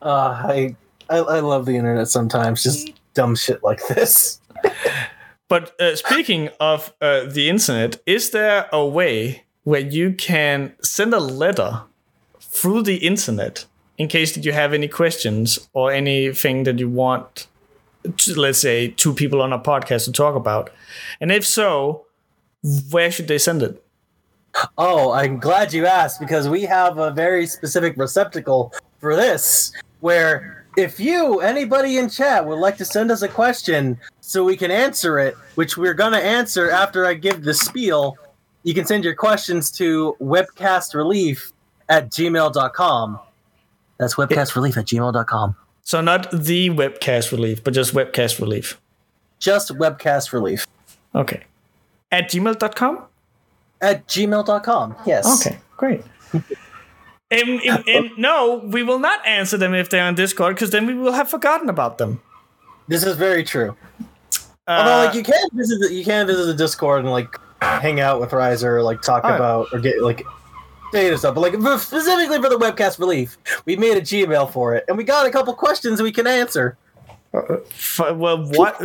Uh, I, I I love the internet sometimes. Just dumb shit like this. but uh, speaking of uh, the internet, is there a way? Where you can send a letter through the internet in case that you have any questions or anything that you want to, let's say two people on a podcast to talk about. And if so where should they send it? Oh i'm glad you asked because we have a very specific receptacle for this where if you anybody in chat would like to send us a question so we can answer it which we're going to answer after i give the spiel you can send your questions to webcomicrelief at gmail.com. That's webcomicrelief at gmail.com. So not the webcomic relief, but just webcomic relief. Just webcomic relief. Okay. At gmail.com? At gmail.com, yes. Okay, great. and, and, and, no, we will not answer them if they're on Discord because then we will have forgotten about them. This is very true. Uh, Although, like, you can visit the, you can visit the Discord and like hang out with Riser, like talk about or get like data stuff. But like specifically for the webcomic relief, we made a Gmail for it, and we got a couple questions we can answer. Uh, well, what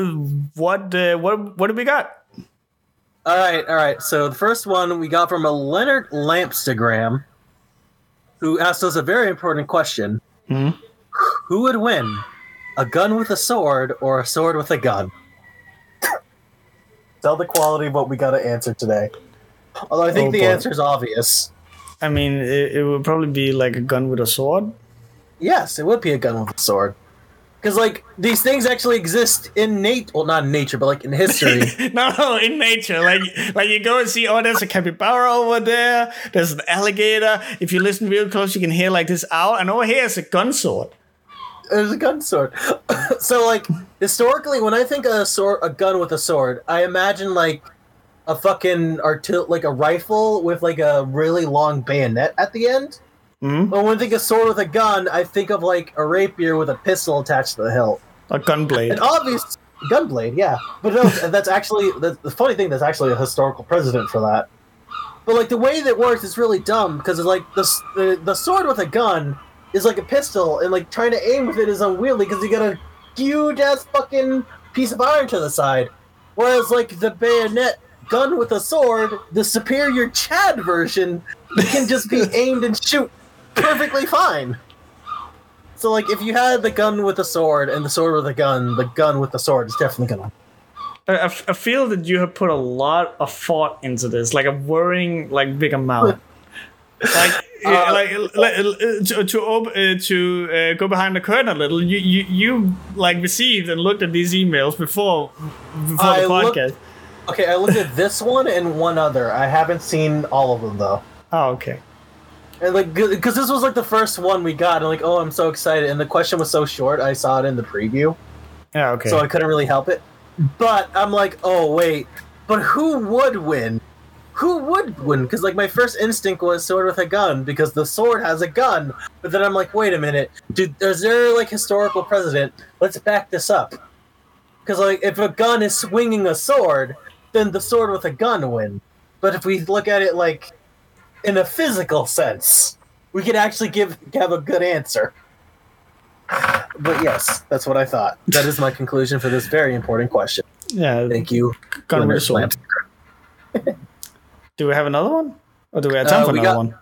what uh, what what do we got? All right, all right. So the first one we got from a Leonard Lampstagram, who asked us a very important question: mm-hmm. Who would win, a gun with a sword or a sword with a gun? Tell the quality of what we got to answer today. Although I think oh, the answer is obvious. I mean, it, it, would probably be like a gun with a sword. Yes, it would be a gun with a sword. Because like these things actually exist in nature, well, not in nature, but like in history. no, no, in nature. Like, like you go and see, oh, there's a capybara over there. There's an alligator. If you listen real close, you can hear like this owl, and over here is a gun sword there's a gun sword. so like historically, when I think of a sword, a gun with a sword, I imagine like a fucking artil like a rifle with like a really long bayonet at the end. Mm-hmm. But when I think of sword with a gun, I think of like a rapier with a pistol attached to the hilt. A gun blade. An obvious gun blade, yeah. But no, that's actually the, the funny thing. That's actually a historical precedent for that. But like the way that works is really dumb because it's like the, the the sword with a gun is like a pistol, and like trying to aim with it is unwieldy because you got a huge ass fucking piece of iron to the side. Whereas like the bayonet gun with a sword, the superior Chad version, can just be aimed and shoot perfectly fine. So like if you had the gun with a sword and the sword with a gun, the gun with the sword is definitely gonna. I, I feel that you have put a lot of thought into this, like a worrying, like big amount. like uh, like to to, uh, to uh, go behind the curtain a little you, you you like received and looked at these emails before before I the podcast. look, okay i looked at this one and one other. I haven't seen all of them though. Oh okay. And like because this was like the first one we got and like oh i'm so excited and the question was so short i saw it in the preview. Yeah okay. So i couldn't really help it. But i'm like oh wait. But who would win who would win? Because like my first instinct was sword with a gun because the sword has a gun. But then I'm like, wait a minute, dude, is there like historical precedent? Let's back this up. Because like if a gun is swinging a sword, then the sword with a gun win. But if we look at it like in a physical sense, we could actually give have a good answer. But yes, that's what I thought. That is my conclusion for this very important question. Yeah, Thank you. gun sword. Do we have another one, or do we have time Uh, for another got- one?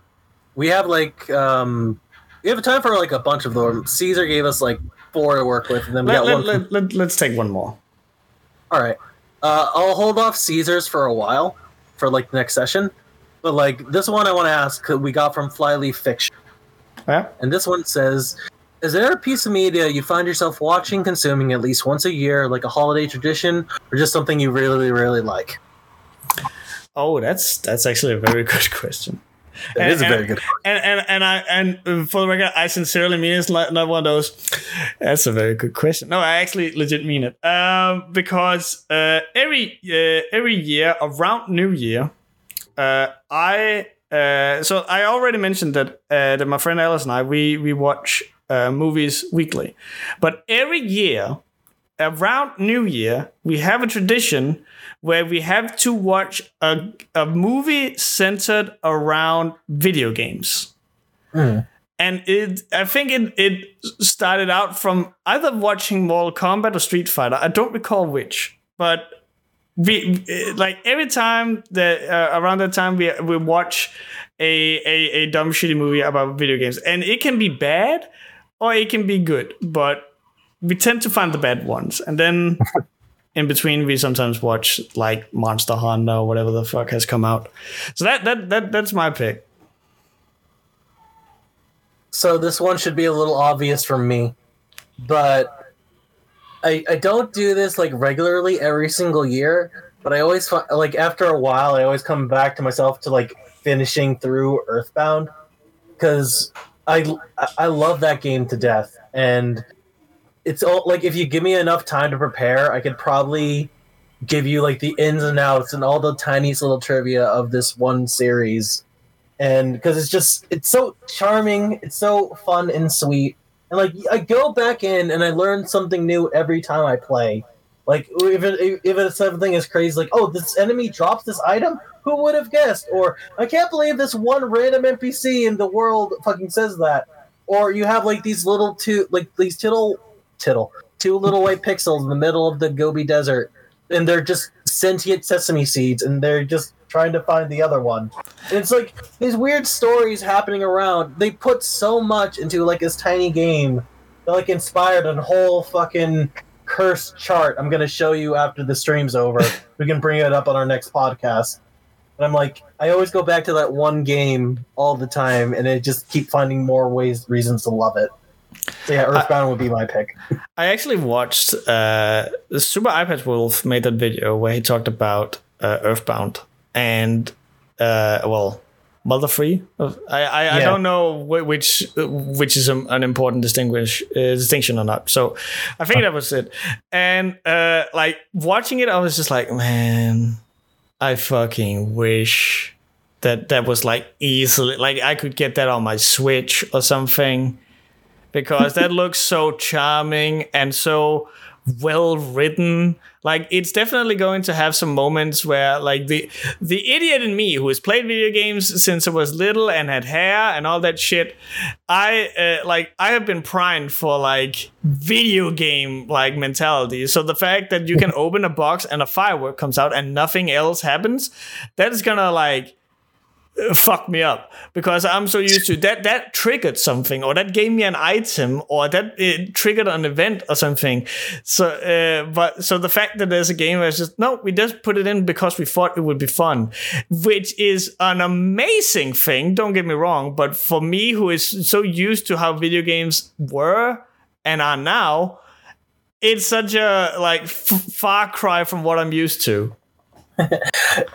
We have like um we have time for like a bunch of them. Caesar gave us like four to work with, and then we let, got let, one. Let, let, let's take one more. All right. Uh, I'll hold off Caesars for a while for like the next session. But like this one, I want to ask we got from Flyleaf Fiction, Yeah. and this one says, "Is there a piece of media you find yourself watching, consuming at least once a year, like a holiday tradition, or just something you really, really like?" Oh, that's that's actually a very good question. That And- is a and- very good. And and and I and uh, for the record, I sincerely mean it's not, not one of those. That's a very good question. No, I actually legit mean it. Um, because uh, every uh, every year around New Year, uh, I uh, so I already mentioned that uh, that my friend Alice and I we we watch uh, movies weekly, but every year around New Year we have a tradition where we have to watch a, a movie centered around video games. Mm. And it, I think it, it started out from either watching Mortal Kombat or Street Fighter. I don't recall which, but we like every time that uh, around that time we we watch a, a a dumb shitty movie about video games, and it can be bad or it can be good, but we tend to find the bad ones, and then in between we sometimes watch like Monster Hunter or whatever the fuck has come out. So that that that that's my pick. So this one should be a little obvious for me, but I I don't do this like regularly every single year. But I always fi- like after a while, I always come back to myself to like finishing through Earthbound because I I love that game to death, and it's all like if you give me enough time to prepare, I could probably give you like the ins and outs and all the tiniest little trivia of this one series. And because it's just it's so charming it's so fun and sweet. And like i go back in and i learn something new every time i play. Like if it, if it's something as crazy like oh this enemy drops this item? Who would have guessed? Or i can't believe this one random npc in the world fucking says that. Or you have like these little two like these tittle tittle two little white pixels in the middle of the gobi desert and they're just sentient sesame seeds and they're just trying to find the other one and it's like these weird stories happening around. They put so much into like this tiny game that like inspired a whole fucking cursed chart. I'm gonna show you after the stream's over. we can bring it up on our next podcast. And I'm like, I always go back to that one game all the time, and I just keep finding more ways, reasons to love it. So yeah, Earthbound would be my pick. I actually watched uh, Super Eyepatch Wolf made that video where he talked about uh, Earthbound and uh, well, Mother Three. I I, I don't know which which is an, an important distinguish uh, distinction or not. So I think that was it. And uh, like watching it, I was just like, man, I fucking wish that that was like easily like I could get that on my Switch or something because that looks so charming and so well written like it's definitely going to have some moments where like the the idiot in me who has played video games since I was little and had hair and all that shit I uh, like I have been primed for like video game like mentality. So the fact that you can open a box and a firework comes out and nothing else happens that is gonna like fuck me up because I'm so used to that that triggered something or that gave me an item or that it triggered an event or something. So uh, but so the fact that there's a game where it's just no we just put it in because we thought it would be fun which is an amazing thing don't get me wrong but for me who is so used to how video games were and are now it's such a like f- far cry from what I'm used to.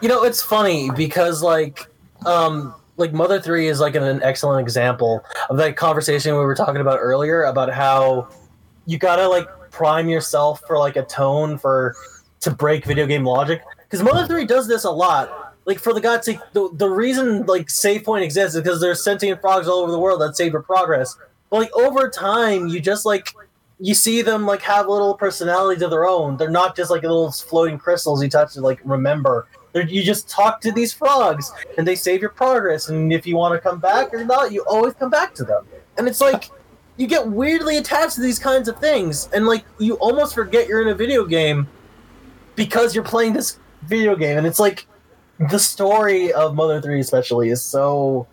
You know, it's funny because like um like Mother 3 is like an, an excellent example of that conversation we were talking about earlier about how you got to like prime yourself for like a tone for to break video game logic cuz Mother 3 does this a lot like for the god's sake, the, the reason like save point exists is because there's sentient frogs all over the world that save your progress. But like over time, you just like you see them like have little personalities of their own. They're not just like little floating crystals you touch to like remember. You just talk to these frogs and they save your progress. And if you want to come back or not, you always come back to them. And it's like you get weirdly attached to these kinds of things, and like you almost forget you're in a video game because you're playing this video game. And it's like the story of Mother Three, especially, is so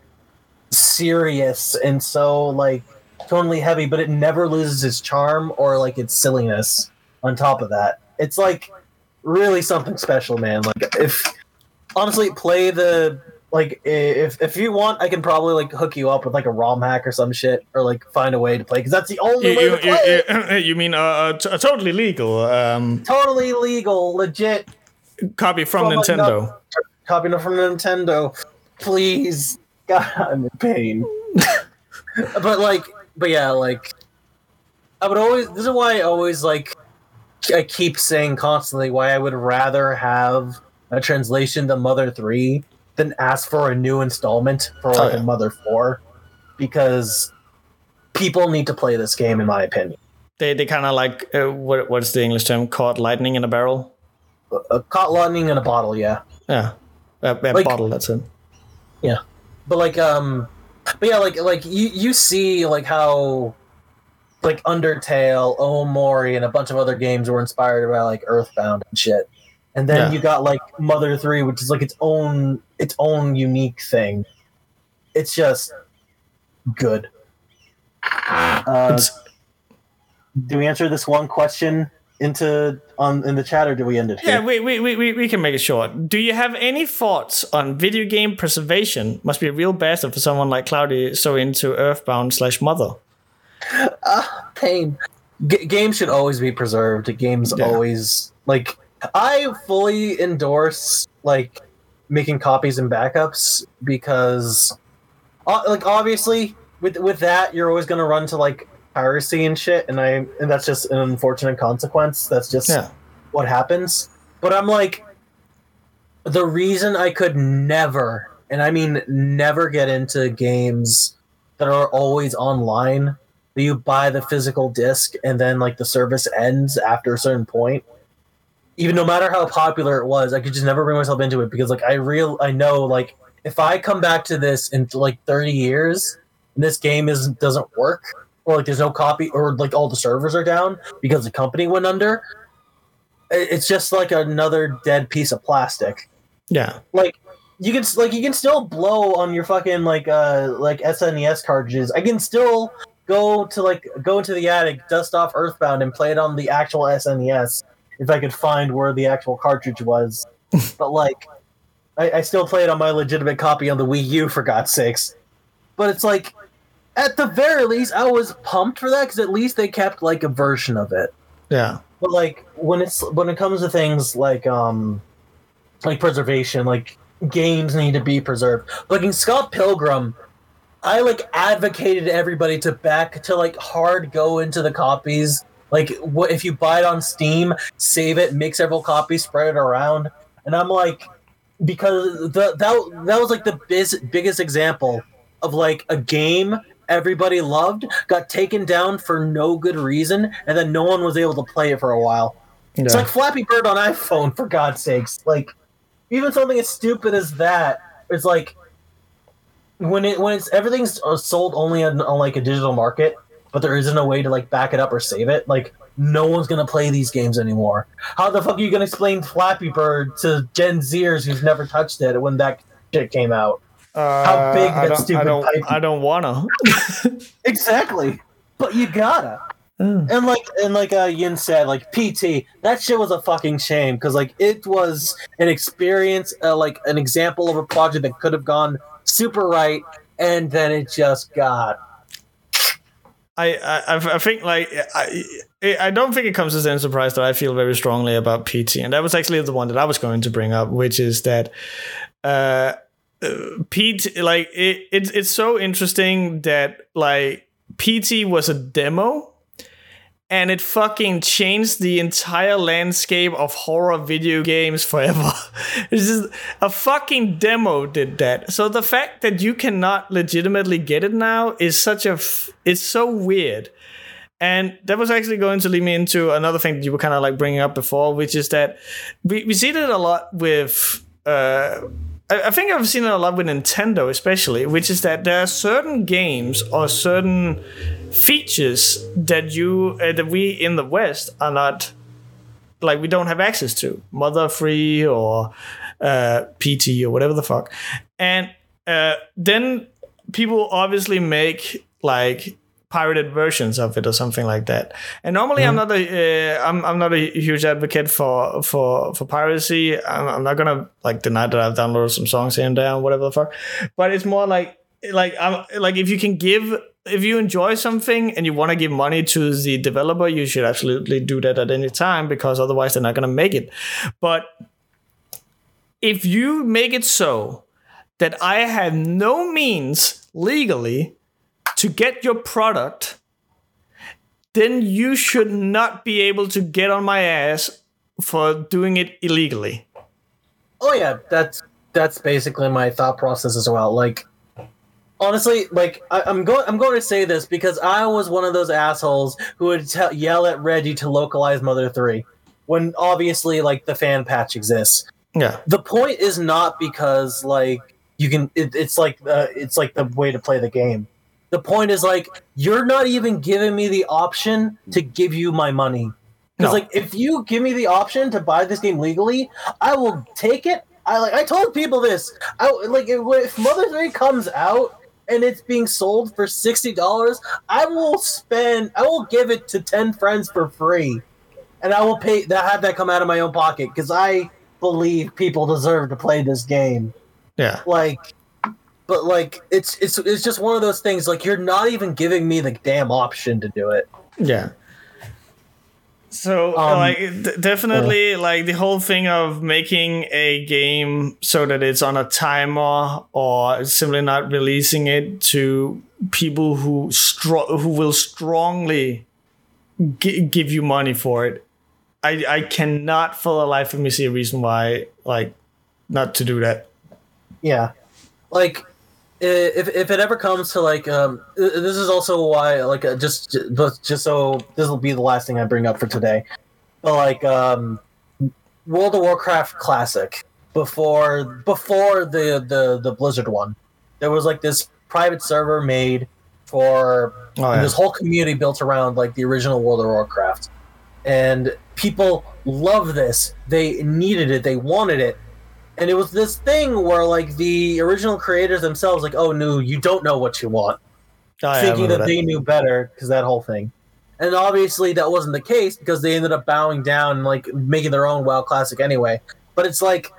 serious and so like totally heavy, but it never loses its charm or like its silliness. On top of that, it's like really something special, man. Like if honestly, play the like if if you want, I can probably like hook you up with like a ROM hack or some shit, or like find a way to play because that's the only You, way you, to play. you, you mean uh, uh, t- totally legal um, totally legal, legit. copy from, From Nintendo? Copying it from Nintendo, please. God, I'm in pain. but like, but yeah, like, I would always. This is why I always like. I keep saying constantly why I would rather have a translation to Mother Three than ask for a new installment for like Oh, yeah. a Mother Four, because people need to play this game, in my opinion. They they kind of like uh, what what's the English term? Caught lightning in a barrel. A caught lightning in a bottle, yeah. Yeah, a, a Like- bottle. That's it. Yeah, but like, um, but yeah, like, like you you see like how like Undertale, Omori, and a bunch of other games were inspired by like Earthbound and shit, and then Yeah. you got like Mother Three, which is like its own its own unique thing. It's just good. Uh, do we answer this one question into on in the chat, or do we end it here? Yeah, we, we, we, we- we can make it short. Do you have any thoughts on video game preservation? Must be a real bastard for someone like Cloudy so into Earthbound slash Mother. pain. G- games should always be preserved. Games Yeah. always like I fully endorse like making copies and backups because uh, like obviously with with that you're always going to run to like piracy and shit and I and that's just an unfortunate consequence. That's just Yeah. what happens. But I'm like the reason I could never and I mean never get into games that are always online you buy the physical disc and then like the service ends after a certain point even no matter how popular it was i could just never bring myself into it because like i real i know like if i come back to this in like 30 years and this game is doesn't work or like there's no copy or like all the servers are down because the company went under it's just like another dead piece of plastic Yeah. like you can like you can still blow on your fucking like uh like SNES cartridges. I can still go to like go into the attic, dust off Earthbound, and play it on the actual SNES if I could find where the actual cartridge was. but like, I, I still play it on my legitimate copy on the Wii U for God's sakes. But it's like, at the very least, I was pumped for that because at least they kept like a version of it Yeah. but like when it's when it comes to things like um like preservation like games need to be preserved like in scott pilgrim i like advocated everybody to back to like hard go into the copies. Like what if you buy it on steam save it make several copies spread it around. And i'm like because the that, that was like the biz, biggest example of like a game everybody loved got taken down for no good reason and then no one was able to play it for a while. It's like Flappy Bird on iphone for god's sakes. Like even something as stupid as that is like when it when it's everything's uh, sold only on, on like a digital market but there isn't a way to like back it up or save it like no one's gonna play these games anymore. How the fuck are you gonna explain flappy bird to gen zers who've never touched it when that shit came out? Uh, big that don't, I don't, pipe- I don't wanna. exactly. But you gotta. And like and like uh, Yin said, like PT, that shit was a fucking shame because like it was an experience, uh, like an example of a project that could have gone super right, and then it just got I, I I think like I I don't think it comes as any surprise that I feel very strongly about PT, and that was actually the one that I was going to bring up, which is that uh, uh, PT like it, it's it's so interesting that like PT was a demo, and it fucking changed the entire landscape of horror video games forever. it's just a fucking demo did that. So the fact that you cannot legitimately get it now is such a f- it's so weird. And that was actually going to lead me into another thing that you were kind of like bringing up before, which is that we, we see that a lot with uh, I, think I've seen it a lot with Nintendo, especially, which is that there are certain games or certain features that you uh, that we in the West are not like we don't have access to, mother three or uh, PT or whatever the fuck, and uh, then people obviously make like pirated versions of it or something like that. And normally, I'm not a uh, I'm, I'm not a huge advocate for for for piracy. I'm, I'm not gonna like deny that I've downloaded some songs here and there and whatever the fuck. But it's more like like I'm like if you can give if you enjoy something and you want to give money to the developer, you should absolutely do that at any time because otherwise they're not gonna make it. But if you make it so that I have no means legally to get your product, then you should not be able to get on my ass for doing it illegally. Oh yeah, that's that's basically my thought process as well. Like honestly, like I, am going, I'm going to say this because I was one of those assholes who would tell, yell at Reggie to localize Mother Three, when obviously like the fan patch exists. Yeah. The point is not because like you can. It, it's like uh, it's like the way to play the game. The point is like you're not even giving me the option to give you my money. Because No. like if you give me the option to buy this game legally, I will take it. I like I told people this. I like if, if Mother Three comes out and it's being sold for sixty dollars, I will spend. I will give it to ten friends for free, and I will pay. That have that come out of my own pocket because I believe people deserve to play this game. Yeah. Like, but like it's it's it's just one of those things. Like you're not even giving me the damn option to do it. Yeah. So Um, like d- definitely like the whole thing of making a game so that it's on a timer or simply not releasing it to people who stro- who will strongly gi- give you money for it. I I cannot for the life of me see a reason why like not to do that. Yeah, like i- if if it ever comes to like um, this is also why like uh, just just just so this will be the last thing I bring up for today. But like um, World of Warcraft Classic before before the the the Blizzard one, there was like this private server made for Oh, yeah. this whole community built around like the original World of Warcraft, and people love this. They needed it. They wanted it, and it was this thing where like the original creators themselves, like, oh no, you don't know what you want, Oh, thinking remember that they knew better because that whole thing. And obviously that wasn't the case because they ended up bowing down and like making their own WoW Classic anyway. But it's like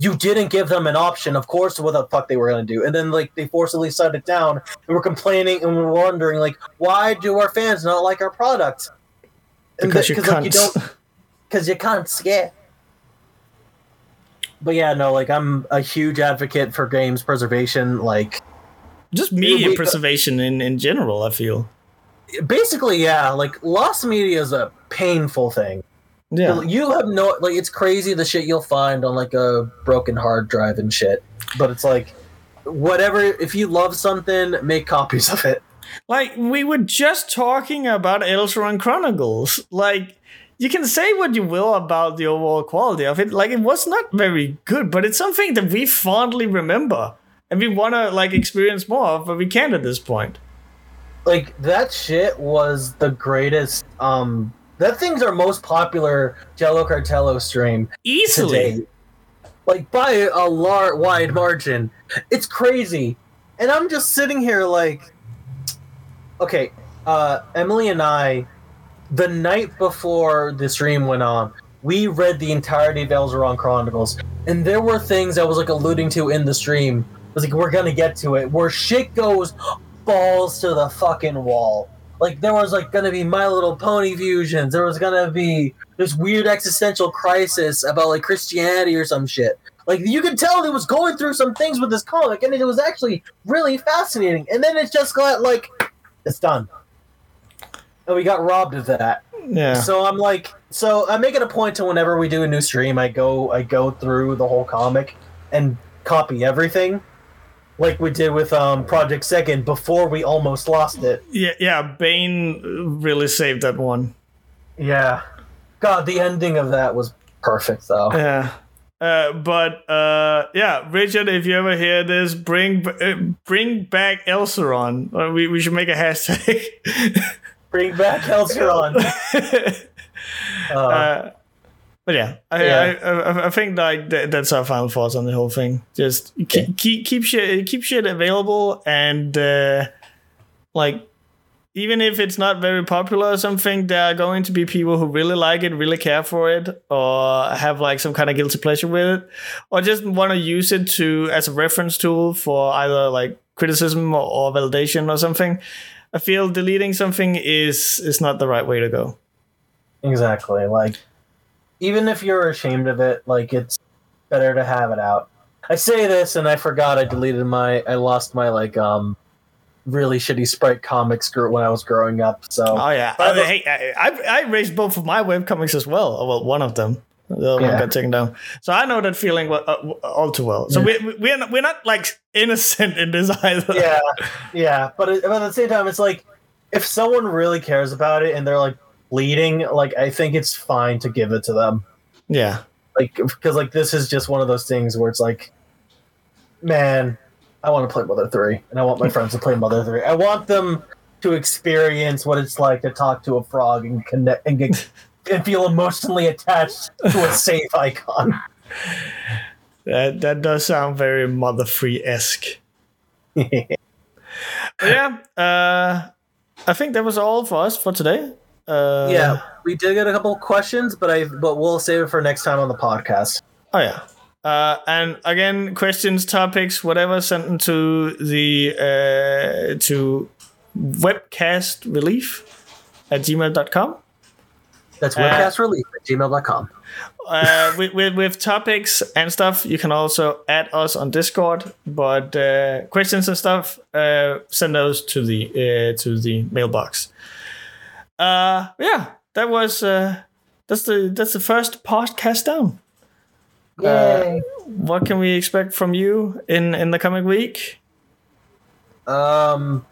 you didn't give them an option, of course, what the fuck they were gonna do. And then like they forcibly shut it down and we're complaining and we're wondering like why do our fans not like our product? And because that- you 'cause, like, you can't. don't because you can't scare. But yeah, no, like I'm a huge advocate for games preservation. Like Just media we- preservation in, in general, I feel. basically, yeah, like lost media is a painful thing. Yeah. You have no like it's crazy the shit you'll find on like a broken hard drive and shit. But it's like whatever if you love something, make copies of it. Like we were just talking about Elseron Chronicles. Like you can say what you will about the overall quality of it. Like it was not very good, but it's something that we fondly remember and we want to like experience more of, but we can't at this point. Like that shit was the greatest um that thing's our most popular Jello Cartello stream Easily. today. Like by a large wide margin. It's crazy. And I'm just sitting here like okay, uh Emily and I the night before the stream went on, we read the entirety of Elzeron Chronicles, and there were things I was like alluding to in the stream. I was like, we're gonna get to it, where shit goes balls to the fucking wall. Like there was like gonna be My Little Pony fusions. There was gonna be this weird existential crisis about like Christianity or some shit. Like you could tell it was going through some things with this comic, and it was actually really fascinating. And then it just got like, it's done. And we got robbed of that. Yeah. So I'm like, so I'm making a point to whenever we do a new stream, I go, I go through the whole comic and copy everything, like we did with um Project Second before we almost lost it. yeah, yeah. Bane really saved that one. Yeah, God, the ending of that was perfect though. Yeah. Uh, but uh, yeah, Richard, if you ever hear this, bring uh, bring back Elseron. We we should make a hashtag. Bring back Elseron. uh, uh, but yeah, I, Yeah. I, I I think like that, that's our final thoughts on the whole thing. Just keep keep keep shit keep shit available and uh, like even if it's not very popular or something, there are going to be people who really like it, really care for it, or have like some kind of guilty pleasure with it, or just want to use it to as a reference tool for either like criticism or, or validation or something. I feel deleting something is is not the right way to go. exactly. Like, even if you're ashamed of it, like it's better to have it out. I say this, and I forgot I deleted my, I lost my like um really shitty sprite comics group when I was growing up. So Oh yeah, I, hey, I, I I raised both of my webcomics as well. Well, one of them, the other one Yeah. got taken down. So I know that feeling uh, all too well. So we we're not, we're not like innocent in this either. yeah, yeah. But, it, but at the same time, it's like if someone really cares about it and they're like bleeding, like I think it's fine to give it to them. yeah, Like because like this is just one of those things where it's like, man, I want to play Mother Three, and I want my friends to play Mother Three. I want them to experience what it's like to talk to a frog and connect and get. And feel emotionally attached to a safe icon. that that does sound very mother three esque. yeah, uh, I think that was all for us for today. Uh, yeah, we did get a couple questions, but I but we'll save it for next time on the podcast. Oh yeah. Uh, and again, questions, topics, whatever, send them to the uh, to webcomic relief at gmail.com. That's webcomicrelief at gmail.com. uh, with, with, with topics and stuff, you can also add us on Discord. But uh, questions and stuff, uh, send those to the uh, to the mailbox. Uh, yeah, that was uh, that's the that's the first podcast down. Yay! What can we expect from you in in the coming week? Um,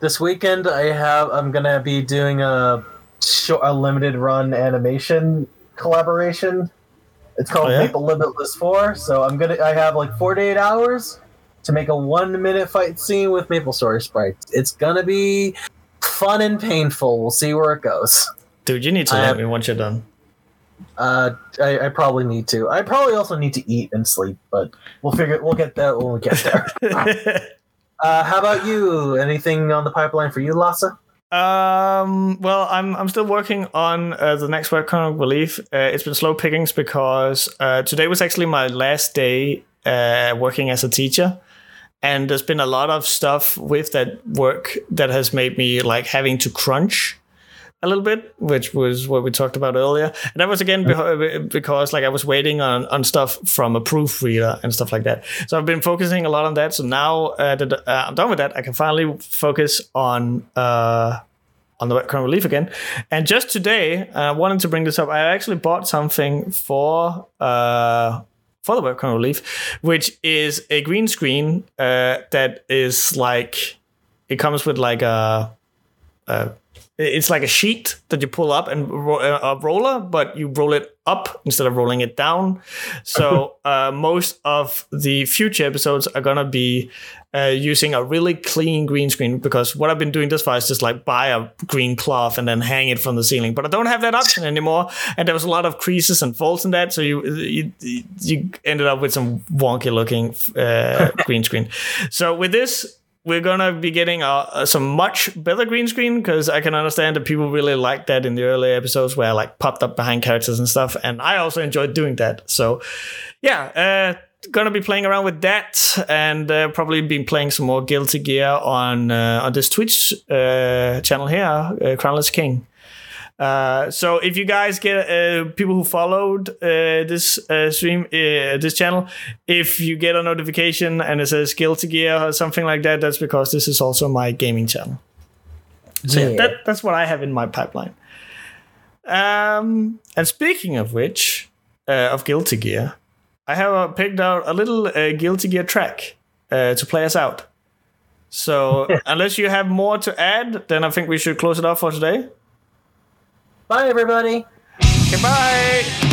this weekend I have I'm gonna be doing a a limited run animation collaboration. It's called Oh, yeah? Maple Limitless Four. So I'm gonna I have like 48 hours to make a one minute fight scene with Maple Story sprites. It's gonna be fun and painful. We'll see where it goes. Dude, you need to let me once you're done. Uh, I, I probably need to. I probably also need to eat and sleep, but we'll figure. We'll get that when we get there. uh, how about you? Anything on the pipeline for you, Lassa? Um. Well, I'm I'm still working on uh, the next work webcomic relief. Uh, it's been slow pickings because uh, today was actually my last day uh, working as a teacher, and there's been a lot of stuff with that work that has made me like having to crunch a little bit, which was what we talked about earlier. And that was again beho- because like I was waiting on on stuff from a proofreader and stuff like that. So I've been focusing a lot on that. So now uh, that uh, I'm done with that, I can finally focus on uh, on the webcomic relief again. And just today, I wanted to bring this up. I actually bought something for. Uh, for the webcomic relief, which is a green screen uh, that is like it comes with like a, a it's like a sheet that you pull up and ro- a roller, but you roll it up instead of rolling it down. So uh, most of the future episodes are gonna be uh, using a really clean green screen because what I've been doing this far is just like buy a green cloth and then hang it from the ceiling. But I don't have that option anymore, and there was a lot of creases and folds in that, so you you, you ended up with some wonky looking uh, green screen. So with this we're gonna be getting uh, some much better green screen because I can understand that people really liked that in the early episodes where I like popped up behind characters and stuff, and I also enjoyed doing that. So, yeah, uh, gonna be playing around with that, and uh, probably been playing some more Guilty Gear on uh, on this Twitch uh, channel here, uh, Crownless King. Uh, so if you guys get uh, people who followed uh, this uh, stream, uh, this channel, if you get a notification and it says Guilty Gear or something like that, that's because this is also my gaming channel. So yeah, Yeah. that, that's what I have in my pipeline. Um, and speaking of which, uh, of Guilty Gear, I have uh, picked out a little uh, Guilty Gear track uh, to play us out. So unless you have more to add, then I think we should close it off for today. Bye, everybody. Goodbye.